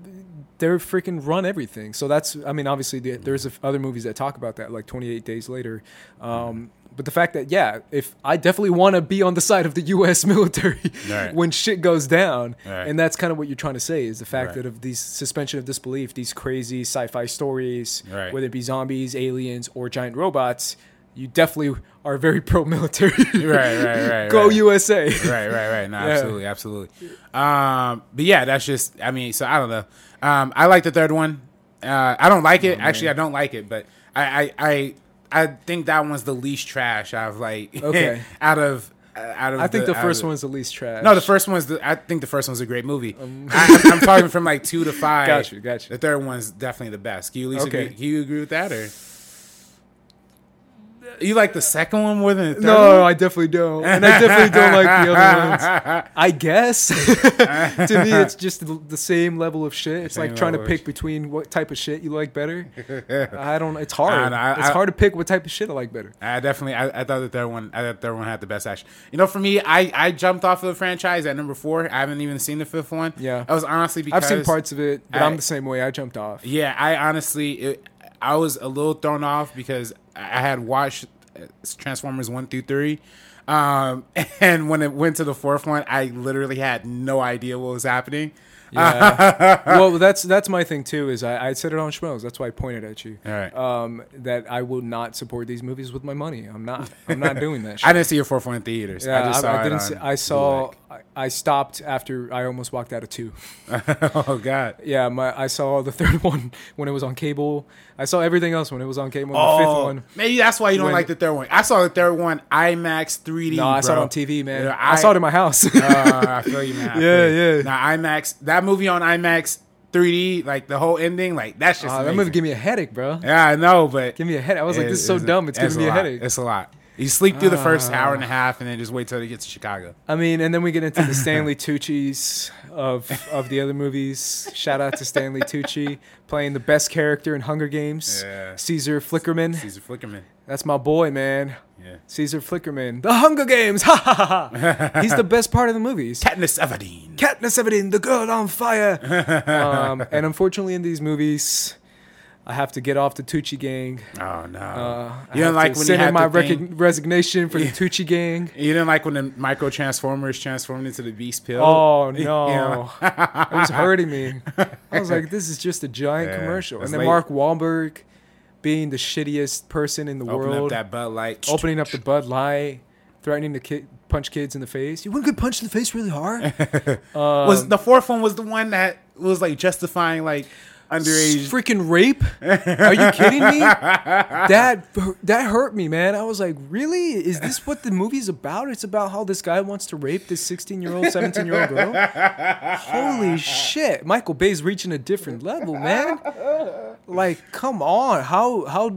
they're freaking run everything. So that's I mean obviously the, there's a f other movies that talk about that like 28 Days Later. Um, but the fact that yeah, if I definitely want to be on the side of the U.S. military Right. when shit goes down, Right. and that's kind of what you're trying to say is the fact Right. that of these suspension of disbelief, these crazy sci-fi stories, whether it be zombies, aliens, or giant robots, you definitely are very pro-military. Right, right, right, Go right. USA. right, right, right. No, Yeah. absolutely, absolutely. Um, but yeah, that's just. I mean, so I don't know. Um, I like the third one. Uh, I don't like Oh, it. Actually, I don't like it, but I, I, I, I think that one's the least trash. I've like Okay. out of out of. I think the, out first of- one's the least trash. No, the first one's. The, I think the first one's a great movie. I, I'm, I'm talking from like two to five. Um, Got you, got you. The third one's definitely the best. Can you at least Okay. agree? Can you agree with that, or you like the second one more than the third No, one? I definitely don't, and I definitely don't like the other ones. I guess to me, it's just the, same level of shit. It's Same like trying to pick between what type of shit you like better. I don't. It's hard. I I- it's hard to pick what type of shit I like better. I definitely, I, I thought the third one, I thought the third one had the best action. You know, for me, I, I jumped off of the franchise at number four. I haven't even seen the fifth one. Yeah. I was honestly because I've seen parts of it, but I- I'm the same way. I jumped off. Yeah, I honestly, it, I was a little thrown off because I had watched uh, Transformers one through three, um, and when it went to the fourth one, I literally had no idea what was happening. Yeah. well, that's that's my thing too. Is I, I said it on Schmoes. That's why I pointed at you. All right. Um, that I will not support these movies with my money. I'm not. I'm not doing that. Shit. I didn't see your one in theaters. yeah, I just saw I, didn't. See, I saw. I, I stopped after I almost walked out of two. oh God. Yeah, my I saw the third one when it was on cable. I saw everything else when it was on cable. The Oh, fifth one. maybe that's why you don't When- like the third one. I saw the third one IMAX 3D. No, I saw it on TV, man. Yeah, I, saw it in my house. uh, I feel you, man. Yeah, yeah. Now IMAX, that movie on IMAX 3D, like the whole ending, like that's just Ah, that movie gave me a headache, bro. Yeah, I know, but Give me a headache. I was like, this is so it's- dumb. It's giving me a lot. headache. It's a lot. You sleep through the first Ah. hour and a half, and then just wait till it gets to Chicago. I mean, and then we get into the Stanley Tucci's of of the other movies. Shout out to Stanley Tucci playing the best character in Hunger Games. Yeah. Caesar Flickerman. Caesar Flickerman. That's my boy, man. Yeah. Caesar Flickerman. The Hunger Games. Ha ha ha. ha. He's the best part of the movies. Katniss Everdeen. Katniss Everdeen, the girl on fire. um, and unfortunately, in these movies, I have to get off the Tucci gang. Oh no! Uh, you didn't like when send he in had my thing- resignation for the Tucci gang. You didn't like when the micro transformers transformed into the Beats Pill. Oh You no, know? it was hurting me. I was like, this is just a giant Yeah, commercial. And then like- Mark Wahlberg being the shittiest person in the Open up world, that Bud Light. opening up the Bud Light, threatening to ki- punch kids in the face. You wouldn't get punched in the face really hard? was the fourth one was the one that was like justifying like underage. freaking rape? Are you kidding me? That that hurt me, man. I was like, really? Is this what the movie's about? It's about how this guy wants to rape this 16 year old, 17 year old girl. Holy shit! Michael Bay's reaching a different level, man. Like, come on, how how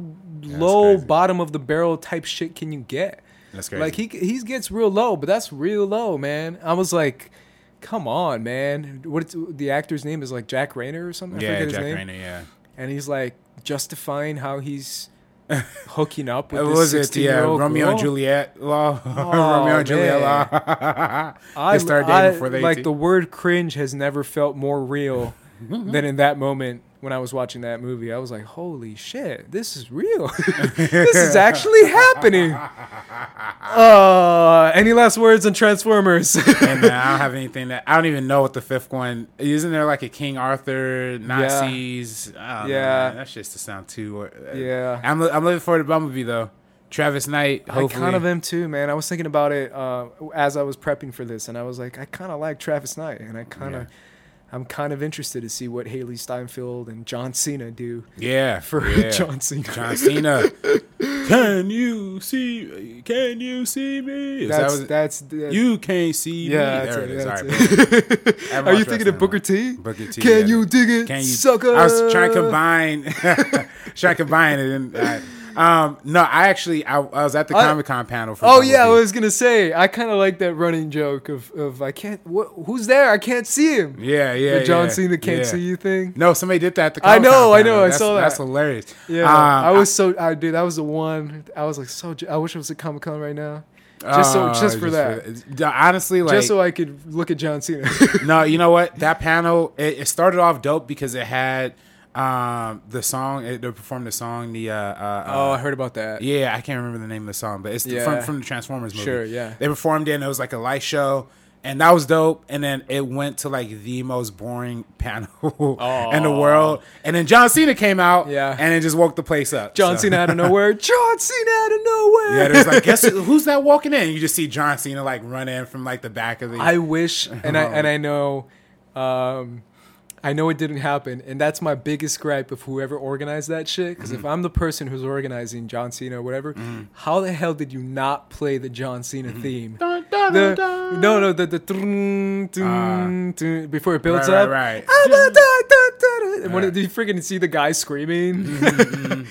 low crazy. bottom of the barrel type shit can you get? That's crazy. Like he he gets real low, but that's real low, man. I was like, come on, man. What the actor's name is like Jack Reynor or something? I yeah, forget his Jack name. Reynor. Yeah. And he's like justifying how he's hooking up with was it? 16 Yeah, Romeo girl. and Juliet law. Romeo and Juliet law. I, they started I- before they like 18. the word cringe has never felt more real than in that moment when I was watching that movie. I was like, holy shit, this is real. this is actually happening. Uh, any last words on Transformers? and I don't have anything that I don't even know what the fifth one isn't. There like a King Arthur Nazis. I don't Yeah. man. that's just to sound too. Uh, Yeah. I'm I'm looking forward to Bumblebee though. Travis Knight. I kind of am too, man. I was thinking about it uh, as I was prepping for this, and I was like, I kind of like Travis Knight, and I kind of, Yeah. I'm kind of interested to see what Hailee Steinfeld and John Cena do Yeah, for yeah. John Cena. John Cena. can you see? Can you see me? Is that That's that's, that's you can't see yeah. me. That's There it, it is. that's it. right. Are you thinking of Booker T? Booker T. Can yeah. you dig it, Can you? sucker? I was trying to combine, trying to combine it. And, uh, um, no, I actually I, I was at the Comic Con panel. For Oh yeah, I was gonna say I kind of like that running joke of of I can't what who's there I can't see him. Yeah, yeah. the John yeah, Cena can't yeah. see you thing. No, somebody did that at the I Comic-Con know, I panel. know, I That's- saw that. That's hilarious. Yeah, Um, I was so I dude that was the one I was like so I wish I was at Comic Con right now. Just so uh, just for that. it. honestly, like just so I could look at John Cena. no, you know what? That panel it, it started off dope because it had um the song. It, they performed the song. The uh, uh, oh, uh I heard about that. yeah, I can't remember the name of the song, but it's the, Yeah. from from the Transformers movie. Sure, yeah. They performed it, and it was like a light show. And that was dope. And then it went to like the most boring panel in the world. And then John Cena came out, Yeah. and it just woke the place up. John So- Cena out of nowhere. John Cena out of nowhere. Yeah, there's like, guess who's that walking in? You just see John Cena like run in from like the back of the. I wish, and I and I know, um, I know it didn't happen, and that's my biggest gripe of whoever organized that shit. Because Mm-hmm. if I'm the person who's organizing John Cena or whatever, how the hell did you not play the John Cena theme? Dun, dun, The, no, no, the the dun, dun, dun, ah. before it builds Right, up. right, right. Ah. And when Right. it, do you freaking see the guy screaming?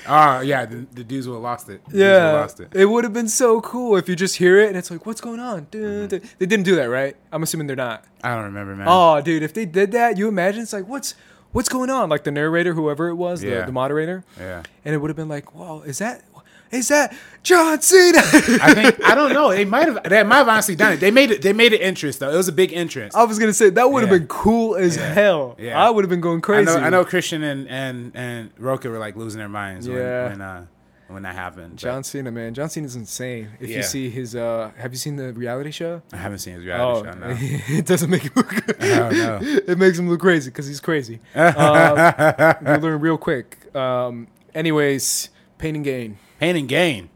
Oh yeah, the, the dudes would have lost it. The Yeah, lost it. it would have been so cool if you just hear it and it's like, what's going on? Dun. Mm-hmm. They didn't do that, right? I'm assuming they're not. I don't remember, man. Oh, dude, if they did that, you imagine it's like, what's what's going on? Like the narrator, whoever it was, Yeah. the, the moderator, yeah. and it would have been like, whoa, is that is that John Cena? I think I don't know. They might have. They might have honestly done it. They made it. They made it entrance though. It was a big entrance. I was gonna say that would have Yeah. been cool as hell. Yeah. I would have been going I crazy. know. I know. Christian and and and Rocha were like losing their minds Yeah. when when, uh, when that happened. but John Cena, man, John Cena's insane. If Yeah. you see his, uh have you seen the reality show? I haven't seen his Oh, reality show. No. it doesn't make him look. Oh, no. it makes him look crazy because he's crazy. uh, we'll learn real quick. Um, anyways, Pain and Gain. Pain and Gain.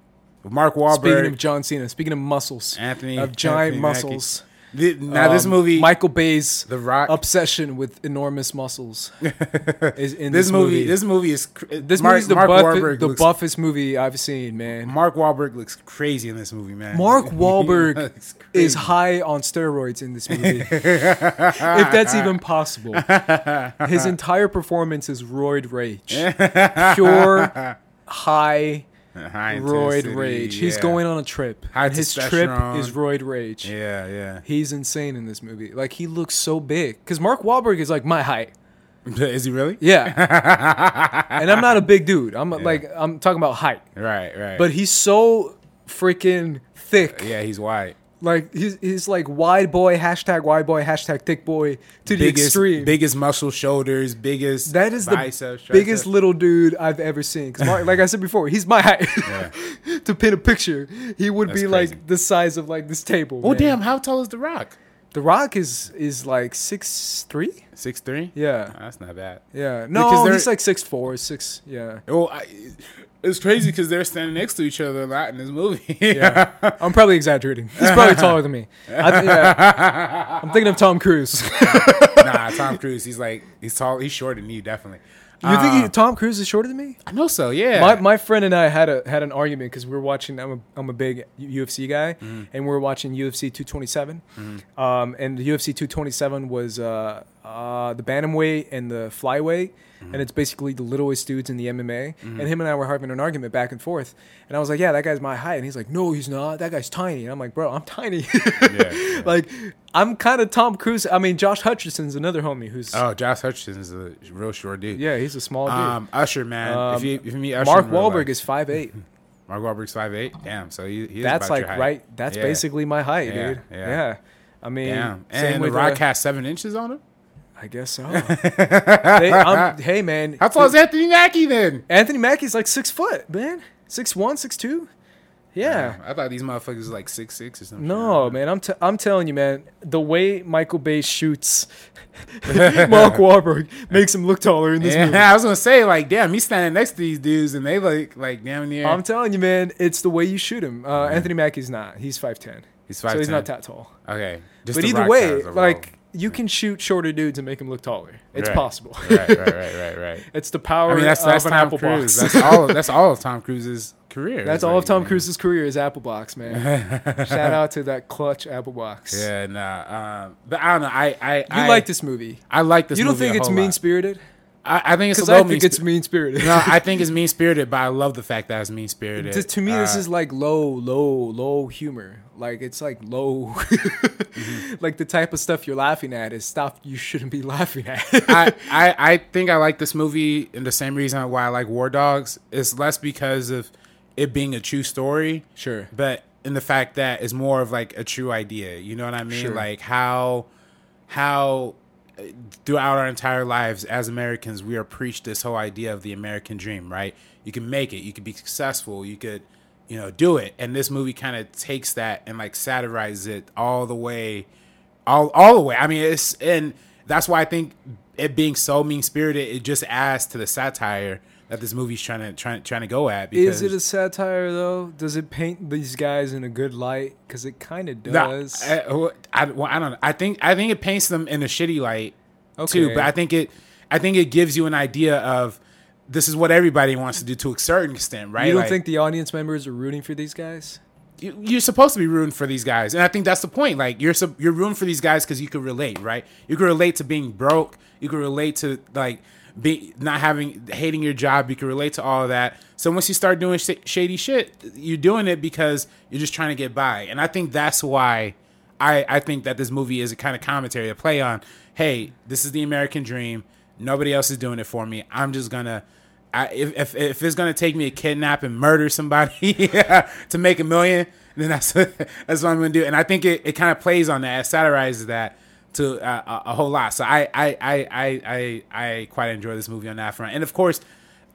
with Mark Wahlberg. Speaking of John Cena, speaking of muscles, Anthony of giant Anthony muscles. The- now this um, movie. Michael Bay's The Rock. obsession with enormous muscles is in this this, movie, This movie is. this Mark, movie's the, Mark buff, Wahlberg the looks, buffest movie I've seen, man. Mark Wahlberg looks crazy in this movie, man. Mark Wahlberg is high on steroids in this movie, if that's even possible. His entire performance is roid rage, pure high High roid rage. He's going on a trip, High and his trip is roid rage. Yeah, yeah. He's insane in this movie. Like he looks so big because Mark Wahlberg is like my height. Is he really? Yeah, and I'm not a big dude. I'm like I'm talking about height, Right, right. but he's so freaking thick. yeah, he's white. Like he's he's like wide boy hashtag wide boy hashtag thick boy to the biggest, extreme. biggest muscle shoulders, biggest that is the biceps, biggest triceps. little dude I've ever seen. 'Cause Mark, like I said before, he's my height. Yeah. to pin a picture, he would That's be crazy. like the size of like this table. Oh man. damn! How tall is The Rock? The Rock is is like six three. Six three. Yeah, that's not bad. yeah. No, he's like six four, six. Yeah. Well, I, it's crazy because they're standing next to each other a lot in this movie. Yeah, I'm probably exaggerating. He's probably taller than me. I th- yeah. I'm thinking of Tom Cruise. nah, Tom Cruise. He's like he's tall. He's shorter than you, definitely. You think he, Uh, Tom Cruise is shorter than me? I know so. Yeah. My, my friend and I had a had an argument because we were watching. I'm a I'm a big UFC guy, Mm-hmm. and we were watching UFC 227. Um, and the UFC 227 was uh, uh, the bantamweight and the flyweight, Mm-hmm. and it's basically the littlest dudes in the MMA. And him and I were having an argument back and forth, and I was like, "Yeah, that guy's my height," and he's like, "No, he's not. That guy's tiny." And I'm like, "Bro, I'm tiny." yeah. like I'm kind of Tom Cruise. I mean, Josh Hutcherson's another homie who's Oh, Josh Hutcherson's a real short dude. yeah, he's a small dude. Um, Usher, man. Um, if you if you meet Usher, Mark Wahlberg life- is five eight. Mark Wahlberg's five eight. Damn. So he, he That's about like your height. right. That's Yeah. basically my height, Yeah, dude. yeah. Yeah. I mean, Damn. And The with Rock uh, has seven inches on him. I guess so. They- I'm- hey man, How tall is Anthony Mackie then? Anthony Mackie's like six foot, man. Six one, six two. Yeah. I thought these motherfuckers was like six six or something. No, man, I'm t- I'm telling you, man. The way Michael Bay shoots Mark Wahlberg makes him look taller in this Yeah, movie. I was gonna say like, damn, he's standing next to these dudes and they like like damn near. I'm telling you, man. It's the way you shoot him. Uh, Anthony Mackie's not. He's five ten. he's five. So five. he's not that tall. Okay. Just but either way, size overall. like you can shoot shorter dudes and make them look taller. It's Right. possible. right, right, right, right, right. It's the power I mean, that's of that's an Tom apple Cruise. box. That's all. That's all of Tom Cruise's career. That's all like, of Tom man. Cruise's career is apple box, man. Shout out to that clutch apple box. Yeah, nah. Um, but I don't know. I I You I, like this movie? I like this. you don't movie think a it's mean spirited? I, I think it's a Because I think mean. it's mean spirited. no, I think it's mean spirited, but I love the fact that it's mean spirited. to, to me, this Uh, is like low, low, low humor. Like it's like low, like the type of stuff you're laughing at is stuff you shouldn't be laughing at. I, I I think I like this movie in the same reason why I like War Dogs. It's less because of it being a true story, sure. but in the fact that it's more of like a true idea. You know what I mean? Sure. Like how how uh, throughout our entire lives as Americans we are preached this whole idea of the American dream, right? You can make it, you can be successful, you could you know do it. And this movie kind of takes that and like satirizes it all the way all all the way. I mean, it's and that's why I think it being so mean spirited, it just adds to the satire that this movie's trying to trying trying to go at. Because Is it a satire though? Does it paint these guys in a good light? Because it kind of does. I, I, well, I don't know. I think I think it paints them in a shitty light too. Okay. But I think it I think it gives you an idea of this is what everybody wants to do to a certain extent, right? you don't Like, think the audience members are rooting for these guys? you- you're supposed to be rooting for these guys, and I think that's the point. Like you're you're rooting for these guys because you can relate, right? You can relate to being broke. You can relate to like be not having hating your job. You can relate to all of that. So once you start doing sh- shady shit, you're doing it because you're just trying to get by, and I think that's why I I think that this movie is a kind of commentary to play on. Hey, this is the American dream. Nobody else is doing it for me. I'm just gonna. I, if, if if it's gonna take me to kidnap and murder somebody to make a million, then that's that's what I'm gonna do. And I think it, it kind of plays on that, it satirizes that to uh, a, a whole lot. So I I, I I I I quite enjoy this movie on that front. And of course,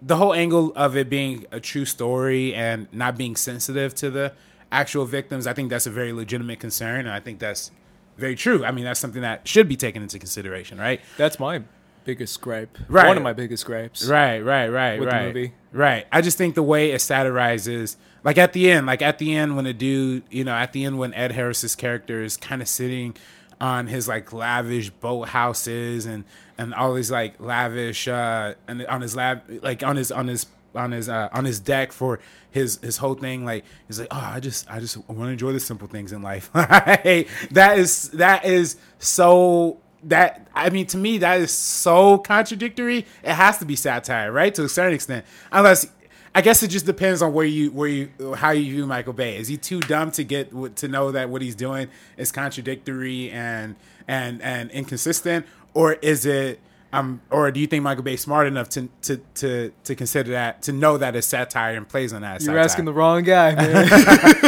the whole angle of it being a true story and not being sensitive to the actual victims, I think that's a very legitimate concern, and I think that's very true. I mean, that's something that should be taken into consideration, right? That's my biggest gripe. Right. One of my biggest gripes. Right, right, right, With the right. movie. Right. I just think the way it satirizes, like at the end, like at the end when a dude, you know, at the end when Ed Harris's character is kind of sitting on his like lavish boat houses and and all these like lavish uh and on his lab like on his on his on his uh, on his deck for his his whole thing like he's like oh I just I just want to enjoy the simple things in life that is that is so that I mean to me that is so contradictory. It has to be satire, right? To a certain extent, unless I guess it just depends on where you where you how you view Michael Bay. Is he too dumb to get to know that what he's doing is contradictory and and and inconsistent, or is it? um, or do you think Michael Bay's smart enough to to to to consider that to know that it's satire and plays on that? You're satire? asking the wrong guy, man.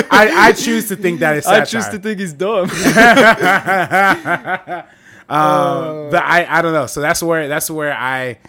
I, I choose to think that it's satire. I choose to think he's dumb. Um, but I, I don't know. So that's where that's where I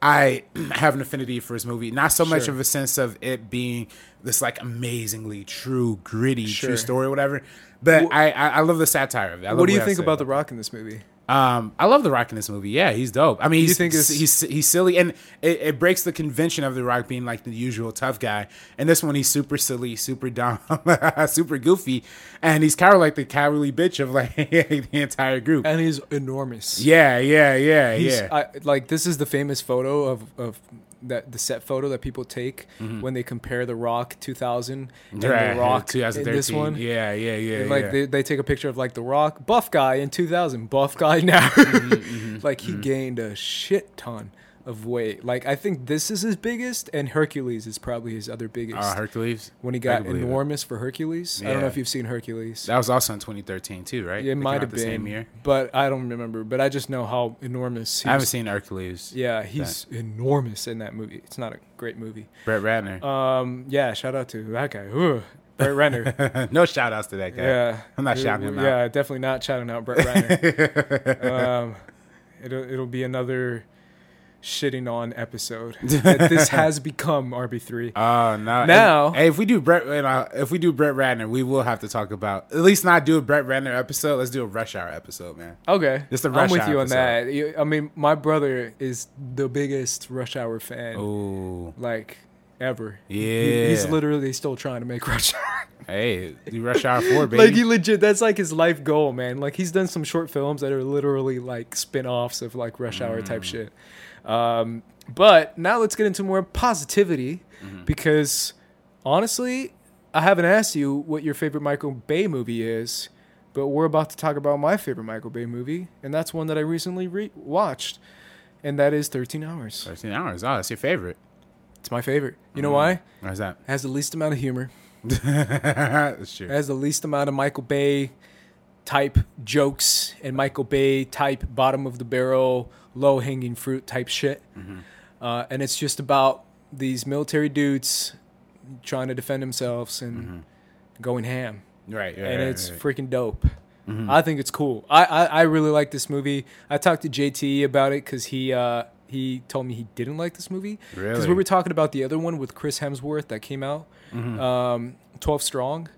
I have an affinity for his movie. Not so much Sure. of a sense of it being this like amazingly true, gritty, Sure. true story, or whatever. But Wh- I, I I love the satire of love what do you think about The Rock in this movie? Um, I love The Rock in this movie. Yeah, he's dope. I mean, he's it's- he's he's silly, and it, it breaks the convention of The Rock being like the usual tough guy. And this one, he's super silly, super dumb, super goofy, and he's kind of like the cowardly bitch of like the entire group. And he's enormous. Yeah, yeah, yeah, He's, yeah. I, like this is the famous photo of of that the set photo that people take when they compare The Rock 2000 and Mm-hmm. Right, The Rock in 2013. this one. Yeah, yeah, yeah. like yeah. They, they take a picture of like The Rock, buff guy in 2000, buff guy now. Mm-hmm, like he gained a shit ton of weight. Like I think this is his biggest, and Hercules is probably his other biggest. uh, Hercules. when he got believe it. enormous for Hercules. I don't know if you've seen Hercules. That was also in 2013 too, right? it might have the been, same year. but I don't remember. But I just know how enormous. He I haven't seen Hercules. Yeah, he's enormous in that movie. It's not a great movie. Brett Ratner. Um, yeah, shout out to that guy. Ugh, Brett Renner. no shout outs to that guy. yeah, I'm not shouting him we- out. Yeah, definitely not shouting out Brett Renner. um, it'll it'll be another shitting on episode. this has become RB three. Oh no! Now- hey, if we do Brett, you know, if we do Brett Ratner, we will have to talk about at least not do a Brett Ratner episode. Let's do a Rush Hour episode, man. Okay, Just a I'm Rush with Hour you on episode. that. I mean, my brother is the biggest Rush Hour fan, Ooh, like ever. He- he's literally still trying to make Rush Hour. hey, do Rush Hour Four, baby. like he legit, that's like his life goal, man. Like he's done some short films that are literally like spin-offs of like Rush Hour Mm. type shit. Um, but now let's get into more positivity Mm-hmm. because honestly, I haven't asked you what your favorite Michael Bay movie is, but we're about to talk about my favorite Michael Bay movie, and that's one that I recently re- watched, and that is 13 Hours. Thirteen hours. Oh, that's your favorite. It's my favorite. You Mm. know why? It Why's that? has the least amount of humor. that's true. It has the least amount of Michael Bay type jokes and Michael Bay type bottom of the barrel, low hanging fruit type shit. Mm-hmm. Uh, and it's just about these military dudes trying to defend themselves and going ham. Right, right, and right, it's right. freaking dope. I think it's cool. I, I, I really like this movie. I talked to JT about it because he uh, he told me he didn't like this movie. Because Really? we were talking about the other one with Chris Hemsworth that came out, Mm-hmm. um, 12 Strong.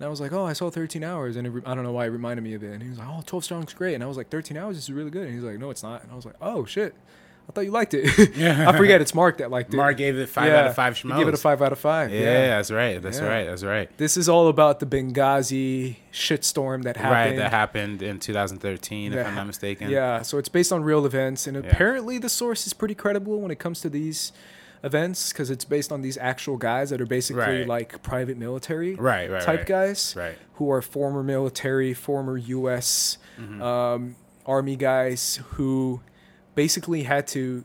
And I was like, oh, I saw 13 Hours. And it re- I don't know why it reminded me of it. And he was like, oh, 12 Strong's great. And I was like, 13 Hours is really good. And he's like, no, it's not. And I was like, oh, shit. I thought you liked it. I forget it's Mark that liked it. Mark gave it five Yeah, out of five. He gave it a five out of five. Yeah, that's right. That's Yeah. right. That's right. This is all about the Benghazi shitstorm that happened. Right, that happened in 2013, if I'm not mistaken. Yeah, so it's based on real events, and apparently the source is pretty credible when it comes to these events because it's based on these actual guys that are basically Right. like private military Right, right, type right. guys Right. who are former military, former U.S. Mm-hmm. Um, Army guys who basically had to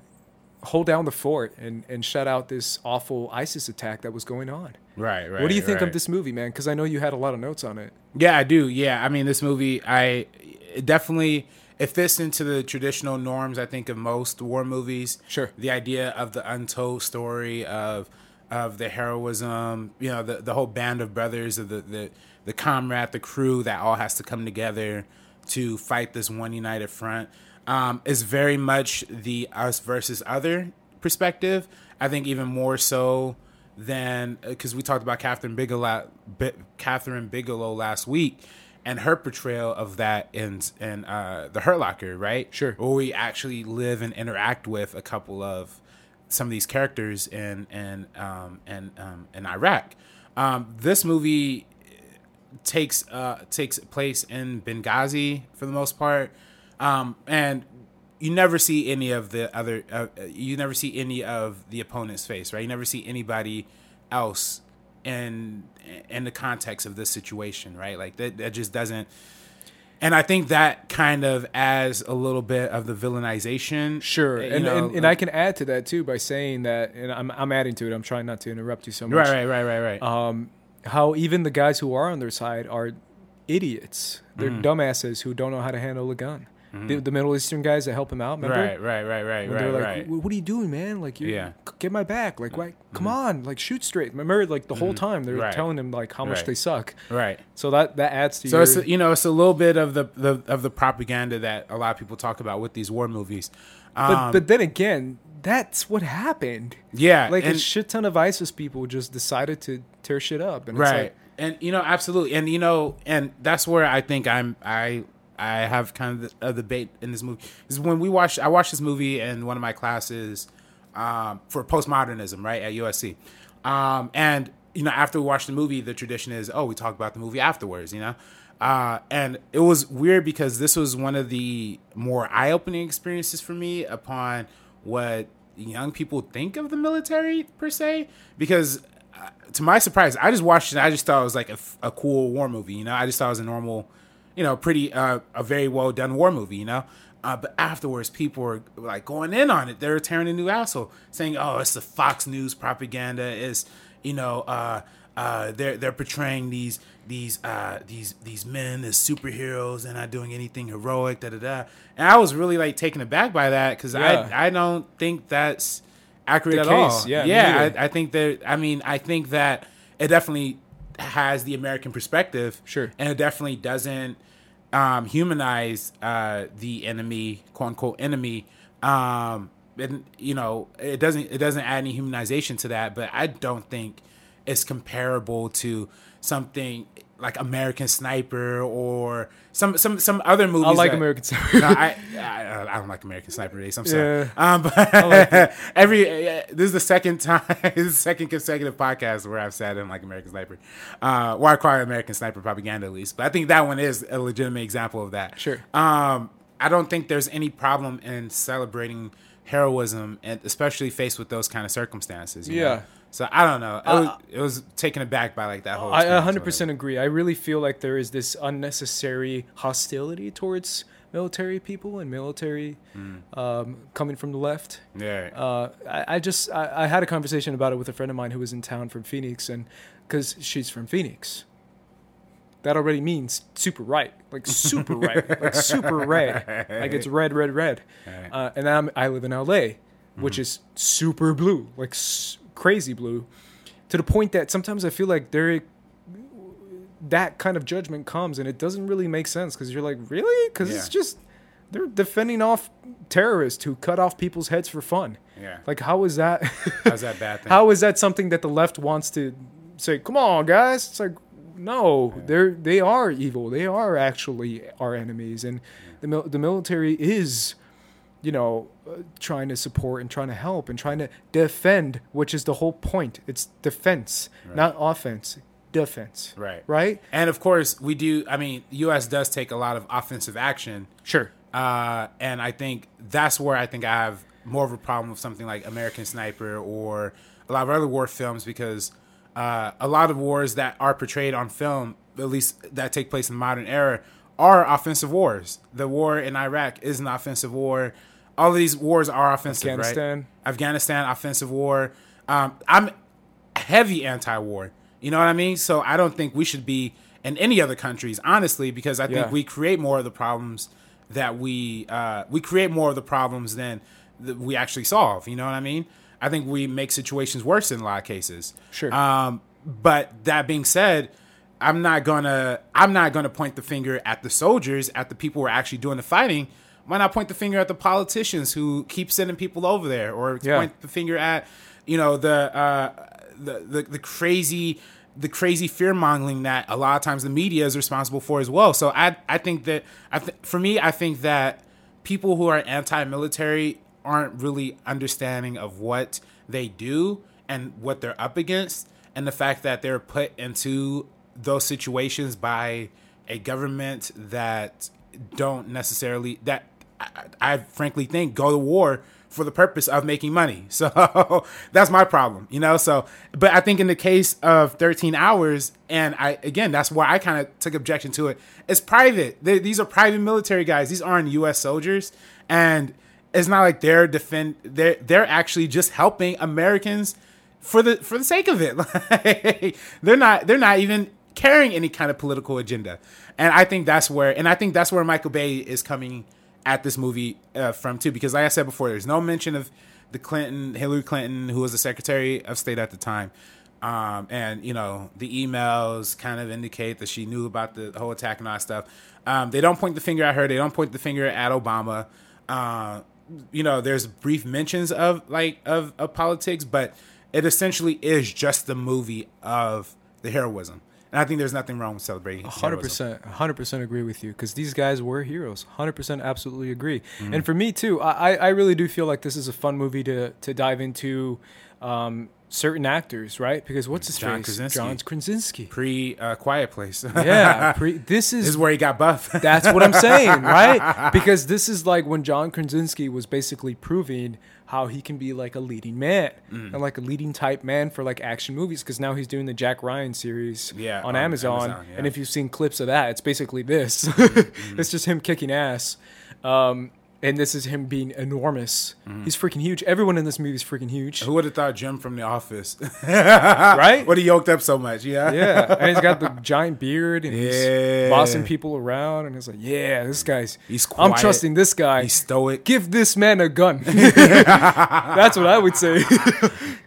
hold down the fort and, and shut out this awful ISIS attack that was going on. Right, right. what do you think right. of this movie, man? Because I know you had a lot of notes on it. Yeah, I do. Yeah, I mean, this movie, I definitely it fits into the traditional norms. I think of most war movies. Sure. the idea of the untold story of of the heroism. You know, the the whole band of brothers of the the the comrade, the crew that all has to come together to fight this one united front. Um, is very much the us versus other perspective. I think even more so than because we talked about Kathryn Bigelow, Bi- Kathryn Bigelow last week, and her portrayal of that in in uh, the Hurt Locker, right? Sure. Where we actually live and interact with a couple of some of these characters in in um, in um, in Iraq. Um, this movie takes uh, takes place in Benghazi for the most part, um, and you never see any of the other. Uh, you never see any of the opponent's face, right? You never see anybody else in in the context of this situation, right? Like that that just doesn't. And I think that kind of adds a little bit of the villainization. Sure, and, know, and, and I can add to that too by saying that, and I'm, I'm adding to it. I'm trying not to interrupt you so much. right, right, right, right, right. Um, how even the guys who are on their side are idiots. They're Mm-hmm. dumbasses who don't know how to handle a gun. The, the Middle Eastern guys that help him out. Remember? Right, right, right, right, And right, they're like, right. "What are you doing, man? Like, you Yeah. Mm-hmm. get my back. Like, why? Come on, like, shoot straight." Remember, like the whole time they're Right. telling him like how much Right. they suck. Right. So that that adds to So your. it's a, you know it's a little bit of the, the of the propaganda that a lot of people talk about with these war movies. but Um, but then again, that's what happened. yeah, Like a shit ton of ISIS people just decided to tear shit up, and right It's like, and you know absolutely and you know and that's where i think i'm i i have kind of the, a debate in this movie. Is when we watched i watched this movie in one of my classes um, for postmodernism right at usc um, and you know after we watched the movie the tradition is oh we talk about the movie afterwards you know? Uh, and it was weird because this was one of the more eye-opening experiences for me upon what young people think of the military per se because uh, to my surprise i just watched it i just thought it was like a cool war movie you know? I just thought it was a normal you know pretty uh, a very well done war movie you know uh, but afterwards people were like going in on it they were tearing a new asshole saying oh it's the fox news propaganda it's you know uh, uh, they're they're portraying these these uh, these these men as superheroes. They're not doing anything heroic. Da da da. And I was really like taken aback by that because Yeah. I I don't think that's accurate The at case, all. yeah, yeah. I, I think that I mean I think that it definitely has the American perspective. Sure. and it definitely doesn't um, humanize uh, the enemy, quote unquote enemy. Um, and you know, it doesn't it doesn't add any humanization to that. But I don't think it's comparable to something like American Sniper or some some some other movies. I like that- American Sniper. no, I, I I don't like American Sniper Race. I'm sorry. Yeah. Um, but every uh, this is the second time, this is the second consecutive podcast where I've said I didn't like American Sniper. Uh, well, I call it American Sniper propaganda at least, but I think that one is a legitimate example of that. Sure. Um, I don't think there's any problem in celebrating heroism, and especially faced with those kind of circumstances. you know? So I don't know. It, Uh, was, it was taken aback by like that whole. I 100% agree. I really feel like there is this unnecessary hostility towards military people and military um, coming from the left. Yeah. Uh, I, I just I, I had a conversation about it with a friend of mine who was in town from Phoenix, and because she's from Phoenix, that already means super right, like super right, like super red, like it's red, red, red. Right. Uh, and I'm, I live in LA, which is super blue, like crazy blue, to the point that sometimes I feel like there that kind of judgment comes and it doesn't really make sense because you're like really? Because it's just they're defending off terrorists who cut off people's heads for fun. Yeah. like how is that How's that bad thing? how is that something that the left wants to say come on guys. It's like no they're they are evil. They are actually our enemies. And the, mil- the military is you know uh, trying to support and trying to help and trying to defend which is the whole point it's defense not offense defense Right. right And of course, we do. I mean, U.S. does take a lot of offensive action, sure uh, and I think that's where I think I have more of a problem with something like American Sniper or a lot of other war films because uh, a lot of wars that are portrayed on film, at least that take place in the modern era, are offensive wars. The war in Iraq is an offensive war. All of these wars are offensive, Afghanistan. right? Afghanistan, offensive war. Um, I'm heavy anti-war. You know what I mean? So I don't think we should be in any other countries, honestly, because I think Yeah. we create more of the problems that we uh, we create more of the problems than that we actually solve. You know what I mean? I think we make situations worse in a lot of cases. Sure. Um, but that being said, I'm not gonna I'm not gonna point the finger at the soldiers, at the people who are actually doing the fighting. Why not point the finger at the politicians who keep sending people over there, or Yeah. point the finger at you know the uh, the, the the crazy the crazy fear mongering that a lot of times the media is responsible for as well. So I I think that I th- for me I think that people who are anti-military aren't really understanding of what they do and what they're up against and the fact that they're put into those situations by a government that don't necessarily that I, I frankly think go to war for the purpose of making money. So that's my problem, you know. So, but I think in the case of 13 hours, and I again, that's why I kind of took objection to it. It's private. They, these are private military guys. These aren't U.S. soldiers, and it's not like they're defend. They're they're actually just helping Americans for the for the sake of it. They're not they're not even carrying any kind of political agenda. And I think that's where and I think that's where Michael Bay is coming at this movie uh, from too, because like I said before, there's no mention of the Clinton, Hillary Clinton, who was the Secretary of State at the time. Um, and you know the emails kind of indicate that she knew about the whole attack and all that stuff. Um, they don't point the finger at her. They don't point the finger at Obama. Uh, you know, there's brief mentions of like of, of politics, but it essentially is just the movie of the heroism. And I think there's nothing wrong with celebrating. Hundred percent, hundred percent agree with you because these guys were heroes. Hundred percent, absolutely agree. Mm-hmm. And for me too, I, I- really do feel like this is a fun movie to to dive into um, certain actors, right? Because what's his John face? Krasinski. John Krasinski. Pre uh, Quiet Place. Yeah, pre- this is this is where he got buff. That's what I'm saying, right? Because this is like when John Krasinski was basically proving how he can be like a leading man Mm. and like a leading type man for like action movies. Because now he's doing the Jack Ryan series Yeah, on, on Amazon, Amazon, yeah. and if you've seen clips of that, it's basically this. Mm-hmm. it's just him kicking ass. Um, and this is him being enormous. He's freaking huge. Everyone in this movie is freaking huge, Mm-hmm. Who would have thought Jim from The Office? right? Would he yoked up so much? Yeah. yeah, and he's got the giant beard, and Yeah. he's bossing people around, and it's like, yeah, this guy's. He's I'm trusting this guy. He's stoic. give this man a gun. that's what I would say.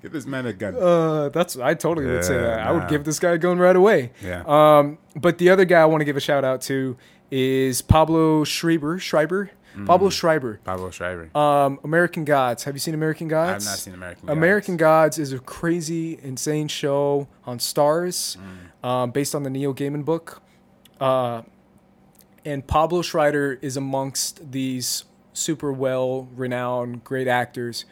Give this man a gun. Uh, that's I totally would say Yeah, that. I would give this guy a gun right away. Yeah. Um, but the other guy I want to give a shout out to is Pablo Schreiber. Schreiber. Mm-hmm. Pablo Schreiber. Pablo Schreiber. Um, American Gods. Have you seen American Gods? I've not seen American. Gods. American Gods is a crazy, insane show on Starz, Mm. um, based on the Neil Gaiman book. Uh, and Pablo Schreiber is amongst these super well renowned, great actors,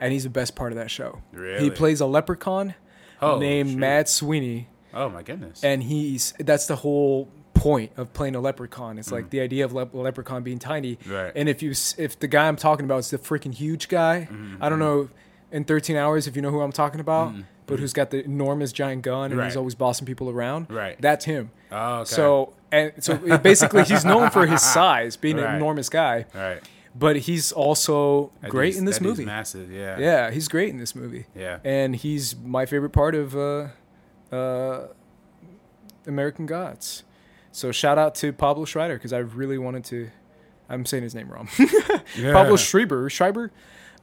and he's the best part of that show. Really? He Mm. Plays a leprechaun Oh, named shoot. Mad Sweeney, Oh my goodness. and he's that's the whole point of playing a leprechaun. It's Mm. like the idea of le- leprechaun being tiny. Right. And if you if the guy I'm talking about is the freaking huge guy, Mm-hmm. I don't know in 13 hours if you know who I'm talking about, but who's got the enormous giant gun and he's always bossing people around. Right. That's him. oh, okay. So and so basically he's known for his size, being an enormous guy, right. but he's also That great in this movie. Massive. Yeah. Yeah, he's great in this movie. Yeah. And he's my favorite part of uh, uh, American Gods. So shout out to Pablo Schreiber because I really wanted to. I'm saying his name wrong. Yeah. Pablo Schreiber, Schreiber,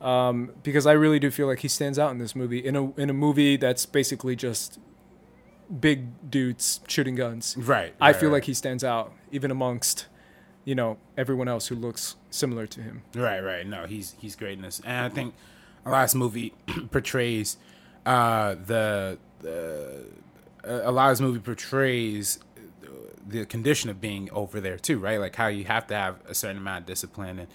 um, because I really do feel like he stands out in this movie in a in a movie that's basically just big dudes shooting guns. Right. I right, feel right. like he stands out even amongst, you know, everyone else who looks similar to him. Right, right. No, he's he's great in this, and I think the last movie portrays uh, the the uh, a lot of this movie portrays the condition of being over there too, right? Like how you have to have a certain amount of discipline and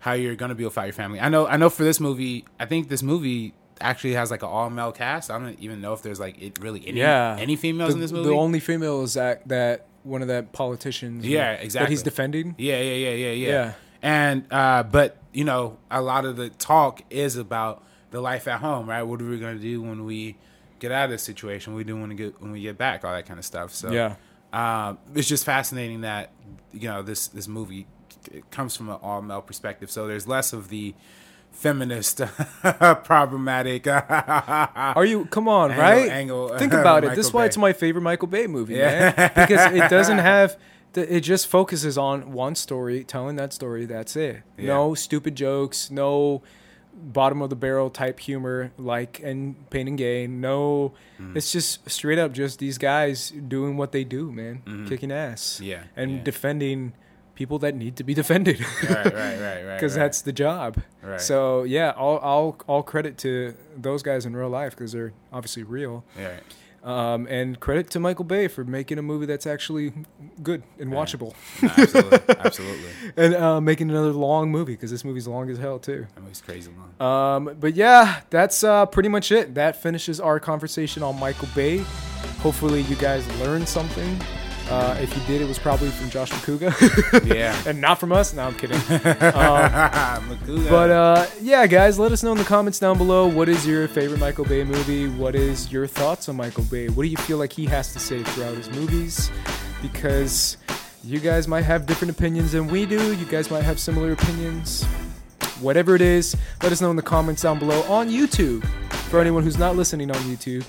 how you're gonna be without your family. I know, I know. For this movie, I think this movie actually has like an all male cast. I don't even know if there's like it really any Yeah, any females the, in this movie. The only female is that that one of that politicians. Yeah, that exactly. he's defending. Yeah, yeah, yeah, yeah, yeah. Yeah. And uh, but you know, a lot of the talk is about the life at home, right? What are we gonna do when we get out of this situation? What we do when we get when we get back, all that kind of stuff. So Yeah. Um, it's just fascinating that you know this this movie it comes from an all male perspective. So there's less of the feminist problematic. Are you? Come on, Angle- right? angle, Think about it. Michael This is why Bay. it's my favorite Michael Bay movie, Yeah. man. Because it doesn't have. It just focuses on one story, telling that story. That's it. Yeah. No stupid jokes. No bottom of the barrel type humor like in Pain and Gain. No, Mm. it's just straight up just these guys doing what they do, man, kicking ass. Mm-hmm. Yeah, and yeah. defending people that need to be defended. right, right, right, right. because right. that's the job. Right. So yeah, all all all credit to those guys in real life because they're obviously real. yeah. Um, and credit to Michael Bay for making a movie that's actually good and Yeah. watchable, No, absolutely, absolutely. and uh, making another long movie because this movie's long as hell too. That movie's crazy long. Um, but yeah, that's uh, pretty much it. That finishes our conversation on Michael Bay. Hopefully, you guys learned something. Uh, if you did, it was probably from Josh Macuga Yeah. and not from us. No, I'm kidding. Macuga. But uh, yeah, guys, let us know in the comments down below. What is your favorite Michael Bay movie? What is your thoughts on Michael Bay? What do you feel like he has to say throughout his movies? Because you guys might have different opinions than we do. You guys might have similar opinions. Whatever it is, let us know in the comments down below on YouTube. For anyone who's not listening on YouTube,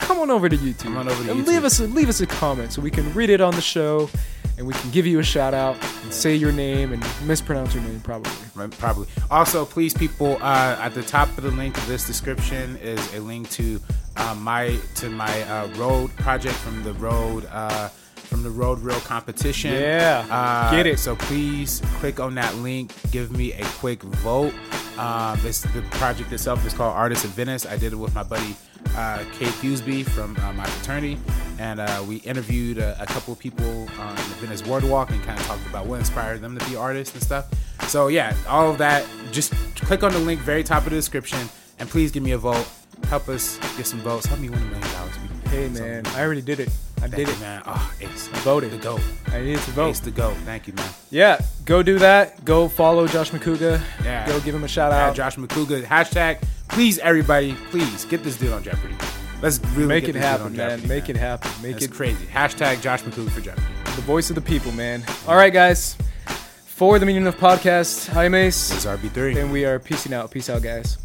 come on over to YouTube. Come on over to and YouTube. leave us a, leave us a comment so we can read it on the show and we can give you a shout out and say your name and mispronounce your name probably. Right, Probably. Also, please, people, uh, at the top of the link of this description is a link to uh, my to my uh, road project from the road uh, from the road real competition. Yeah, uh, get it. So please click on that link. Give me a quick vote. Um, this the project itself is called Artists of Venice. I did it with my buddy uh, Kate Fuseby from uh, my fraternity, and uh, we interviewed a, a couple of people on the Venice Boardwalk and kind of talked about what inspired them to be artists and stuff. So yeah, all of that. Just click on the link very top of the description, and please give me a vote. Help us get some votes. Help me win a million dollars. Hey man, I already did it. I Thank did you, it. man. Oh, Ace. voted. The GOAT. I needed to vote. Ace the GOAT. Thank you, man. Yeah, go do that. Go follow Josh Macuga. Yeah. Go give him a shout Yeah, out. Josh Macuga. Hashtag, please, everybody, please get this dude on Jeopardy. Let's really Make it happen, man. Jeopardy, Make it happen. Make It's it crazy. Hashtag Josh Macuga for Jeopardy. the voice of the people, man. All right, guys. For the meaning of podcast, I'm Ace, This is RB3. and we are peacing out. Peace out, guys.